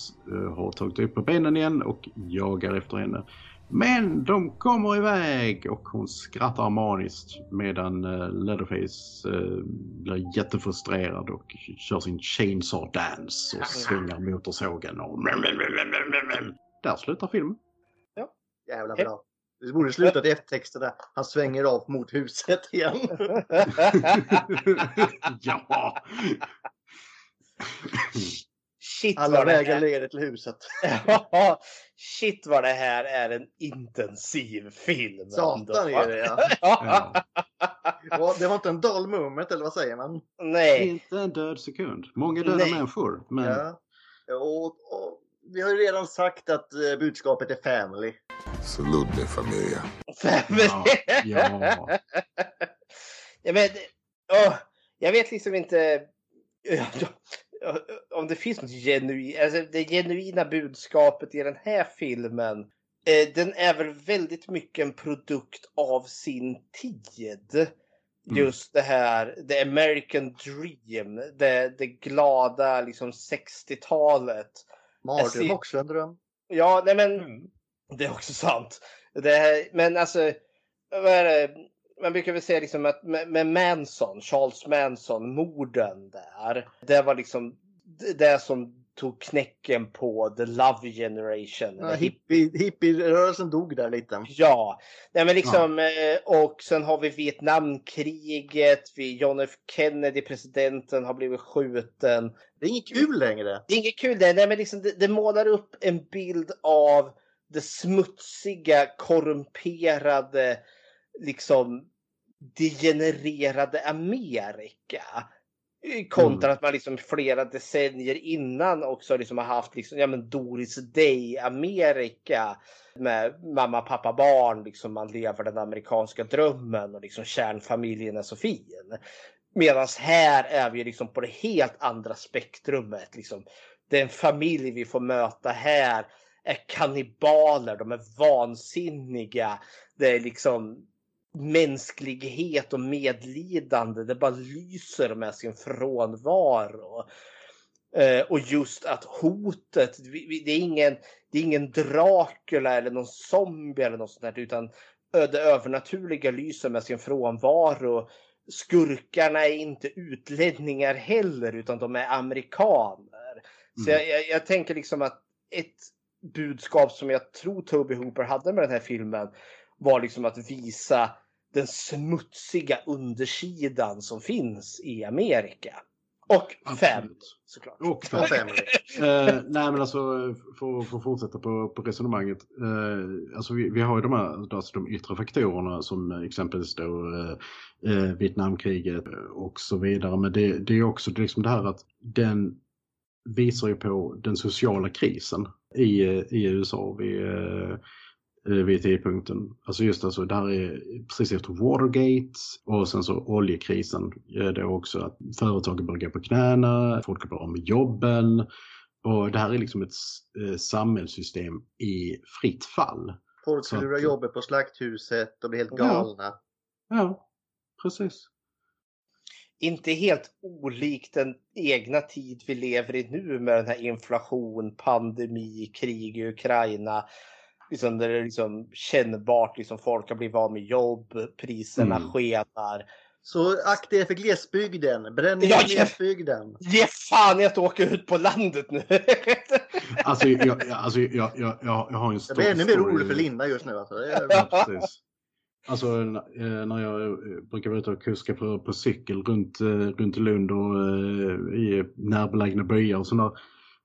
har tagit upp på benen igen och jagar efter henne. Men de kommer iväg och hon skrattar maniskt medan eh, Leatherface eh, blir jättefrustrerad och kör sin chainsaw dance och svingar motorsågen. Och... Där slutar filmen. Jävla bra. Det borde slutat i eftertexterna. Han svänger av mot huset igen. ja! Shit Alla vägar leder till huset. Shit vad det här är en intensiv film. Satan är det ja. ja. Ja, Det var inte en dull moment eller vad säger man? Nej. Inte en död sekund. Många döda Nej. människor. Men Ja. Och, och vi har ju redan sagt att eh, budskapet är family. Salute familia. ja, ja. Jag vet, åh, jag vet liksom inte om det finns något genuint, alltså det genuina budskapet i den här filmen. Eh, den är väl väldigt mycket en produkt av sin tid. Just det här, the American dream, det, det glada liksom 60-talet. Mardröm ser- också en dröm. Ja, nej men det är också sant. Det här, men alltså, vad är det? Man brukar väl säga liksom att med, med Manson, Charles Manson, morden där. Det var liksom det- som tog knäcken på the love generation. Ja, hippie, hippie-rörelsen dog där lite. Ja, nej men liksom eh, och sen har vi Vietnamkriget, vi John F Kennedy, presidenten, har blivit skjuten. Det är inget kul längre. Det är inget kul det, nej men liksom det, det målar upp en bild av det smutsiga, korrumperade, liksom degenererade Amerika. Eh, Kontra att man liksom flera decennier innan också liksom har haft liksom, ja men Doris Day Amerika med mamma, pappa, barn. Liksom man lever den amerikanska drömmen och liksom kärnfamiljen är så fin. Medan här är vi liksom på det helt andra spektrumet. Liksom. Den familj vi får möta här är kannibaler, de är vansinniga. Det är liksom mänsklighet och medlidande. Det bara lyser med sin frånvaro. Eh, och just att hotet, det är ingen, det är ingen Dracula eller någon zombie eller något sånt där, utan det övernaturliga lyser med sin frånvaro. Skurkarna är inte utlänningar heller, utan de är amerikaner. Så jag, jag, jag tänker liksom att ett budskap som jag tror Toby Hooper hade med den här filmen var liksom att visa den smutsiga undersidan som finns i Amerika. Och fem Absolut. såklart. Och family. Eh, nej men alltså för, för att fortsätta på, på resonemanget. Eh, alltså vi, vi har ju de här alltså de yttre faktorerna som exempelvis då eh, eh, Vietnamkriget och så vidare. Men det, det är också liksom det här att den visar ju på den sociala krisen i, eh, i USA vid, eh, eh, vid tidpunkten. Alltså just alltså, det här är precis efter Watergate och sen så oljekrisen. gör Det också att företagen börjar gå på knäna, folk blir av med jobben. Och det här är liksom ett eh, samhällssystem i fritt fall. Folk förlorar jobbet på slakthuset och blir helt Ja. galna. Ja, precis. inte helt olikt den egna tid vi lever i nu med den här inflation, pandemi, krig i Ukraina. Liksom där det är liksom kännbart, liksom folk har blivit av med jobb, priserna Mm. skenar. Så akta er för glesbygden. Bränn ner Ja, glesbygden. Ge fan i att åka ut på landet nu! Alltså, jag, jag, alltså, jag, jag, jag, jag har en Jag stor blir ännu mer orolig för Linda just nu. Alltså. Ja, precis. Alltså eh, när jag eh, brukar vara ute och kuska på, på cykel runt, eh, runt Lund och i närbelägna byar och sådär.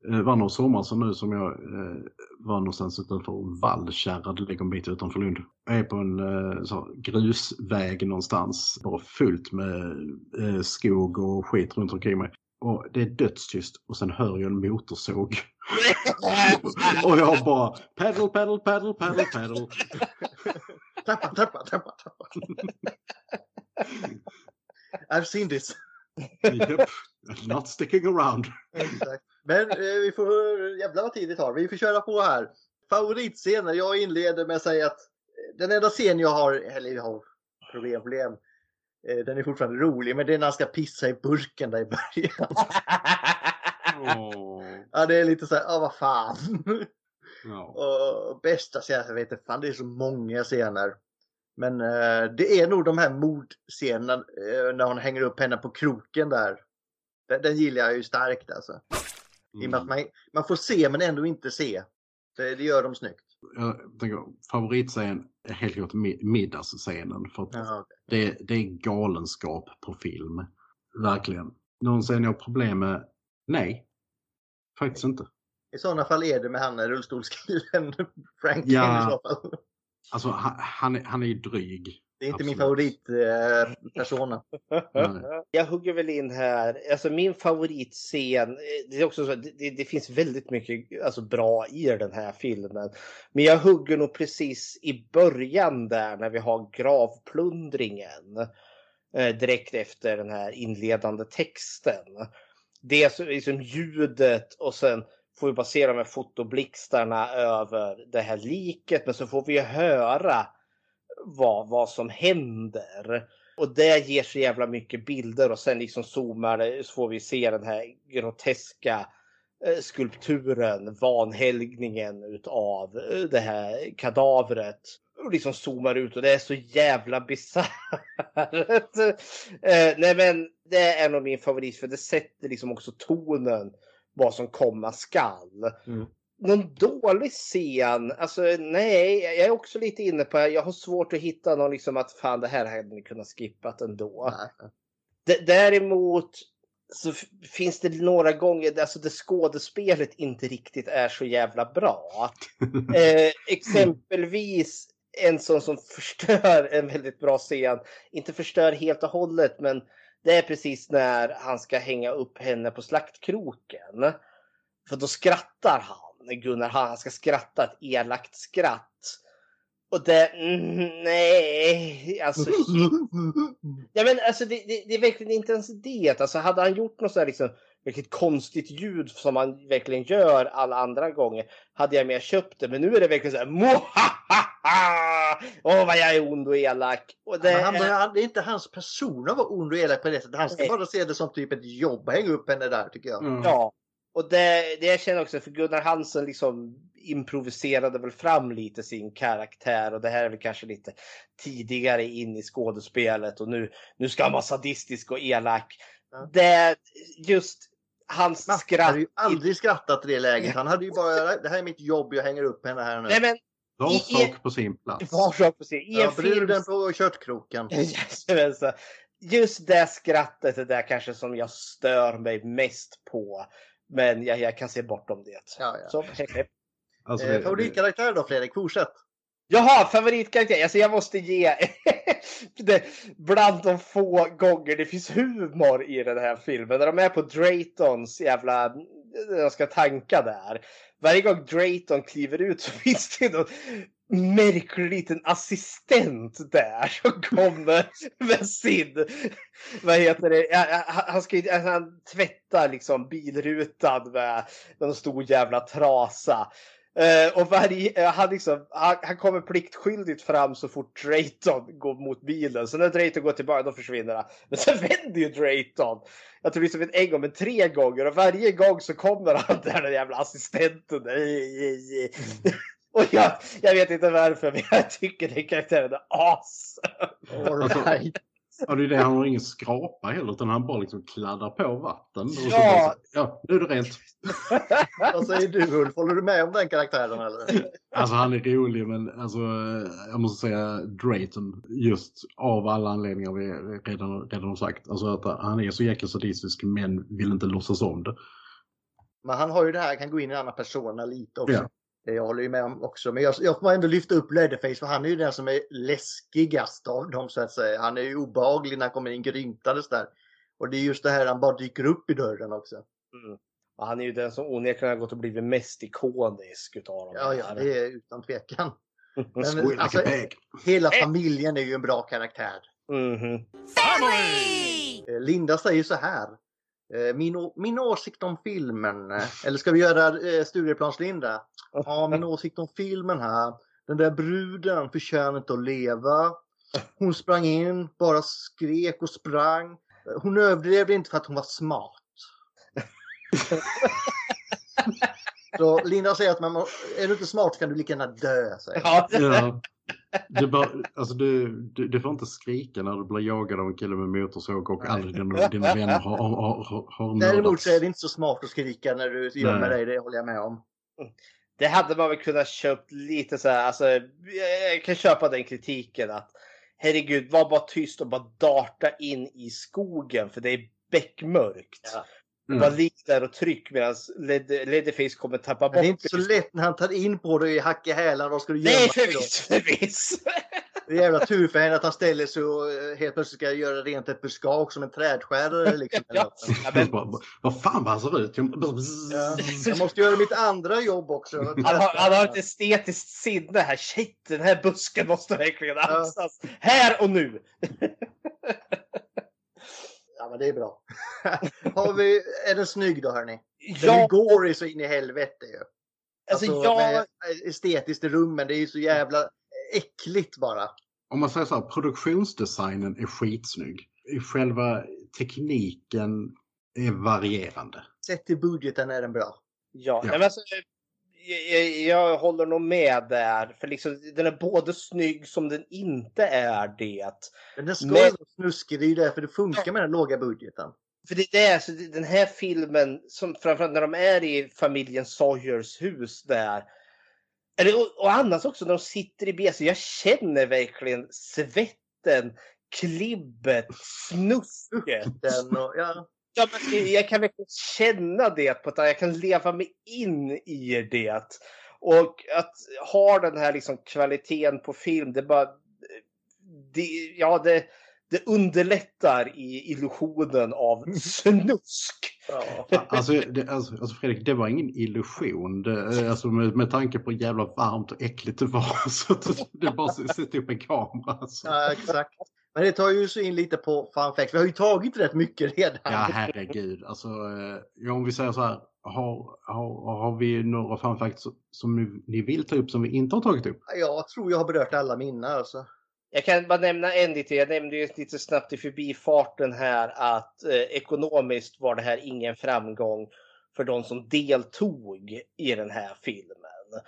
Eh, några sommar så nu som jag eh, var någonstans utanför Vallkärra, det ligger en bit utanför Lund. Jag är på en eh, så grusväg någonstans, bara fullt med eh, skog och skit runt omkring mig. Och det är dödstyst och sen hör jag en motorsåg. och jag bara pedal, pedal, pedal, pedal, pedal. Trappa, trappa, trappa, trappa. I've seen this. Yep. Not sticking around. Exakt. Men eh, vi får, jävlar vad tid det tar. Vi får köra på här. Favoritscener. Jag inleder med att säga att eh, den enda scen jag har, eller jag har problem, problem. Eh, den är fortfarande rolig, men det är när han ska pissa i burken där i början. Ja, det är lite så här, ja vad fan. Ja. Och bästa scenen, jag vet inte, fan det är så många scener. Men eh, det är nog de här mordscenerna eh, när hon hänger upp henne på kroken där. Den, den gillar jag ju starkt alltså. I och med att man, man får se men ändå inte se. Det, det gör de snyggt. Jag tänker, favoritscen är helt klart mi- middagsscenen. För att Ja, det, det är galenskap på film. Verkligen. Någon scen jag har problem med? Nej. Faktiskt inte. I sådana fall är det med han rullstolskillen Frank Ja. i så fall. Alltså han, han, är, han är ju dryg. Det är inte min Absolut. favoritpersona. Eh. Jag hugger väl in här, alltså min favoritscen, eh, det är också så, att det, det finns väldigt mycket alltså, bra i den här filmen. Men jag hugger nog precis i början där när vi har gravplundringen. Eh, direkt efter den här inledande texten. Det är så, liksom ljudet och sen får vi bara se de här fotoblixtarna över det här liket. Men så får vi ju höra vad, vad som händer. Och det ger så jävla mycket bilder och sen liksom zoomar det så får vi se den här groteska eh, skulpturen, vanhelgningen utav eh, det här kadavret. Och liksom zoomar ut och det är så jävla bisarrt. eh, nej men det är nog min favorit för det sätter liksom också tonen vad som komma skall. Mm. Någon dålig scen? Alltså nej, jag är också lite inne på Jag har svårt att hitta någon liksom att fan det här hade ni kunnat skippat ändå. Nej. D- däremot så finns det några gånger alltså det skådespelet inte riktigt är så jävla bra. Eh, exempelvis en sån som förstör en väldigt bra scen. Inte förstör helt och hållet men det är precis när han ska hänga upp henne på slaktkroken. För då skrattar han, Gunnar han ska skratta ett elakt skratt. Och det, mm, nej, alltså Ja men alltså det, det, det är verkligen inte ens det. Alltså hade han gjort något sådär liksom vilket konstigt ljud som han verkligen gör alla andra gånger hade jag mer köpt det. Men nu är det verkligen såhär Mohahaha! Åh vad jag är ond och elak. Och det, Men han är- det är inte hans person att vara ond och elak på det sättet. Han ska Nej. bara se det som typ ett jobb. Hänga upp henne där tycker jag. Ja. Ja. Och det, det jag känner också för Gunnar Hansen liksom improviserade väl fram lite sin karaktär och det här är väl kanske lite tidigare in i skådespelet och nu, nu ska han vara sadistisk och elak. Ja. Det, just hans Matt skratt. hade ju aldrig skrattat i det läget. Han hade ju bara, det här är mitt jobb, jag hänger upp henne här nu. Nej men Var sak på sin plats. var sak på sig. I en Ja, bruden på köttkroken. Just det skrattet är det kanske som jag stör mig mest på. Men jag, jag kan se bortom det. Ja, ja. Så, hepp, hepp. Alltså, Eh, favoritkaraktär då Fredrik? Fortsätt. Jaha, favoritkaraktär. Alltså jag måste ge det, bland de få gånger det finns humor i den här filmen. När de är på Draytons jävla de ska tanka där. Varje gång Drayton kliver ut så finns det någon märklig liten assistent där som kommer med sin, vad heter det, han, ska, ju- alltså, han tvättar liksom bilrutan med någon stor jävla trasa. Uh, och varje, eh, han, liksom, han, han kommer pliktskyldigt fram så fort Drayton går mot bilen. Så när Drayton går tillbaka då försvinner han. Men sen vänder ju Drayton. Jag tror liksom inte en gång men tre gånger. Och varje gång så kommer han där den jävla assistenten. Mm. Och jag, jag vet inte varför men jag tycker den karaktären är as. All Alltså, right. Ja, det är det. Han har ingen skrapa heller utan han bara liksom kladdar på vatten. Och så Ja. så, ja, nu är det rent. Vad säger du Ulf? Håller du med om den karaktären eller? Alltså han är rolig men alltså, jag måste säga Drayton just av alla anledningar vi redan, redan har sagt. Alltså att han är så jäkla sadistisk men vill inte låtsas om det. Men han har ju det här, kan gå in i en annan persona lite också. Ja. Det Jag håller ju med om också. Men jag, jag får ändå lyfta upp Leatherface för han är ju den som är läskigast av dem så att säga. Han är ju obehaglig när han kommer in grymtandes där. Och det är just det här han bara dyker upp i dörren också. Mm. Och han är ju den som onekligen har gått och blivit mest ikonisk utav dem. Ja, ja, det är utan tvekan. Men, alltså, hela familjen är ju en bra karaktär. Mhm. Eh, Linda säger så här. Eh, Min, min åsikt om filmen. eh, Eller ska vi göra eh, studieplans-Linda? Ja, min åsikt om filmen här. Den där bruden förtjänar inte att leva. Hon sprang in, bara skrek och sprang. Hon överdrev inte för att hon var smart. Så Linda säger att man, är du inte smart kan du lika gärna dö. Säger Ja. Du, bara, alltså du, du, du får inte skrika när du blir jagad av en kille med motorsåg och aldrig dina, dina vänner har, har, har, har Däremot mördats. så är det inte så smart att skrika när du gömmer dig, det håller jag med om. Det hade man väl kunnat köpt lite så här, alltså jag kan köpa den kritiken att herregud, var bara tyst och bara darta in i skogen för det är beckmörkt. Ja. Och Bara ligg där och tryck medan Led- Leatherface kommer tappa bort det är inte så lätt när han tar in på dig i hack i hälarna. Då ska du Nej, gömma dig då. förvisso, förvisso. Det är jävla tur för henne att han ställer sig och eh, helt plötsligt ska göra rent ett buskage som en trädskärare. Liksom. Ja, ja, men Vad fan vad han ser ut? Ja, jag måste göra mitt andra jobb också. Han har, han har ett estetiskt sinne här. Shit, den här busken måste verkligen Ja. ansas. Här och nu. Men det är bra. Har vi, är den snygg då hörni? Den Ja, går i så in i helvete ju. alltså Alltså, jag... estetiskt i rummen, det är ju så jävla äckligt bara. Om man säger så här, produktionsdesignen är skitsnygg. Själva tekniken är varierande. Sett till budgeten är den bra. Ja, Ja. men alltså, jag, jag, håller nog med där. För liksom, den är både snygg som den inte är det. Men den ska Men- vara snuskig, det är ju därför det funkar med den låga budgeten. För det är så den här filmen, som framförallt när de är i familjen Sawyers hus där. Eller, och, och annars också när de sitter i. Så jag känner verkligen svetten, klibbet, snusket. Och, ja, Ja, men jag kan verkligen känna det på att jag kan leva mig in i det. Och att ha den här liksom kvaliteten på film, det bara... Det, ja, det, det underlättar i illusionen av snusk. ja. Alltså, det, alltså, alltså Fredrik, det var ingen illusion. Det, alltså, med, med tanke på hur jävla varmt och äckligt det var. Så det, det är bara att sätta upp en kamera. Alltså. ja, exakt. Men det tar ju så in lite på fun facts. Vi har ju tagit rätt mycket redan. Ja, herregud. Alltså, eh, ja, om vi säger så här. Har, har, har vi några fun facts som ni, ni vill ta upp som vi inte har tagit upp? Jag tror jag har berört alla mina alltså. Jag kan bara nämna en lite. Jag nämnde ju lite snabbt i förbifarten här att eh, ekonomiskt var det här ingen framgång för de som deltog i den här filmen.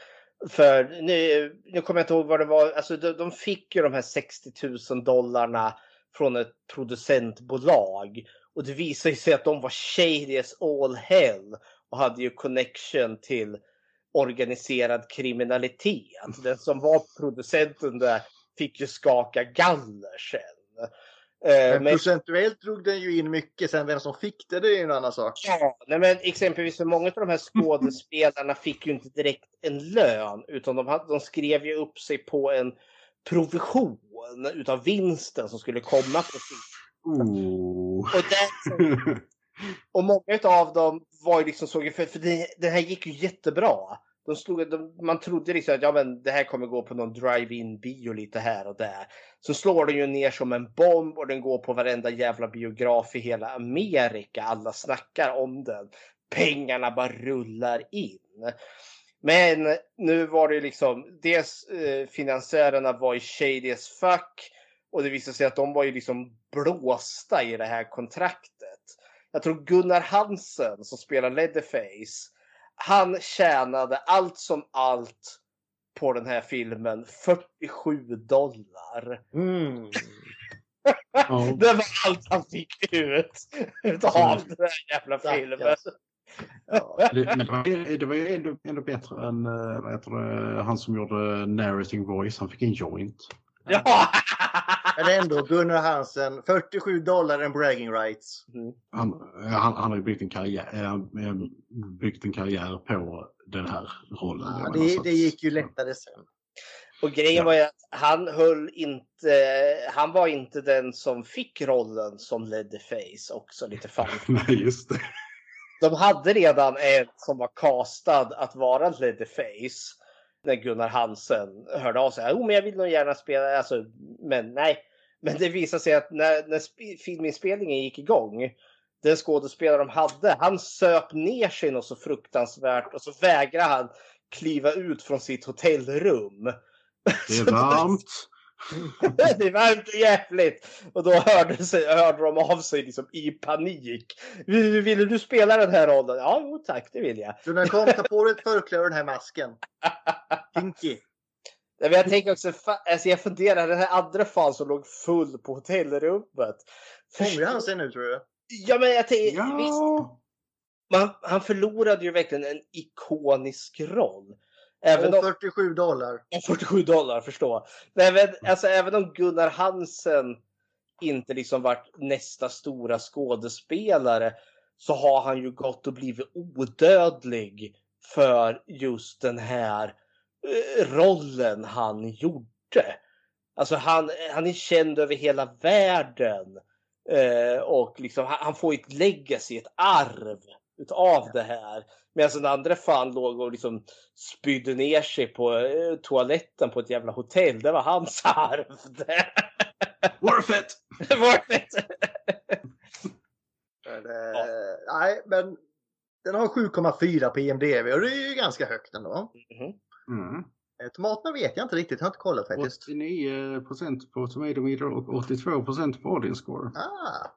För nu, nu kommer jag inte ihåg vad det var. Alltså de, de fick ju de här 60 000 dollarna från ett producentbolag. Och det visade sig att de var shady as all hell och hade ju connection till organiserad kriminalitet. Den som var producenten där fick ju skaka galler sen. Eh, Men men, procentuellt drog den ju in mycket. Sen vem som fick det, det är ju en annan sak. ja, nej, men exempelvis för många av de här skådespelarna fick ju inte direkt en lön utan de, hade, de skrev ju upp sig på en provision utav vinsten som skulle komma på. Oh. Och där, Och många av dem var ju liksom så, för, för det, det här gick ju jättebra. De slog, de, man trodde liksom att ja, men det här kommer gå på någon drive-in bio lite här och där. Så slår den ju ner som en bomb och den går på varenda jävla biograf i hela Amerika. Alla snackar om den. Pengarna bara rullar in. Men nu var det ju liksom, dels eh, finansiärerna var ju shady as fuck. Och det visade sig att de var ju liksom blåsta i det här kontraktet. Jag tror Gunnar Hansen som spelar Leatherface. Han tjänade allt som allt på den här filmen 47 dollar. Mm. Ja. Det var allt han fick ut utav den här jävla filmen. Ja. Det, men det var, det var ju ändå, ändå bättre än eh, vad heter det, han som gjorde narrating voice. Han fick en joint. Ja! Men ändå, Gunnar Hansen, 47 dollar en bragging rights. Han, han, han har ju byggt en karriär, eh, byggt en karriär på den här rollen. Ja, det, det gick ju lättare sen. Och grejen var ju att han höll inte, han var inte den som fick rollen som Leatherface också lite fan. Nej, just det. De hade redan en som var castad att vara Leatherface. När Gunnar Hansen hörde av sig. Jo men jag vill nog gärna spela, alltså, men nej. Men det visade sig att när, när sp- filminspelningen gick igång. Den skådespelare de hade, han söp ner sig något så fruktansvärt och så vägrade han kliva ut från sitt hotellrum. Det är varmt. det var inte jävligt. Och då hörde, sig, hörde de av sig liksom i panik. "Vill- Ville du spela den här rollen? Ja, jo, tack, det vill jag. Gunnar kom, ta på dig ett förkläde och den här masken. Pinky. Ja, men Jag tänker också, alltså jag funderar, den här andra fan som låg full på hotellrummet. Ångrar han sig nu tror du? Ja, men jag tänker, visst, Ja. man, han förlorade ju verkligen en ikonisk roll. Även Och om, 47 dollar. 47 dollar, förstå. Nej, men, alltså, även om Gunnar Hansen inte liksom varit nästa stora skådespelare så har han ju gått och blivit odödlig för just den här eh, rollen han gjorde. Alltså han, han är känd över hela världen. Eh, och liksom, han, han får ett legacy, ett arv utav det här. Medan den andra fan låg och liksom spydde ner sig på eh, toaletten på ett jävla hotell. Det var hans arv. Worth it! Worth it. Men, eh, Nej, men den har 7,4 på IMDB och det är ju ganska högt ändå. Mhm. Mm. Eh, Tomaterna vet jag inte riktigt, jag har inte kollat faktiskt. 89 på Tomato Meter och 82% på Audience Score. Ah.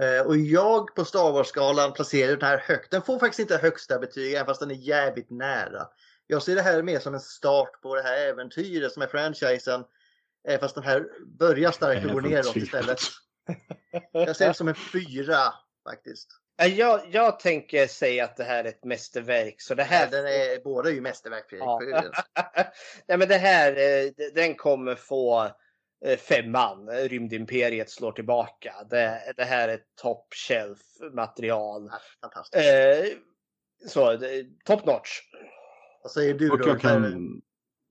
Eh, Och jag på Star Wars-skalan placerar den här högt. Den får faktiskt inte högsta betyg även fast den är jävligt nära. Jag ser det här mer som en start på det här äventyret som är franchisen. Även fast den här börjar starkt och går neråt istället. Jag ser det som en fyra faktiskt. Ja, Jag, jag tänker säga att det här är ett mästerverk. Så det här... Den är, båda är ju mästerverk Fredrik. Ja. Nej, men det här, eh, den kommer få eh, femman. Rymdimperiet slår tillbaka. Det, det här är top shelf material. Fantastiskt. Eh, så, det- top notch. Vad säger du Och då? jag kan...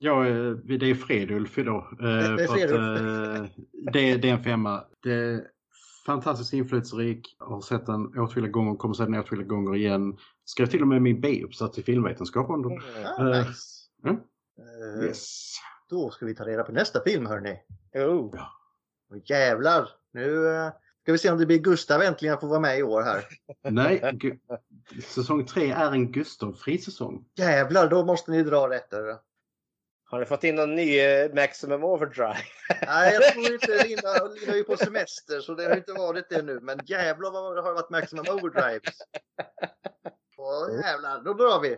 Ja, eh, det är Fredulf idag. eh, Det- det är att, eh, det, det är en femma. Det är fantastiskt inflytelserik. Har sett den åtskilliga gånger och kommer se den åtskilliga gånger igen. Skrev till och med min B-uppsats i filmvetenskap om den. Ah, Eh, nice. mm. Eh, Yes. Då ska vi ta reda på nästa film hörni. Oh. Och jävlar! Nu eh, ska vi se om det blir Gustav äntligen får vara med i år här. Nej, säsong tre är en Gustav-fri säsong. Jävlar, då måste ni dra rätt. hörru. Har ni fått in någon ny eh, Maximum Overdrive? Nej, jag tror inte Linda, Linda är ju på semester så det har inte varit det nu. Men jävlar vad det har varit Maximum Overdrives. Åh jävlar, då drar vi!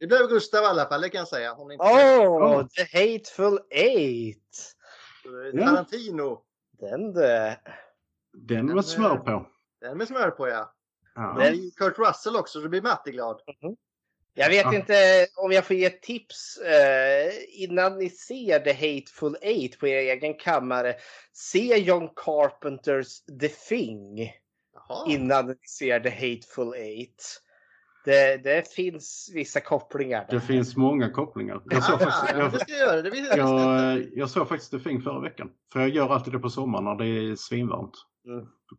Det blev Gustav i alla fall, det kan jag säga. Om ni inte Oh, The Hateful Eight! Eh, Tarantino. Den det. Den med smör på. Den med smör på ja. Ja. Det är ju Kurt Russell också, så blir Matti glad. Jag vet Ja. inte om jag får ge ett tips eh, innan ni ser The Hateful Eight på er egen kammare. Se John Carpenters The Thing Jaha. innan ni ser The Hateful Eight. Det, det finns vissa kopplingar. Det finns många kopplingar. Jag såg faktiskt, Ja, det jag, såg faktiskt The Thing förra veckan. För jag gör alltid det på sommaren när det är svinvarmt.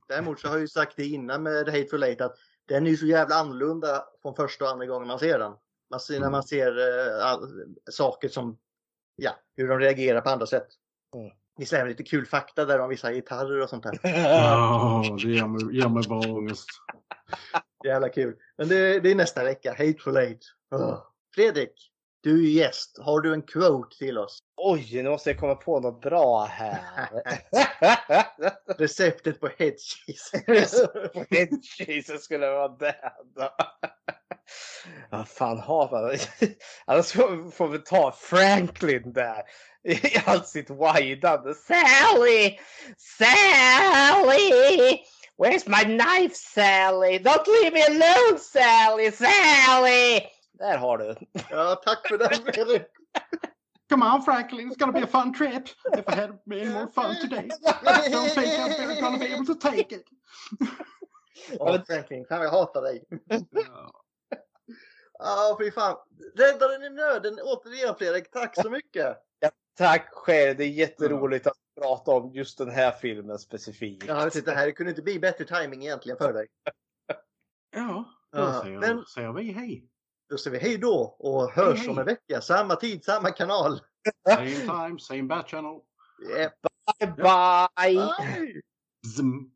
Däremot så har jag ju sagt det innan med The Hateful Eight att den är ju så jävla annorlunda från första och andra gången man ser den. Man ser, när man ser eh, all, saker som, ja, hur de reagerar på andra sätt. Mm. Vi slänger lite kul fakta där om vissa gitarrer och sånt där. Åh, det ger mig, ger mig bara ångest. Jävla kul. Men det, det är nästa vecka. Hateful Eight. Ugh. Fredrik, du är gäst. Har du en quote till oss? Oj, nu måste jag komma på något bra här. Receptet på head cheese. Head cheese skulle vara det. då. Vad fan har man? Annars får får vi ta Franklin där. I allt sitt widande. Sally! Sally! Where's my knife Sally? Don't leave me alone Sally! Sally! Där har du. ja, tack för den Fredrik. Come on Franklin, it's gonna be a fun trip. If I had any more fun today. I don't think I'm gonna be able to take it. Åh, Franklin, fan jag hatar dig. Ja. Ja, fy fan. Räddaren i nöden återigen Fredrik. Tack så mycket. Tack själv. Det är jätteroligt att prata om just den här filmen specifikt. Ja, det här kunde inte bli bättre timing egentligen för dig. Ja, då Ja, säger, men- säger vi hej. Då säger vi hej då och hörs Hej, hej. om en vecka. Samma tid, samma kanal. Same time, same bat channel. Yep. Bye bye! Bye. Zoom.